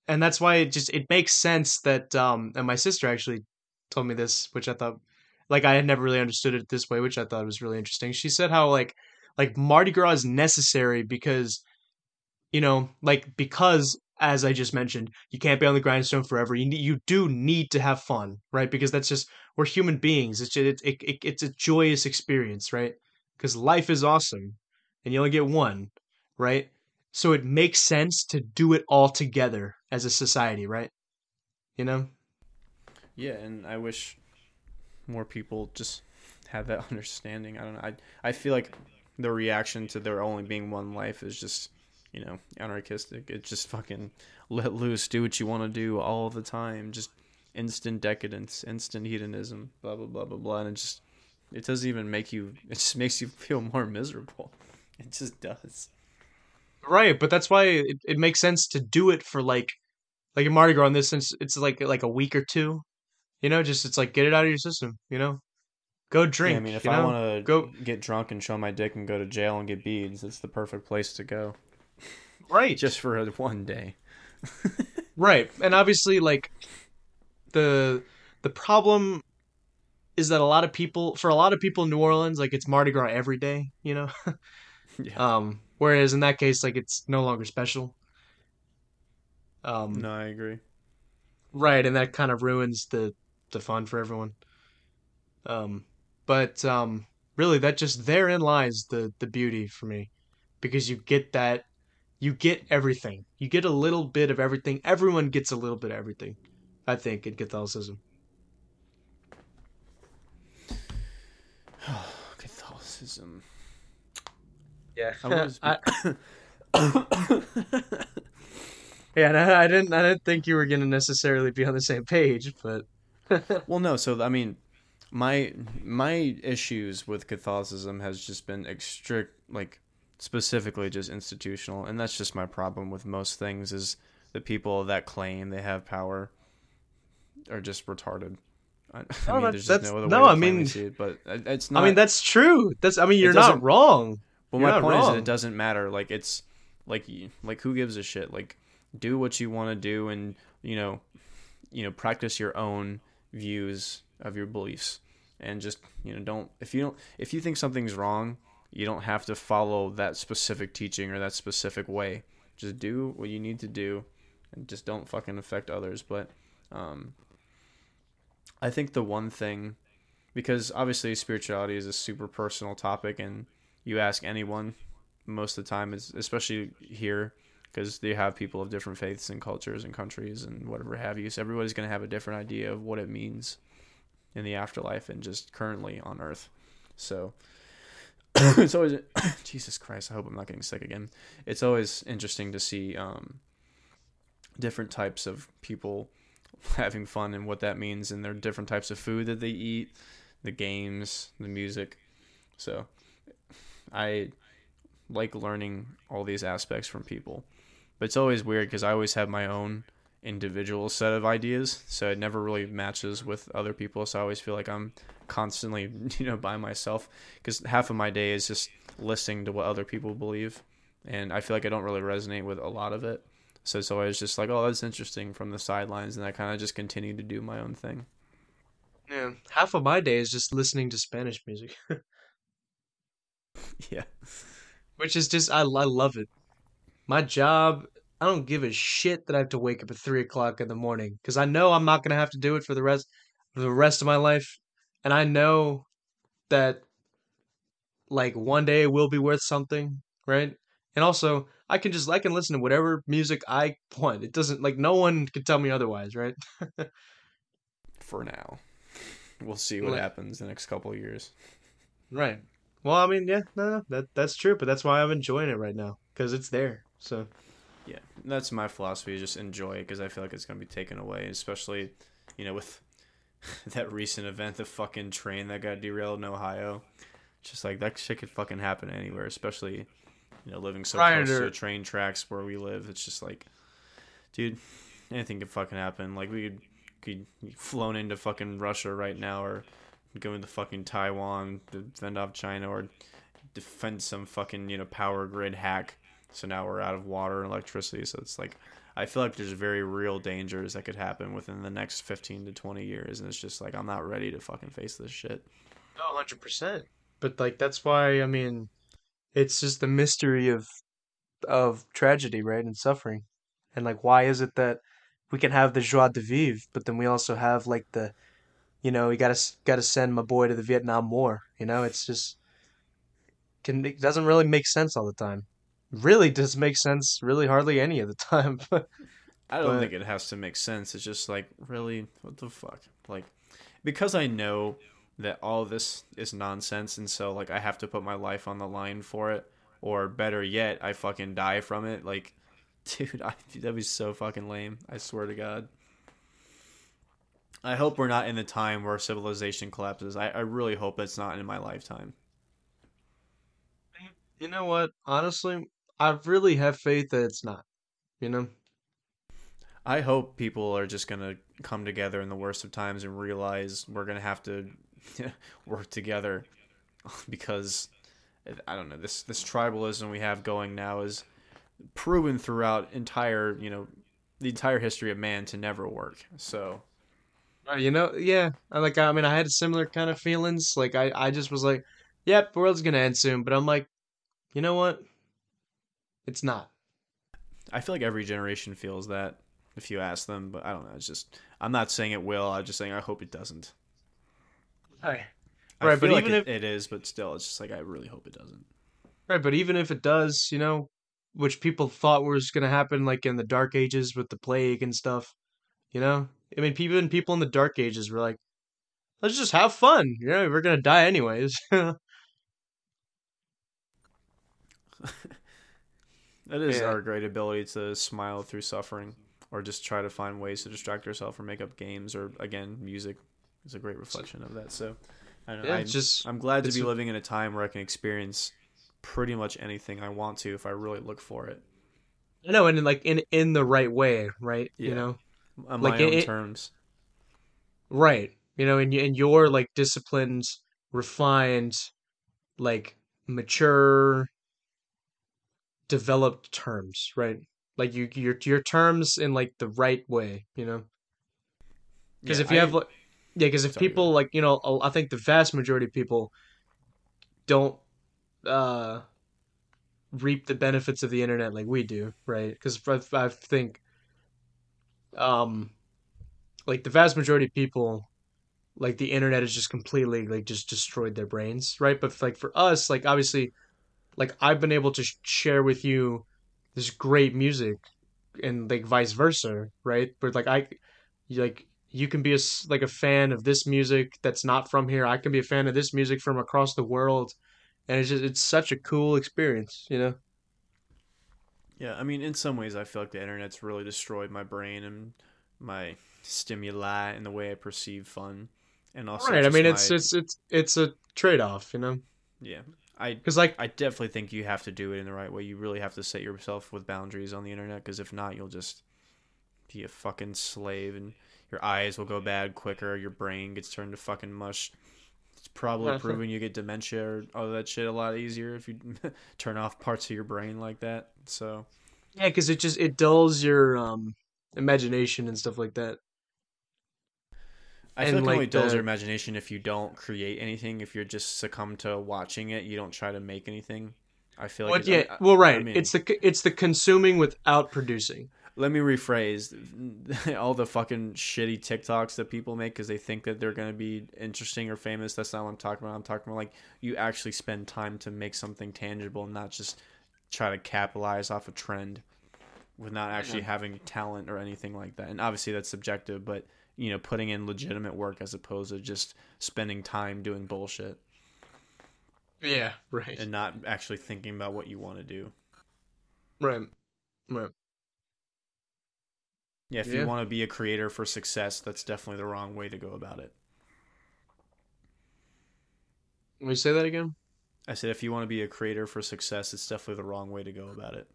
and that's why it just it makes sense that um and my sister actually told me this which i thought like i had never really understood it this way which i thought was really interesting. She said how like like mardi gras is necessary because you know like because as i just mentioned you can't be on the grindstone forever. You you do need to have fun right? Because that's just we're human beings. It's just, it, it, it's a joyous experience right? Because life is awesome and you only get one right? So it makes sense to do it all together as a society, right? You know? Yeah, and I wish more people just have that understanding. I don't know. I I feel like the reaction to there only being one life is just, you know, anarchistic. It's just fucking let loose, do what you want to do all the time. Just instant decadence, instant hedonism, blah blah blah blah blah, and it just it doesn't even make you. It just makes you feel more miserable. It just does. Right, but that's why it, it makes sense to do it for like like in Mardi Gras in this sense it's like like a week or two. You know, just it's like get it out of your system, you know? Go drink. Yeah, I mean if you I want to go get drunk and show my dick and go to jail and get beads, it's the perfect place to go. right. Just for one day. Right. And obviously like the the problem is that a lot of people for a lot of people in New Orleans like it's Mardi Gras every day, you know? Yeah. um whereas in that case like it's no longer special. Um no, I agree. right and that kind of ruins the the fun for everyone. Um but um really that just therein lies the the beauty for me because you get that you get everything. You get a little bit of everything. Everyone gets a little bit of everything. I think in Catholicism. Catholicism. Yeah. I was I, yeah, I, I didn't I didn't think you were going to necessarily be on the same page, but well, no. So I mean, my my issues with Catholicism has just been strict, like specifically just institutional, and that's just my problem with most things is the people that claim they have power are just retarded. I, I No, mean, there's just no other no, way to I mean- it, but it's not. I mean that's true. That's I mean you're doesn't- wrong. But You're my not point is that it doesn't matter. Like it's like like who gives a shit? Like do what you want to do and you know you know practice your own views of your beliefs. And just you know don't if you don't if you think something's wrong you don't have to follow that specific teaching or that specific way. Just do what you need to do and just don't fucking affect others. But um i think the one thing because obviously spirituality is a super personal topic and you ask anyone most of the time especially here because they have people of different faiths and cultures and countries and whatever have you. So everybody's going to have a different idea of what it means in the afterlife and just currently on earth. So it's always jesus christ i hope i'm not getting sick again. It's always interesting to see um, different types of people having fun and what that means and their different types of food that they eat the games the music. So I like learning all these aspects from people. But it's always weird because I always have my own individual set of ideas, so it never really matches with other people. So I always feel like I'm constantly, you know, by myself because half of my day is just listening to what other people believe, and I feel like I don't really resonate with a lot of it. So it's always just like, oh, that's interesting from the sidelines, and I kind of just continue to do my own thing. Yeah, half of my day is just listening to Spanish music, yeah, which is just I, I love it. My job, I don't give a shit that I have to wake up at three o'clock in the morning because I know I'm not gonna have to do it for the rest the rest of my life, and I know that like one day it will be worth something, right? And also, I can just I can listen to whatever music I want. It doesn't like no one can tell me otherwise, right? for now. We'll see what Like- happens the next couple of years. Right. Well, I mean, yeah, no, no, that that's true, but that's why I'm enjoying it right now because it's there. So Yeah, that's my philosophy. Just enjoy it because I feel like it's gonna be taken away, especially, you know, with that recent event, the fucking train that got derailed in Ohio. Just like that shit could fucking happen anywhere, especially, you know, living so Prior close to- to train tracks where we live. It's just like, dude, anything could fucking happen. Like we could could flown into fucking Russia right now, or go into fucking Taiwan, defend off China, or defend some fucking you know power grid hack. So now we're out of water and electricity. So it's like I feel like there's very real dangers that could happen within the next 15 to 20 years, and it's just like I'm not ready to fucking face this shit. Oh, 100%. But like that's why I mean it's just the mystery of of tragedy, right? And suffering. And like why is it that we can have the joie de vivre, but then we also have like the you know, we got to got to send my boy to the Vietnam War, you know? It's just can it doesn't really make sense all the time. Really does make sense really hardly any of the time. I don't But- think it has to make sense. It's just like, really, what the fuck? Like, because I know that all this is nonsense, and so like I have to put my life on the line for it, or better yet, I fucking die from it. Like, dude, I, that'd be so fucking lame. I swear to God. I hope we're not in the time where civilization collapses. I, I really hope it's not in my lifetime. you know what? Honestly, I really have faith that it's not. You know? I hope people are just gonna come together in the worst of times and realize we're gonna have to work together because I don't know this this tribalism we have going now is proven throughout entire you know the entire history of man to never work. So Uh, you know, yeah. I like. I mean, I had similar kind of feelings. Like, I, I just was like, "Yep, the world's gonna end soon." But I'm like, you know what? It's not. I feel like every generation feels that if you ask them, but I don't know. It's just I'm not saying it will. I'm just saying I hope it doesn't. Right. I Right, feel but like even it, if- it is, but still, it's just like I really hope it doesn't. Right. But even if it does, you know, which people thought was gonna happen, like in the Dark Ages with the plague and stuff. You know, I mean, people even people in the Dark Ages were like, "Let's just have fun." You know, we're gonna die anyways. That is Yeah. our great ability to smile through suffering, or just try to find ways to distract ourselves or make up games, or again, music is a great reflection of that. So, I don't know. yeah, I'm, just I'm glad to be living in a time where I can experience pretty much anything I want to if I really look for it I know, and in, like in in the right way, right? Yeah. You know. on Like, my own it- terms. Right. You know, in in your like disciplined, refined, like mature, developed terms, right? Like you your your terms in like the right way, you know? Because Yeah, if you I- have like yeah, because if Sorry, people like you know, I think the vast majority of people don't uh reap the benefits of the internet like we do, right? Because I, I think um like the vast majority of people like the internet has just completely like just destroyed their brains right but like for us like obviously like i've been able to share with you this great music and like vice versa right? But like i like you can be a like a fan of this music that's not from here. I can be a fan of this music from across the world. And it's just it's such a cool experience you know? Yeah, I mean, in some ways, I feel like the internet's really destroyed my brain and my stimuli and the way I perceive fun, and also right i mean it's my- it's it's it's a trade-off you know? Yeah. I because like I definitely think you have to do it in the right way. You really have to set yourself with boundaries on the internet because if not, you'll just be a fucking slave and your eyes will go bad quicker, your brain gets turned to fucking mush. It's probably proven you get dementia or all that shit a lot easier if you turn off parts of your brain like that. So Yeah, because it just it dulls your um imagination and stuff like that. I feel like, it only like, dulls your imagination if you don't create anything. If you're just succumb to watching it, you don't try to make anything. I feel like uh, Well, yeah, I- well, right. I mean- it's the it's the consuming without producing. let me rephrase all the fucking shitty TikToks that people make because they think that they're going to be interesting or famous. That's not what I'm talking about. I'm talking about like you actually spend time to make something tangible and not just try to capitalize off a trend with not actually having talent or anything like that. And obviously that's subjective, but you know, putting in legitimate work as opposed to just spending time doing bullshit Yeah, right, and not actually thinking about what you want to do. right, right. Yeah, if Yeah. you want to be a creator for success, that's definitely the wrong way to go about it. Let me say that again. I said if you want to be a creator for success, it's definitely the wrong way to go about it.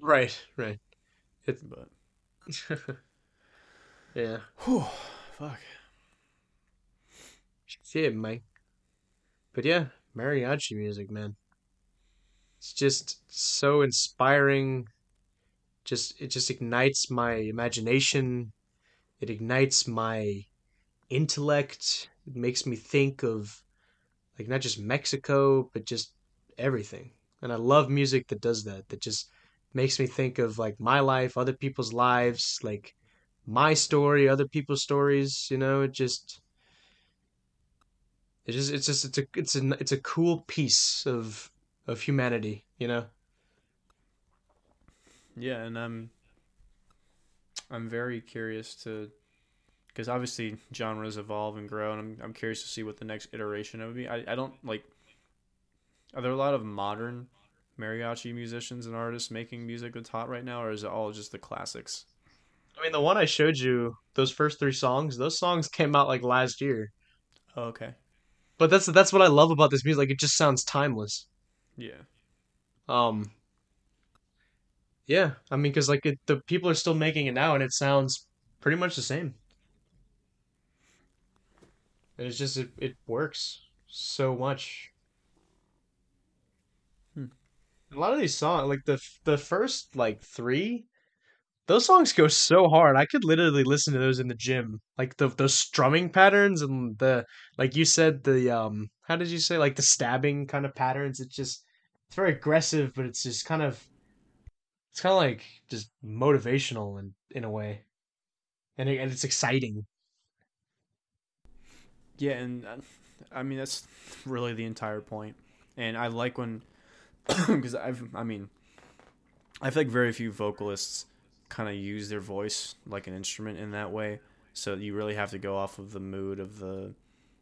Right, right. But Yeah, whew, fuck. shit, Mike. But yeah, mariachi music, man. It's just so inspiring. Just it just ignites my imagination. It ignites my intellect. It makes me think of like not just Mexico, but just everything. And I love music that does that. That just makes me think of like my life, other people's lives, like my story, other people's stories, you know, it just it just it's just it's a it's a it's a cool piece of of humanity, you know. Yeah, and I'm I'm very curious to because obviously genres evolve and grow, and I'm I'm curious to see what the next iteration of it would be. I I don't like. Are there a lot of modern mariachi musicians and artists making music that's hot right now, or is it all just the classics? I mean, the one I showed you, those first three songs, those songs came out like last year. Oh, okay. But that's that's what I love about this music. Like it just sounds timeless. Yeah. Um Yeah, I mean cuz like it, the people are still making it now and it sounds pretty much the same. And it's just it, it works so much. Hmm. A lot of these songs, like the the first like 3 those songs go so hard. I could literally listen to those in the gym. Like the those strumming patterns and the like you said the um how did you say like the stabbing kind of patterns. It's just it's very aggressive, but it's just kind of it's kind of like just motivational in in a way. And it, and it's exciting. Yeah, and uh, I mean that's really the entire point. And I like when because I've I mean I feel like very few vocalists kind of use their voice like an instrument in that way. So you really have to go off of the mood of the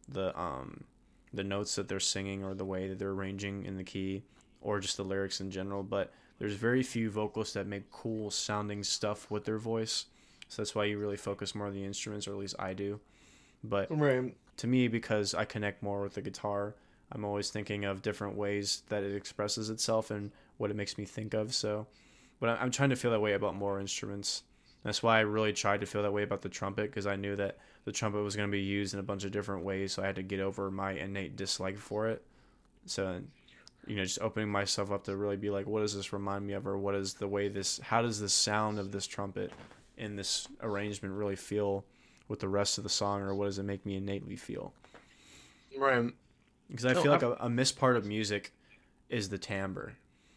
the um the notes that they're singing or the way that they're arranging in the key or just the lyrics in general, but there's very few vocalists that make cool sounding stuff with their voice. So that's why you really focus more on the instruments or at least I do. But Right. to me because I connect more with the guitar. I'm always thinking of different ways that it expresses itself and what it makes me think of. So, but I'm trying to feel that way about more instruments. That's why I really tried to feel that way about the trumpet because I knew that the trumpet was going to be used in a bunch of different ways. So I had to get over my innate dislike for it. So, you know, just opening myself up to really be like, what does this remind me of, or what is the way this, how does the sound of this trumpet in this arrangement really feel with the rest of the song, or what does it make me innately feel? Right. Because I No, feel like I- a, a missed part of music is the timbre,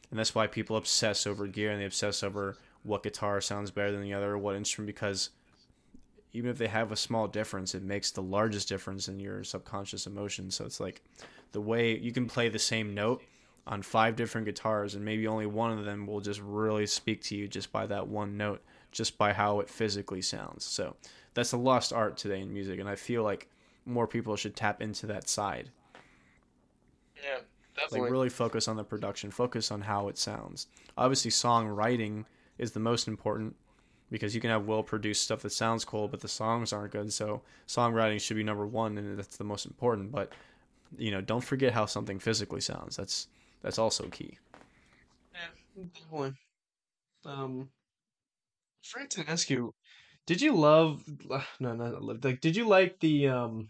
and that's why people obsess over gear and they obsess over what guitar sounds better than the other, or what instrument. Because even if they have a small difference, it makes the largest difference in your subconscious emotion. So it's like the way you can play the same note on five different guitars, and maybe only one of them will just really speak to you just by that one note, just by how it physically sounds. So that's a lost art today in music, and I feel like more people should tap into that side Yeah. Like really focus on the production focus on how it sounds. Obviously songwriting is the most important because you can have well produced stuff that sounds cool but the songs aren't good so songwriting should be number one and that's the most important but you know don't forget how something physically sounds. That's that's also key. Yeah, definitely. Um, forgot to ask you, did you love no not love like did you like the um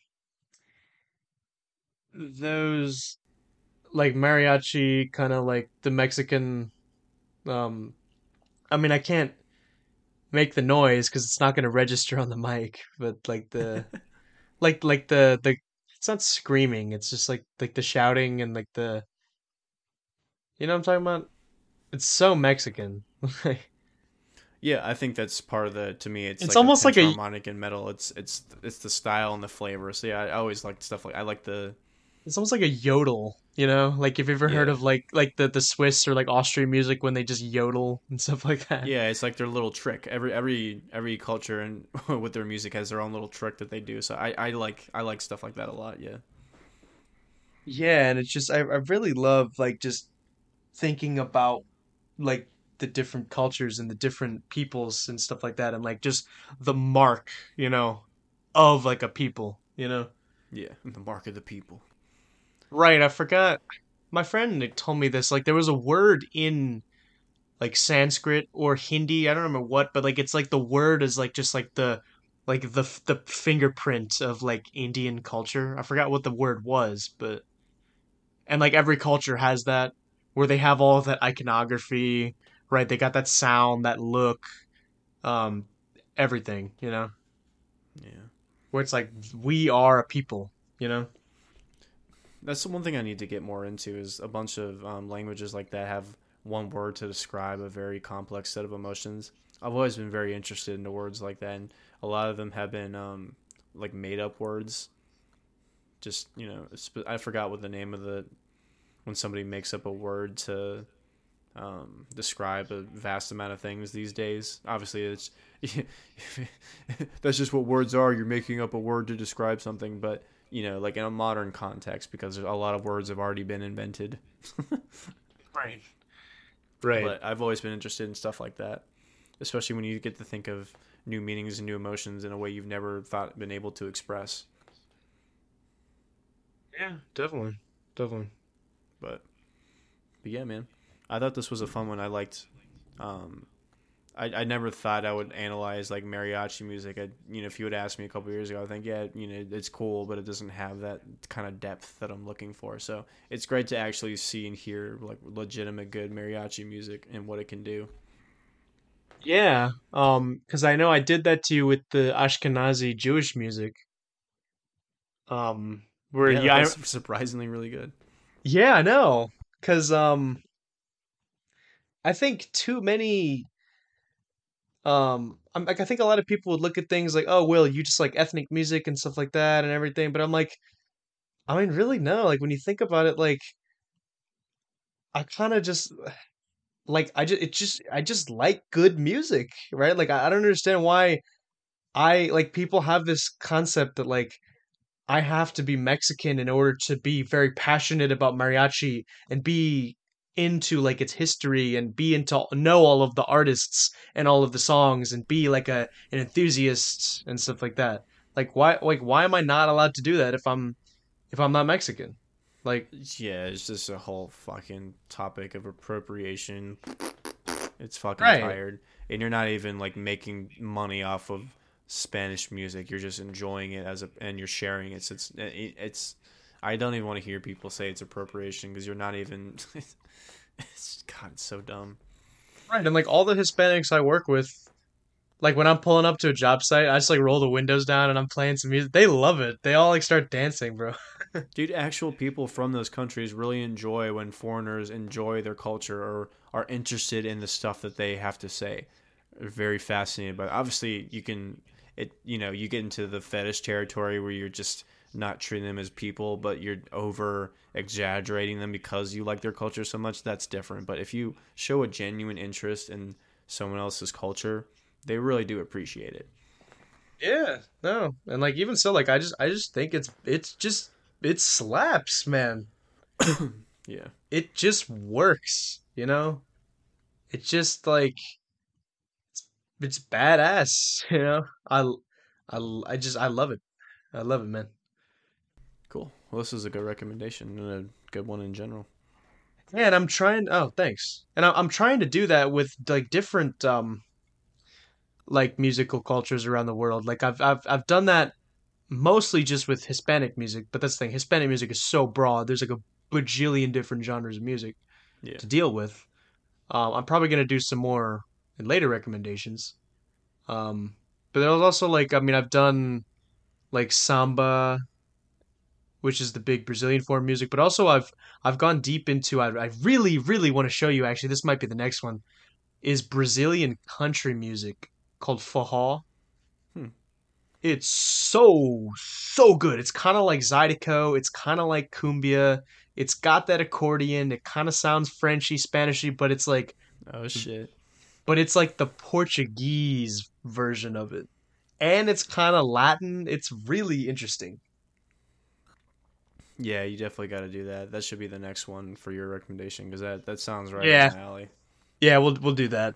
those like mariachi kind of like the Mexican um I mean I can't make the noise because it's not gonna register on the mic, but like the like like the the it's not screaming, it's just like like the shouting and like the you know what I'm talking about? It's so Mexican. Like Yeah, I think that's part of the. To me, it's it's like almost like a harmonic and metal. It's it's it's the style and the flavor. So yeah, I always like stuff like I like the it's almost like a yodel, you know? Like if you've ever heard of like like the the Swiss or like Austrian music when they just yodel and stuff like that. yeah. It's like their little trick. Every every every culture and with their music has their own little trick that they do. So I I like I like stuff like that a lot. Yeah. Yeah, and it's just I I really love like just thinking about like the different cultures and the different peoples and stuff like that and like just the mark, you know, of like a people, you know. Yeah, the mark of the people. Right, I forgot. My friend told me this like there was a word in like Sanskrit or Hindi, I don't remember what, but like it's like the word is like just like the like the the fingerprint of like Indian culture. I forgot what the word was, but and like every culture has that where they have all of that iconography, right? They got that sound, that look, um everything, you know. Yeah. Where it's like we are a people, you know. That's the one thing I need to get more into is a bunch of um, languages like that have one word to describe a very complex set of emotions. I've always been very interested in the words like that, and a lot of them have been um, like made up words. Just you know, I forgot what the name of the when somebody makes up a word to um, describe a vast amount of things these days. Obviously, it's that's just what words are. You're making up a word to describe something, but you know, like in a modern context, because a lot of words have already been invented. Right. Right. but I've always been interested in stuff like that, especially when you get to think of new meanings and new emotions in a way you've never thought been able to express. Yeah, definitely. Definitely. But, but yeah, man, I thought this was a fun one. I liked. Um, I, I never thought I would analyze like mariachi music. I, you know, if you had asked me a couple years ago, I think yeah, you know, it's cool, but it doesn't have that kind of depth that I'm looking for. So it's great to actually see and hear like legitimate good mariachi music and what it can do. Yeah, um, because I know I did that to you with the Ashkenazi Jewish music. Um, where Yeah, yeah, surprisingly really good. yeah, I know, because um, I think too many um, I'm like I think a lot of people would look at things like, oh, Will, you just like ethnic music and stuff like that and everything, but I'm like, I mean, really no. Like when you think about it, like I kind of just like I just it just I just like good music, right? Like I, I don't understand why I like people have this concept that like I have to be Mexican in order to be very passionate about mariachi and be into like its history and be into know all of the artists and all of the songs and be like a an enthusiast and stuff like that. Like why like why am I not allowed to do that if I'm if I'm not Mexican? Like Yeah, it's just a whole fucking topic of appropriation. It's fucking right. tired. And you're not even like making money off of Spanish music. You're just enjoying it as a and you're sharing it. So it's it's I don't even want to hear people say it's appropriation because you're not even it's god, it's so dumb. Right. And like all the Hispanics I work with like when I'm pulling up to a job site, I just like roll the windows down and I'm playing some music. They love it. They all like start dancing, bro. Dude, actual people from those countries really enjoy when foreigners enjoy their culture or are interested in the stuff that they have to say. They're very fascinated by. it. Obviously, you can it you know you get into the fetish territory where you're just not treating them as people, but you're over exaggerating them because you like their culture so much. That's different. But if you show a genuine interest in someone else's culture, they really do appreciate it. Yeah, no, and like even so, like I just I just think it's it's just it slaps, man. Yeah. It just works, you know. It's just like it's badass, you know. I I I just I love it. I love it, man. Well, this is a good recommendation and a good one in general. Yeah, and I'm trying. Oh, thanks. And I- I'm trying to do that with like different um like musical cultures around the world. Like I've I've I've done that mostly just with Hispanic music, but that's the thing. Hispanic music is so broad. There's like a bajillion different genres of music Yeah. to deal with. Um, I'm probably gonna do some more in later recommendations. Um, but there was also like I mean I've done like samba, which is the big Brazilian form music, but also I've I've gone deep into I I really really want to show you actually this might be the next one is Brazilian country music called forró. Hmm. It's so so good. It's kind of like Zydeco. It's kind of like cumbia. It's got that accordion. It kind of sounds Frenchy, Spanishy, but it's like Oh shit. but it's like the Portuguese version of it. And it's kind of Latin. It's really interesting. Yeah, you definitely got to do that. That should be the next one for your recommendation because that that sounds right Yeah. alley. Yeah, we'll we'll do that.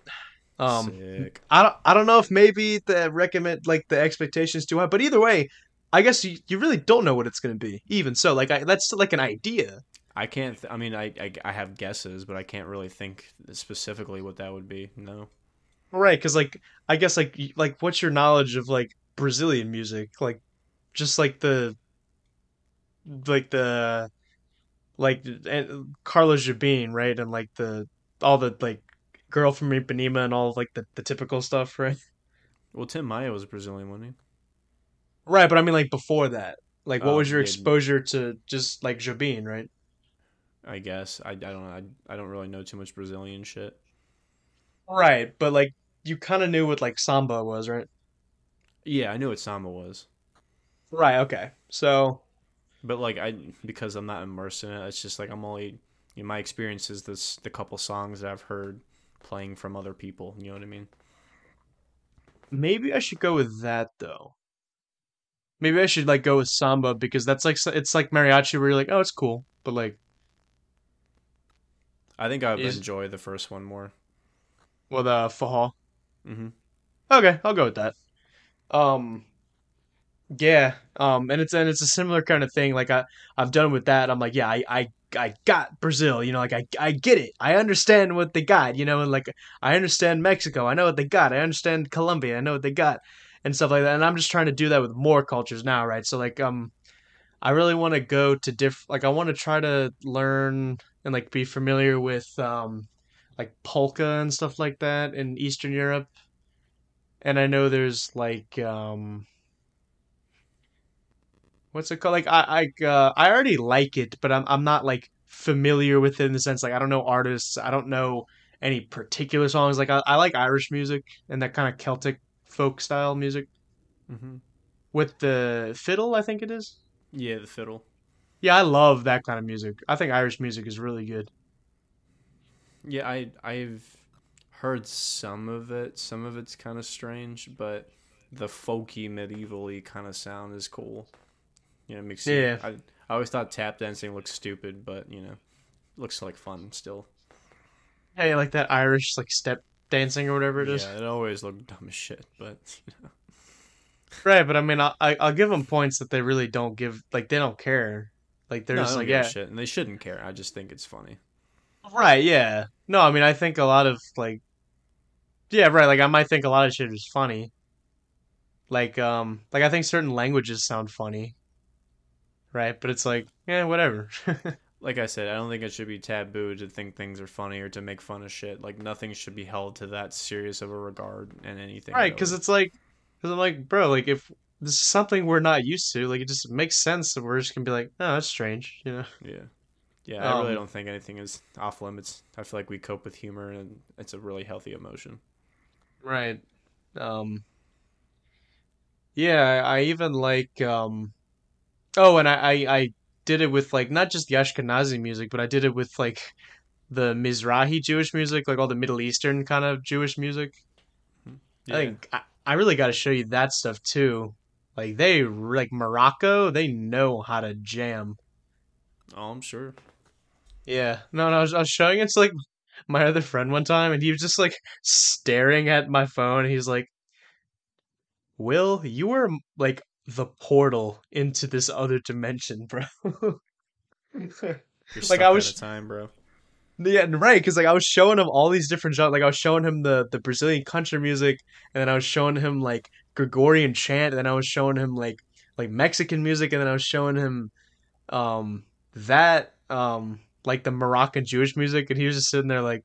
Um Sick. I don't I don't know if maybe the recommend like the expectations too high, but either way, I guess you, you really don't know what it's going to be. Even so, like I, that's like an idea. I can't. Th- I mean, I, I I have guesses, but I can't really think specifically what that would be. No. Right, cuz like I guess like like what's your knowledge of like Brazilian music? Like just like the like the like and Carlos Jobim, right? And like the all the like girl from Ipanema and all like the, the typical stuff, right? Well, Tim Maia was a Brazilian, wasn't Right, but I mean like before that. Like what Oh, was your yeah. exposure to just like Jobim, right? I guess. I, I don't know. I, I don't really know too much Brazilian shit. Right, but like you kind of knew what like samba was, right? Yeah, I knew what samba was, Right, okay. So, but like I because I'm not immersed in it, it's just like I'm only. You know, my experience is this the couple songs that I've heard playing from other people. You know what I mean? maybe I should go with that though. Maybe I should like go with samba because that's like it's like mariachi where you're like, "Oh, it's cool." But like, I think I would Is- enjoy the first one more. well, the forró. hmm Okay, I'll go with that. Um yeah, um and it's and it's a similar kind of thing like I I've done with that. I'm like, yeah, I I I got Brazil, you know, like I I get it. I understand what they got, you know, and like I understand Mexico. I know what they got. I understand Colombia. I know what they got and stuff like that. And I'm just trying to do that with more cultures now, right? So like um I really want to go to diff like I want to try to learn and like be familiar with um like polka and stuff like that in Eastern Europe and I know there's like um what's it called? Like I I uh, I already like it, but I'm I'm not like familiar with it in the sense like I don't know artists, I don't know any particular songs. Like I, I like Irish music and that kind of Celtic folk style music hmm with the fiddle, I think it is. Yeah, the fiddle. Yeah, I love that kind of music. I think Irish music is really good. Yeah, I I've heard some of it. Some of it's kind of strange, but the folky medievally kind of sound is cool. You know, it makes Yeah. I I always thought tap dancing looked stupid, but you know, looks like fun still. Hey, like that Irish like step dancing or whatever it is. Yeah, it always looked dumb as shit, but you know. Right, but I mean, I I- I'll give them points that they really don't give. Like they don't care. Like they're no, just don't like give yeah, shit, and they shouldn't care. I just think it's funny. right, yeah. No, I mean, I think a lot of like, yeah, right. Like I might think a lot of shit is funny. Like um, like I think certain languages sound funny. Right, but it's like yeah, whatever. Like I said, I don't think it should be taboo to think things are funny or to make fun of shit. Like nothing should be held to that serious of a regard in anything. right, because it's like, because I'm like, bro, like if this is something we're not used to, like it just makes sense that we're just gonna be like, oh, that's strange, you know. Yeah. Yeah, I really Um, don't think anything is off limits. I feel like we cope with humor and it's a really healthy emotion. Right. Um Yeah, I even like um Oh, and I, I I did it with like not just the Ashkenazi music, but I did it with like the Mizrahi Jewish music, like all the Middle Eastern kind of Jewish music. Mm-hmm. Yeah. I think I, I really got to show you that stuff too. Like they like Morocco, they know how to jam. oh, I'm sure. Yeah. No, no, I was, I was showing it to like my other friend one time, and he was just like staring at my phone. He's like, "Will, you were like the portal into this other dimension, bro." You're Like, I was- time, bro. Yeah, right. Because like I was showing him all these different genres. Like I was showing him the the Brazilian country music, and then I was showing him like Gregorian chant, and then I was showing him like like Mexican music, and then I was showing him um that um like the Moroccan Jewish music, and he was just sitting there like,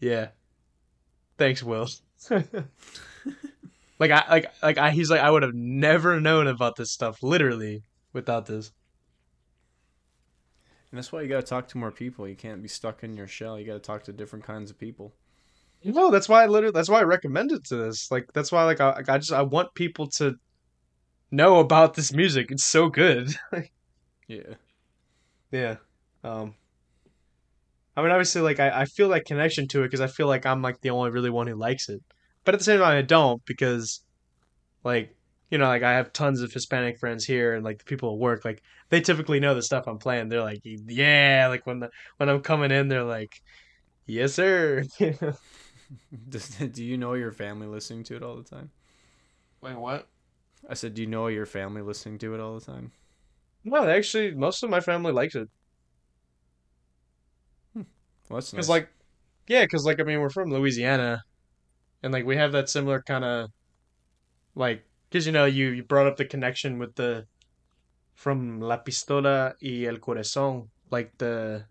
yeah, thanks, Will. like I like like I he's like I would have never known about this stuff literally without this. And that's why you got to talk to more people. You can't be stuck in your shell. You got to talk to different kinds of people. No, that's why I literally that's why I recommend it to this. Like that's why like I, I just I want people to know about this music. It's so good. Yeah. yeah. Um I mean obviously like I, I feel that connection to it because I feel like I'm like the only really one who likes it. But at the same time I don't because like you know like I have tons of Hispanic friends here and like the people at work like they typically know the stuff I'm playing. They're like yeah, like when the when I'm coming in they're like yes sir. Does, do you know your family listening to it all the time? Wait, what? I said, do you know your family listening to it all the time? No, actually, most of my family likes it. Hmm. Well, that's Because, like, yeah, because, like, I mean, we're from Louisiana, and, like, we have that similar kind of, like, because, you know, you, you brought up the connection with the, from La Pistola y El Corazón, like, the,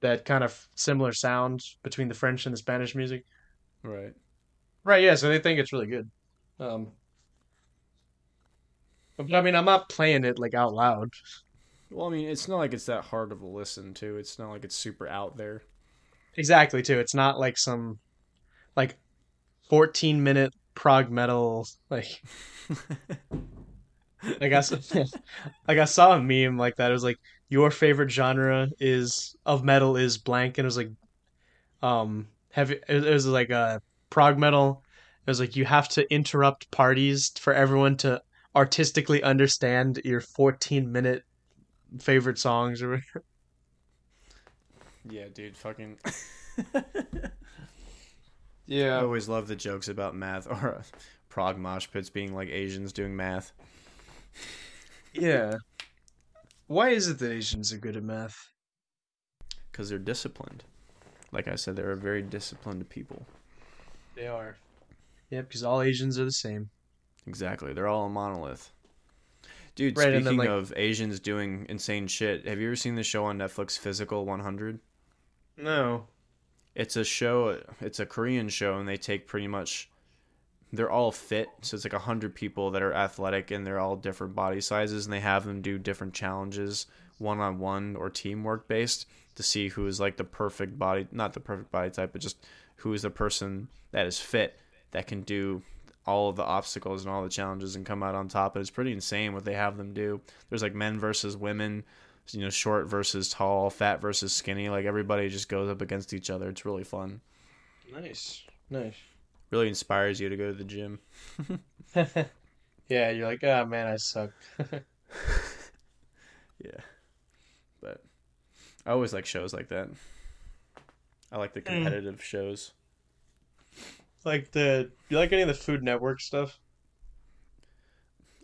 that kind of similar sound between the French and the Spanish music. right. Right, yeah, so they think it's really good. Um, but, I mean, I'm not playing it, like, out loud. Well, I mean, it's not like it's that hard of a listen to. It's not like it's super out there. Exactly, too. It's not like some, like, 14 minute prog metal, like, Like I, s- like I saw a meme like that. It was like your favorite genre is of metal is blank, and it was like, um, heavy. It it was like a prog metal. It was like you have to interrupt parties for everyone to artistically understand your 14 minute favorite songs or whatever. yeah, dude, fucking. I always love the jokes about math or prog mosh pits being like Asians doing math. Yeah. Why is it that Asians are good at math? Because they're disciplined. Like I said, they're a very disciplined people. They are. Yep, because all Asians are the same. Exactly. They're all a monolith. Dude, Right, and then, speaking like- of Asians doing insane shit, have you ever seen the show on Netflix, Physical 100? No. It's a show, it's a Korean show, and they take pretty much, they're all fit. So it's like 100 people that are athletic, and they're all different body sizes, and they have them do different challenges, one on one or teamwork based, to see who is like the perfect body, not the perfect body type, but just who is the person that is fit that can do all of the obstacles and all the challenges and come out on top. And it's pretty insane what they have them do. There's like men versus women, you know, short versus tall, fat versus skinny. Like everybody just goes up against each other. It's really fun. Nice. Nice. Really inspires you to go to the gym. yeah, you're like, oh man, I suck. Yeah. But I always like shows like that. I like the hmm. competitive shows. like the, you like any of the Food Network stuff?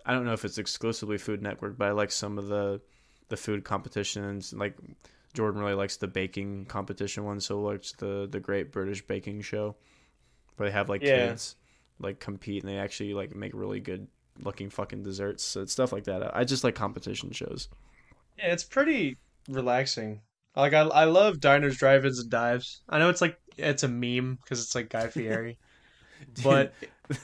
I don't know if it's exclusively Food Network, but I like some of the the food competitions. Like Jordan really likes the baking competition one, so likes the the Great British Baking Show, where they have like Yeah. kids like compete and they actually like make really good looking fucking desserts. So it's stuff like that. I just like competition shows. Yeah, it's pretty relaxing. Like I, I love diners, drive-ins, and dives. I know it's like it's a meme because it's like Guy Fieri, but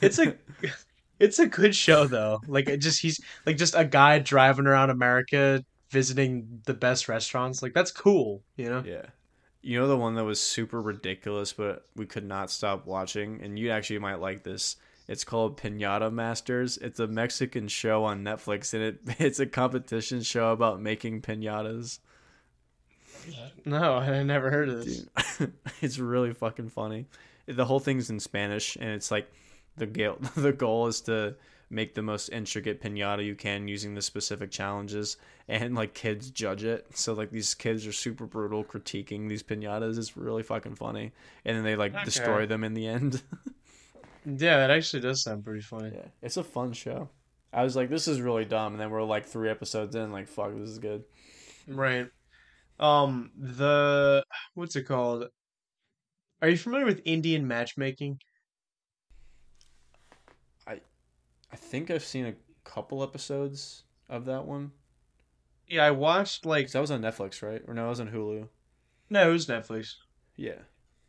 it's a it's a good show though. Like it just he's like just a guy driving around America visiting the best restaurants. Like that's cool, you know? Yeah. You know the one that was super ridiculous, but we could not stop watching, and you actually might like this. It's called Pinata Masters. It's a Mexican show on Netflix, and it it's a competition show about making pinatas. No, I never heard of this. Dude, it's really fucking funny. The whole thing's in Spanish, and it's like the goal. The goal is to make the most intricate pinata you can using the specific challenges, and like kids judge it. So like these kids are super brutal critiquing these pinatas. It's really fucking funny, and then they like Okay. destroy them in the end. Yeah, that actually does sound pretty funny. yeah, it's a fun show. I was like, this is really dumb, and then we're like three episodes in, like fuck, this is good. Right. Um, the what's it called? Are you familiar with Indian matchmaking? I think I've seen a couple episodes of that one. Yeah, I watched like that was on Netflix, right? Or no, it was on Hulu. no, it was Netflix. Yeah,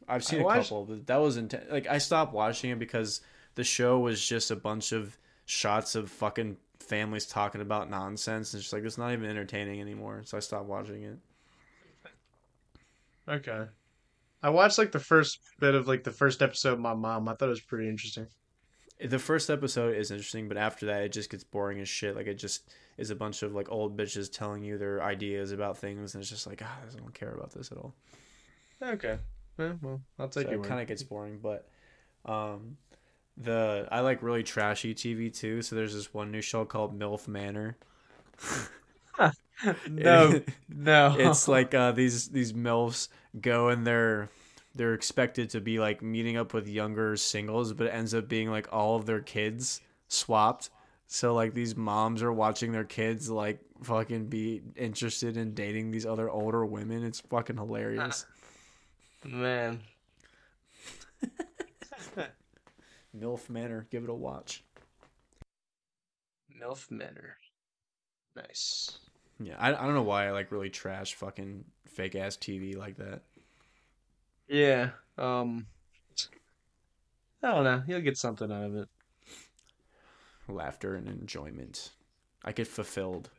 I've seen I a watched- couple, but that was intense. Like I stopped watching it because the show was just a bunch of shots of fucking families talking about nonsense, and it's just like it's not even entertaining anymore. So I stopped watching it. Okay. I watched like the first bit of like the first episode of my mom. I thought it was pretty interesting. The first episode is interesting, but after that, it just gets boring as shit. Like it just is a bunch of like old bitches telling you their ideas about things, and it's just like, ah, I don't care about this at all. Okay. Yeah, well, I'll take so it kind of gets boring but um the i like really trashy tv too so there's this one new show called milf manor No, no. it's like uh these these milfs go and they're they're expected to be like meeting up with younger singles but it ends up being like all of their kids swapped so like these moms are watching their kids like fucking be interested in dating these other older women it's fucking hilarious man. milf manor give it a watch Milf Manor. Nice. Yeah, I, I don't know why I like really trash fucking fake ass TV like that. Yeah. Um. I don't know. You'll get something out of it. Laughter and enjoyment. I get fulfilled.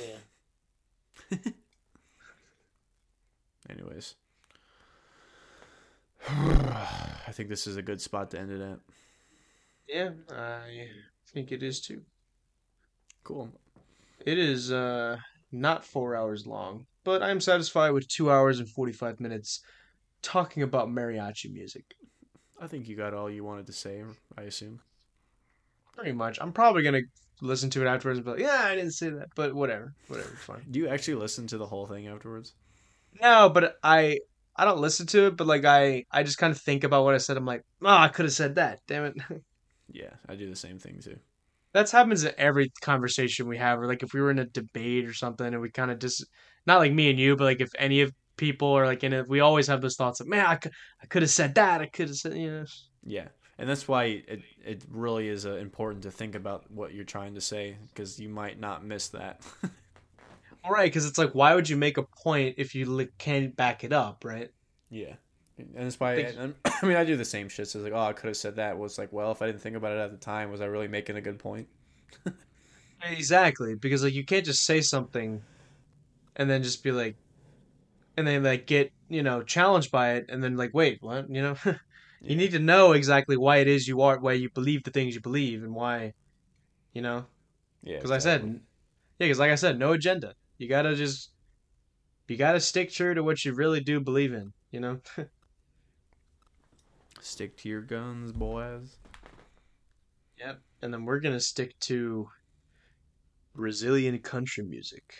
Yeah. Anyways. I think this is a good spot to end it at. Yeah, I think it is too. Cool. It is uh not four hours long, but I'm satisfied with two hours and forty five minutes talking about mariachi music. I think you got all you wanted to say, I assume. Pretty much. I'm probably gonna listen to it afterwards and be like, yeah, I didn't say that, but whatever, whatever, it's fine. Do you actually listen to the whole thing afterwards? No, but I I don't listen to it, but like I I just kind of think about what I said. I'm like, oh, I could have said that. Damn it. Yeah, I do the same thing too. That happens in every conversation we have, or like if we were in a debate or something, and we kind of just not like me and you, but like if any of people are like in it, we always have those thoughts of, man, I could I could have said that. I could have said, you know. Yeah. And that's why it, it really is uh, important to think about what you're trying to say because you might not miss that. All right, because it's like, why would you make a point if you li- can't back it up, right? Yeah. And that's why, I, I mean, I do the same shit. So it's like, oh, I could have said that. Well, it's like, well, if I didn't think about it at the time, was I really making a good point? Exactly, because like you can't just say something and then just be like, and then like get you know challenged by it, and then like wait, what? You know, you need to know exactly why it is you are, why you believe the things you believe, and why, you know, Yeah. because I said, yeah, because like I said, no agenda. You gotta just, you gotta stick true to what you really do believe in. You know. stick to your guns, boys. Yep. And then we're gonna stick to Brazilian country music.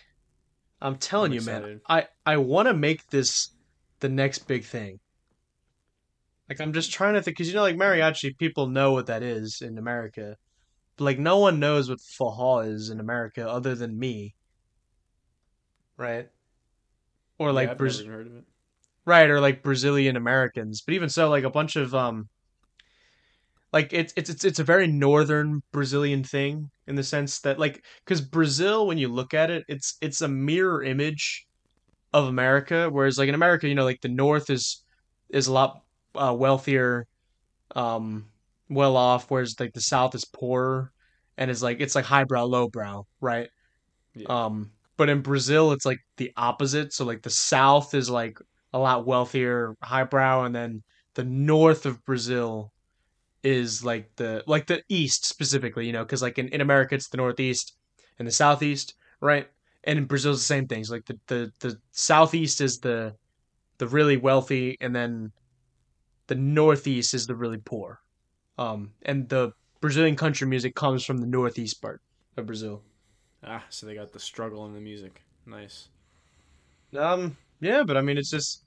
I'm telling I'm you, man. I I want to make this the next big thing. Like I'm just trying to think, because you know, like mariachi, people know what that is in America, but like no one knows what forró is in America other than me. Right. Or like yeah, I've Braz- never heard of it. right or like brazilian americans but even so like a bunch of um like it's it's it's, it's a very northern brazilian thing in the sense that like because brazil when you look at it it's it's a mirror image of america whereas like in america you know like the north is is a lot uh, wealthier um well off whereas like the south is poorer and is like it's like highbrow lowbrow right Yeah. um but in brazil it's like the opposite so like the south is like a lot wealthier, highbrow, and then the north of Brazil is like the like the east specifically, you know, because like in, in America it's the northeast and the southeast, right? And in Brazil it's the same things. Like the, the the southeast is the the really wealthy, and then the northeast is the really poor. Um, and the Brazilian country music comes from the northeast part of Brazil. Ah, so they got the struggle in the music. Nice. Um, yeah, but I mean, it's just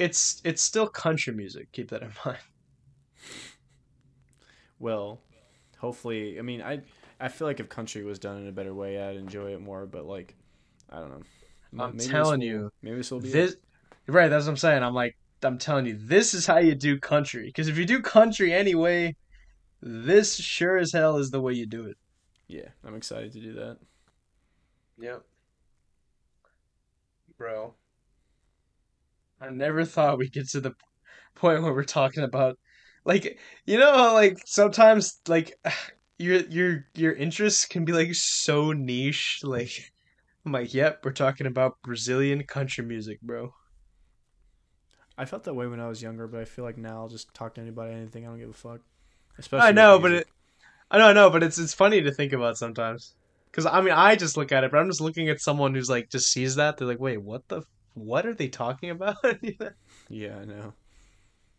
it's it's still country music. Keep that in mind. Well, hopefully, I mean, I I feel like if country was done in a better way, I'd enjoy it more. But like, I don't know. I'm Maybe telling will- you, maybe this will be this right. That's what I'm saying. I'm like, I'm telling you, this is how you do country. Because if you do country anyway, this sure as hell is the way you do it. Yeah, I'm excited to do that. Yep. Bro. I never thought we'd get to the point where we're talking about like you know like sometimes like your your your interests can be like so niche like I'm like, yep, we're talking about Brazilian country music, bro. I felt that way when I was younger, but I feel like now I'll just talk to anybody, anything. I don't give a fuck. Especially I know, but it I don't know, but it's it's funny to think about sometimes. Cuz I mean, I just look at it, but I'm just looking at someone who's like just sees that, they're like, "Wait, what the what are they talking about?" Yeah, I know.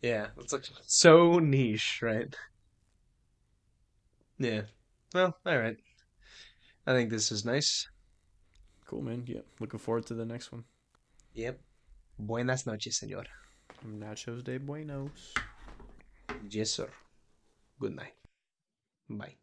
Yeah, it's like so niche, right? Yeah. Well, all right. I think this is nice. Cool, man. Yeah, looking forward to the next one. Yep. Buenas noches, señor. Nachos de Buenos. Yes, sir. Good night. Bye.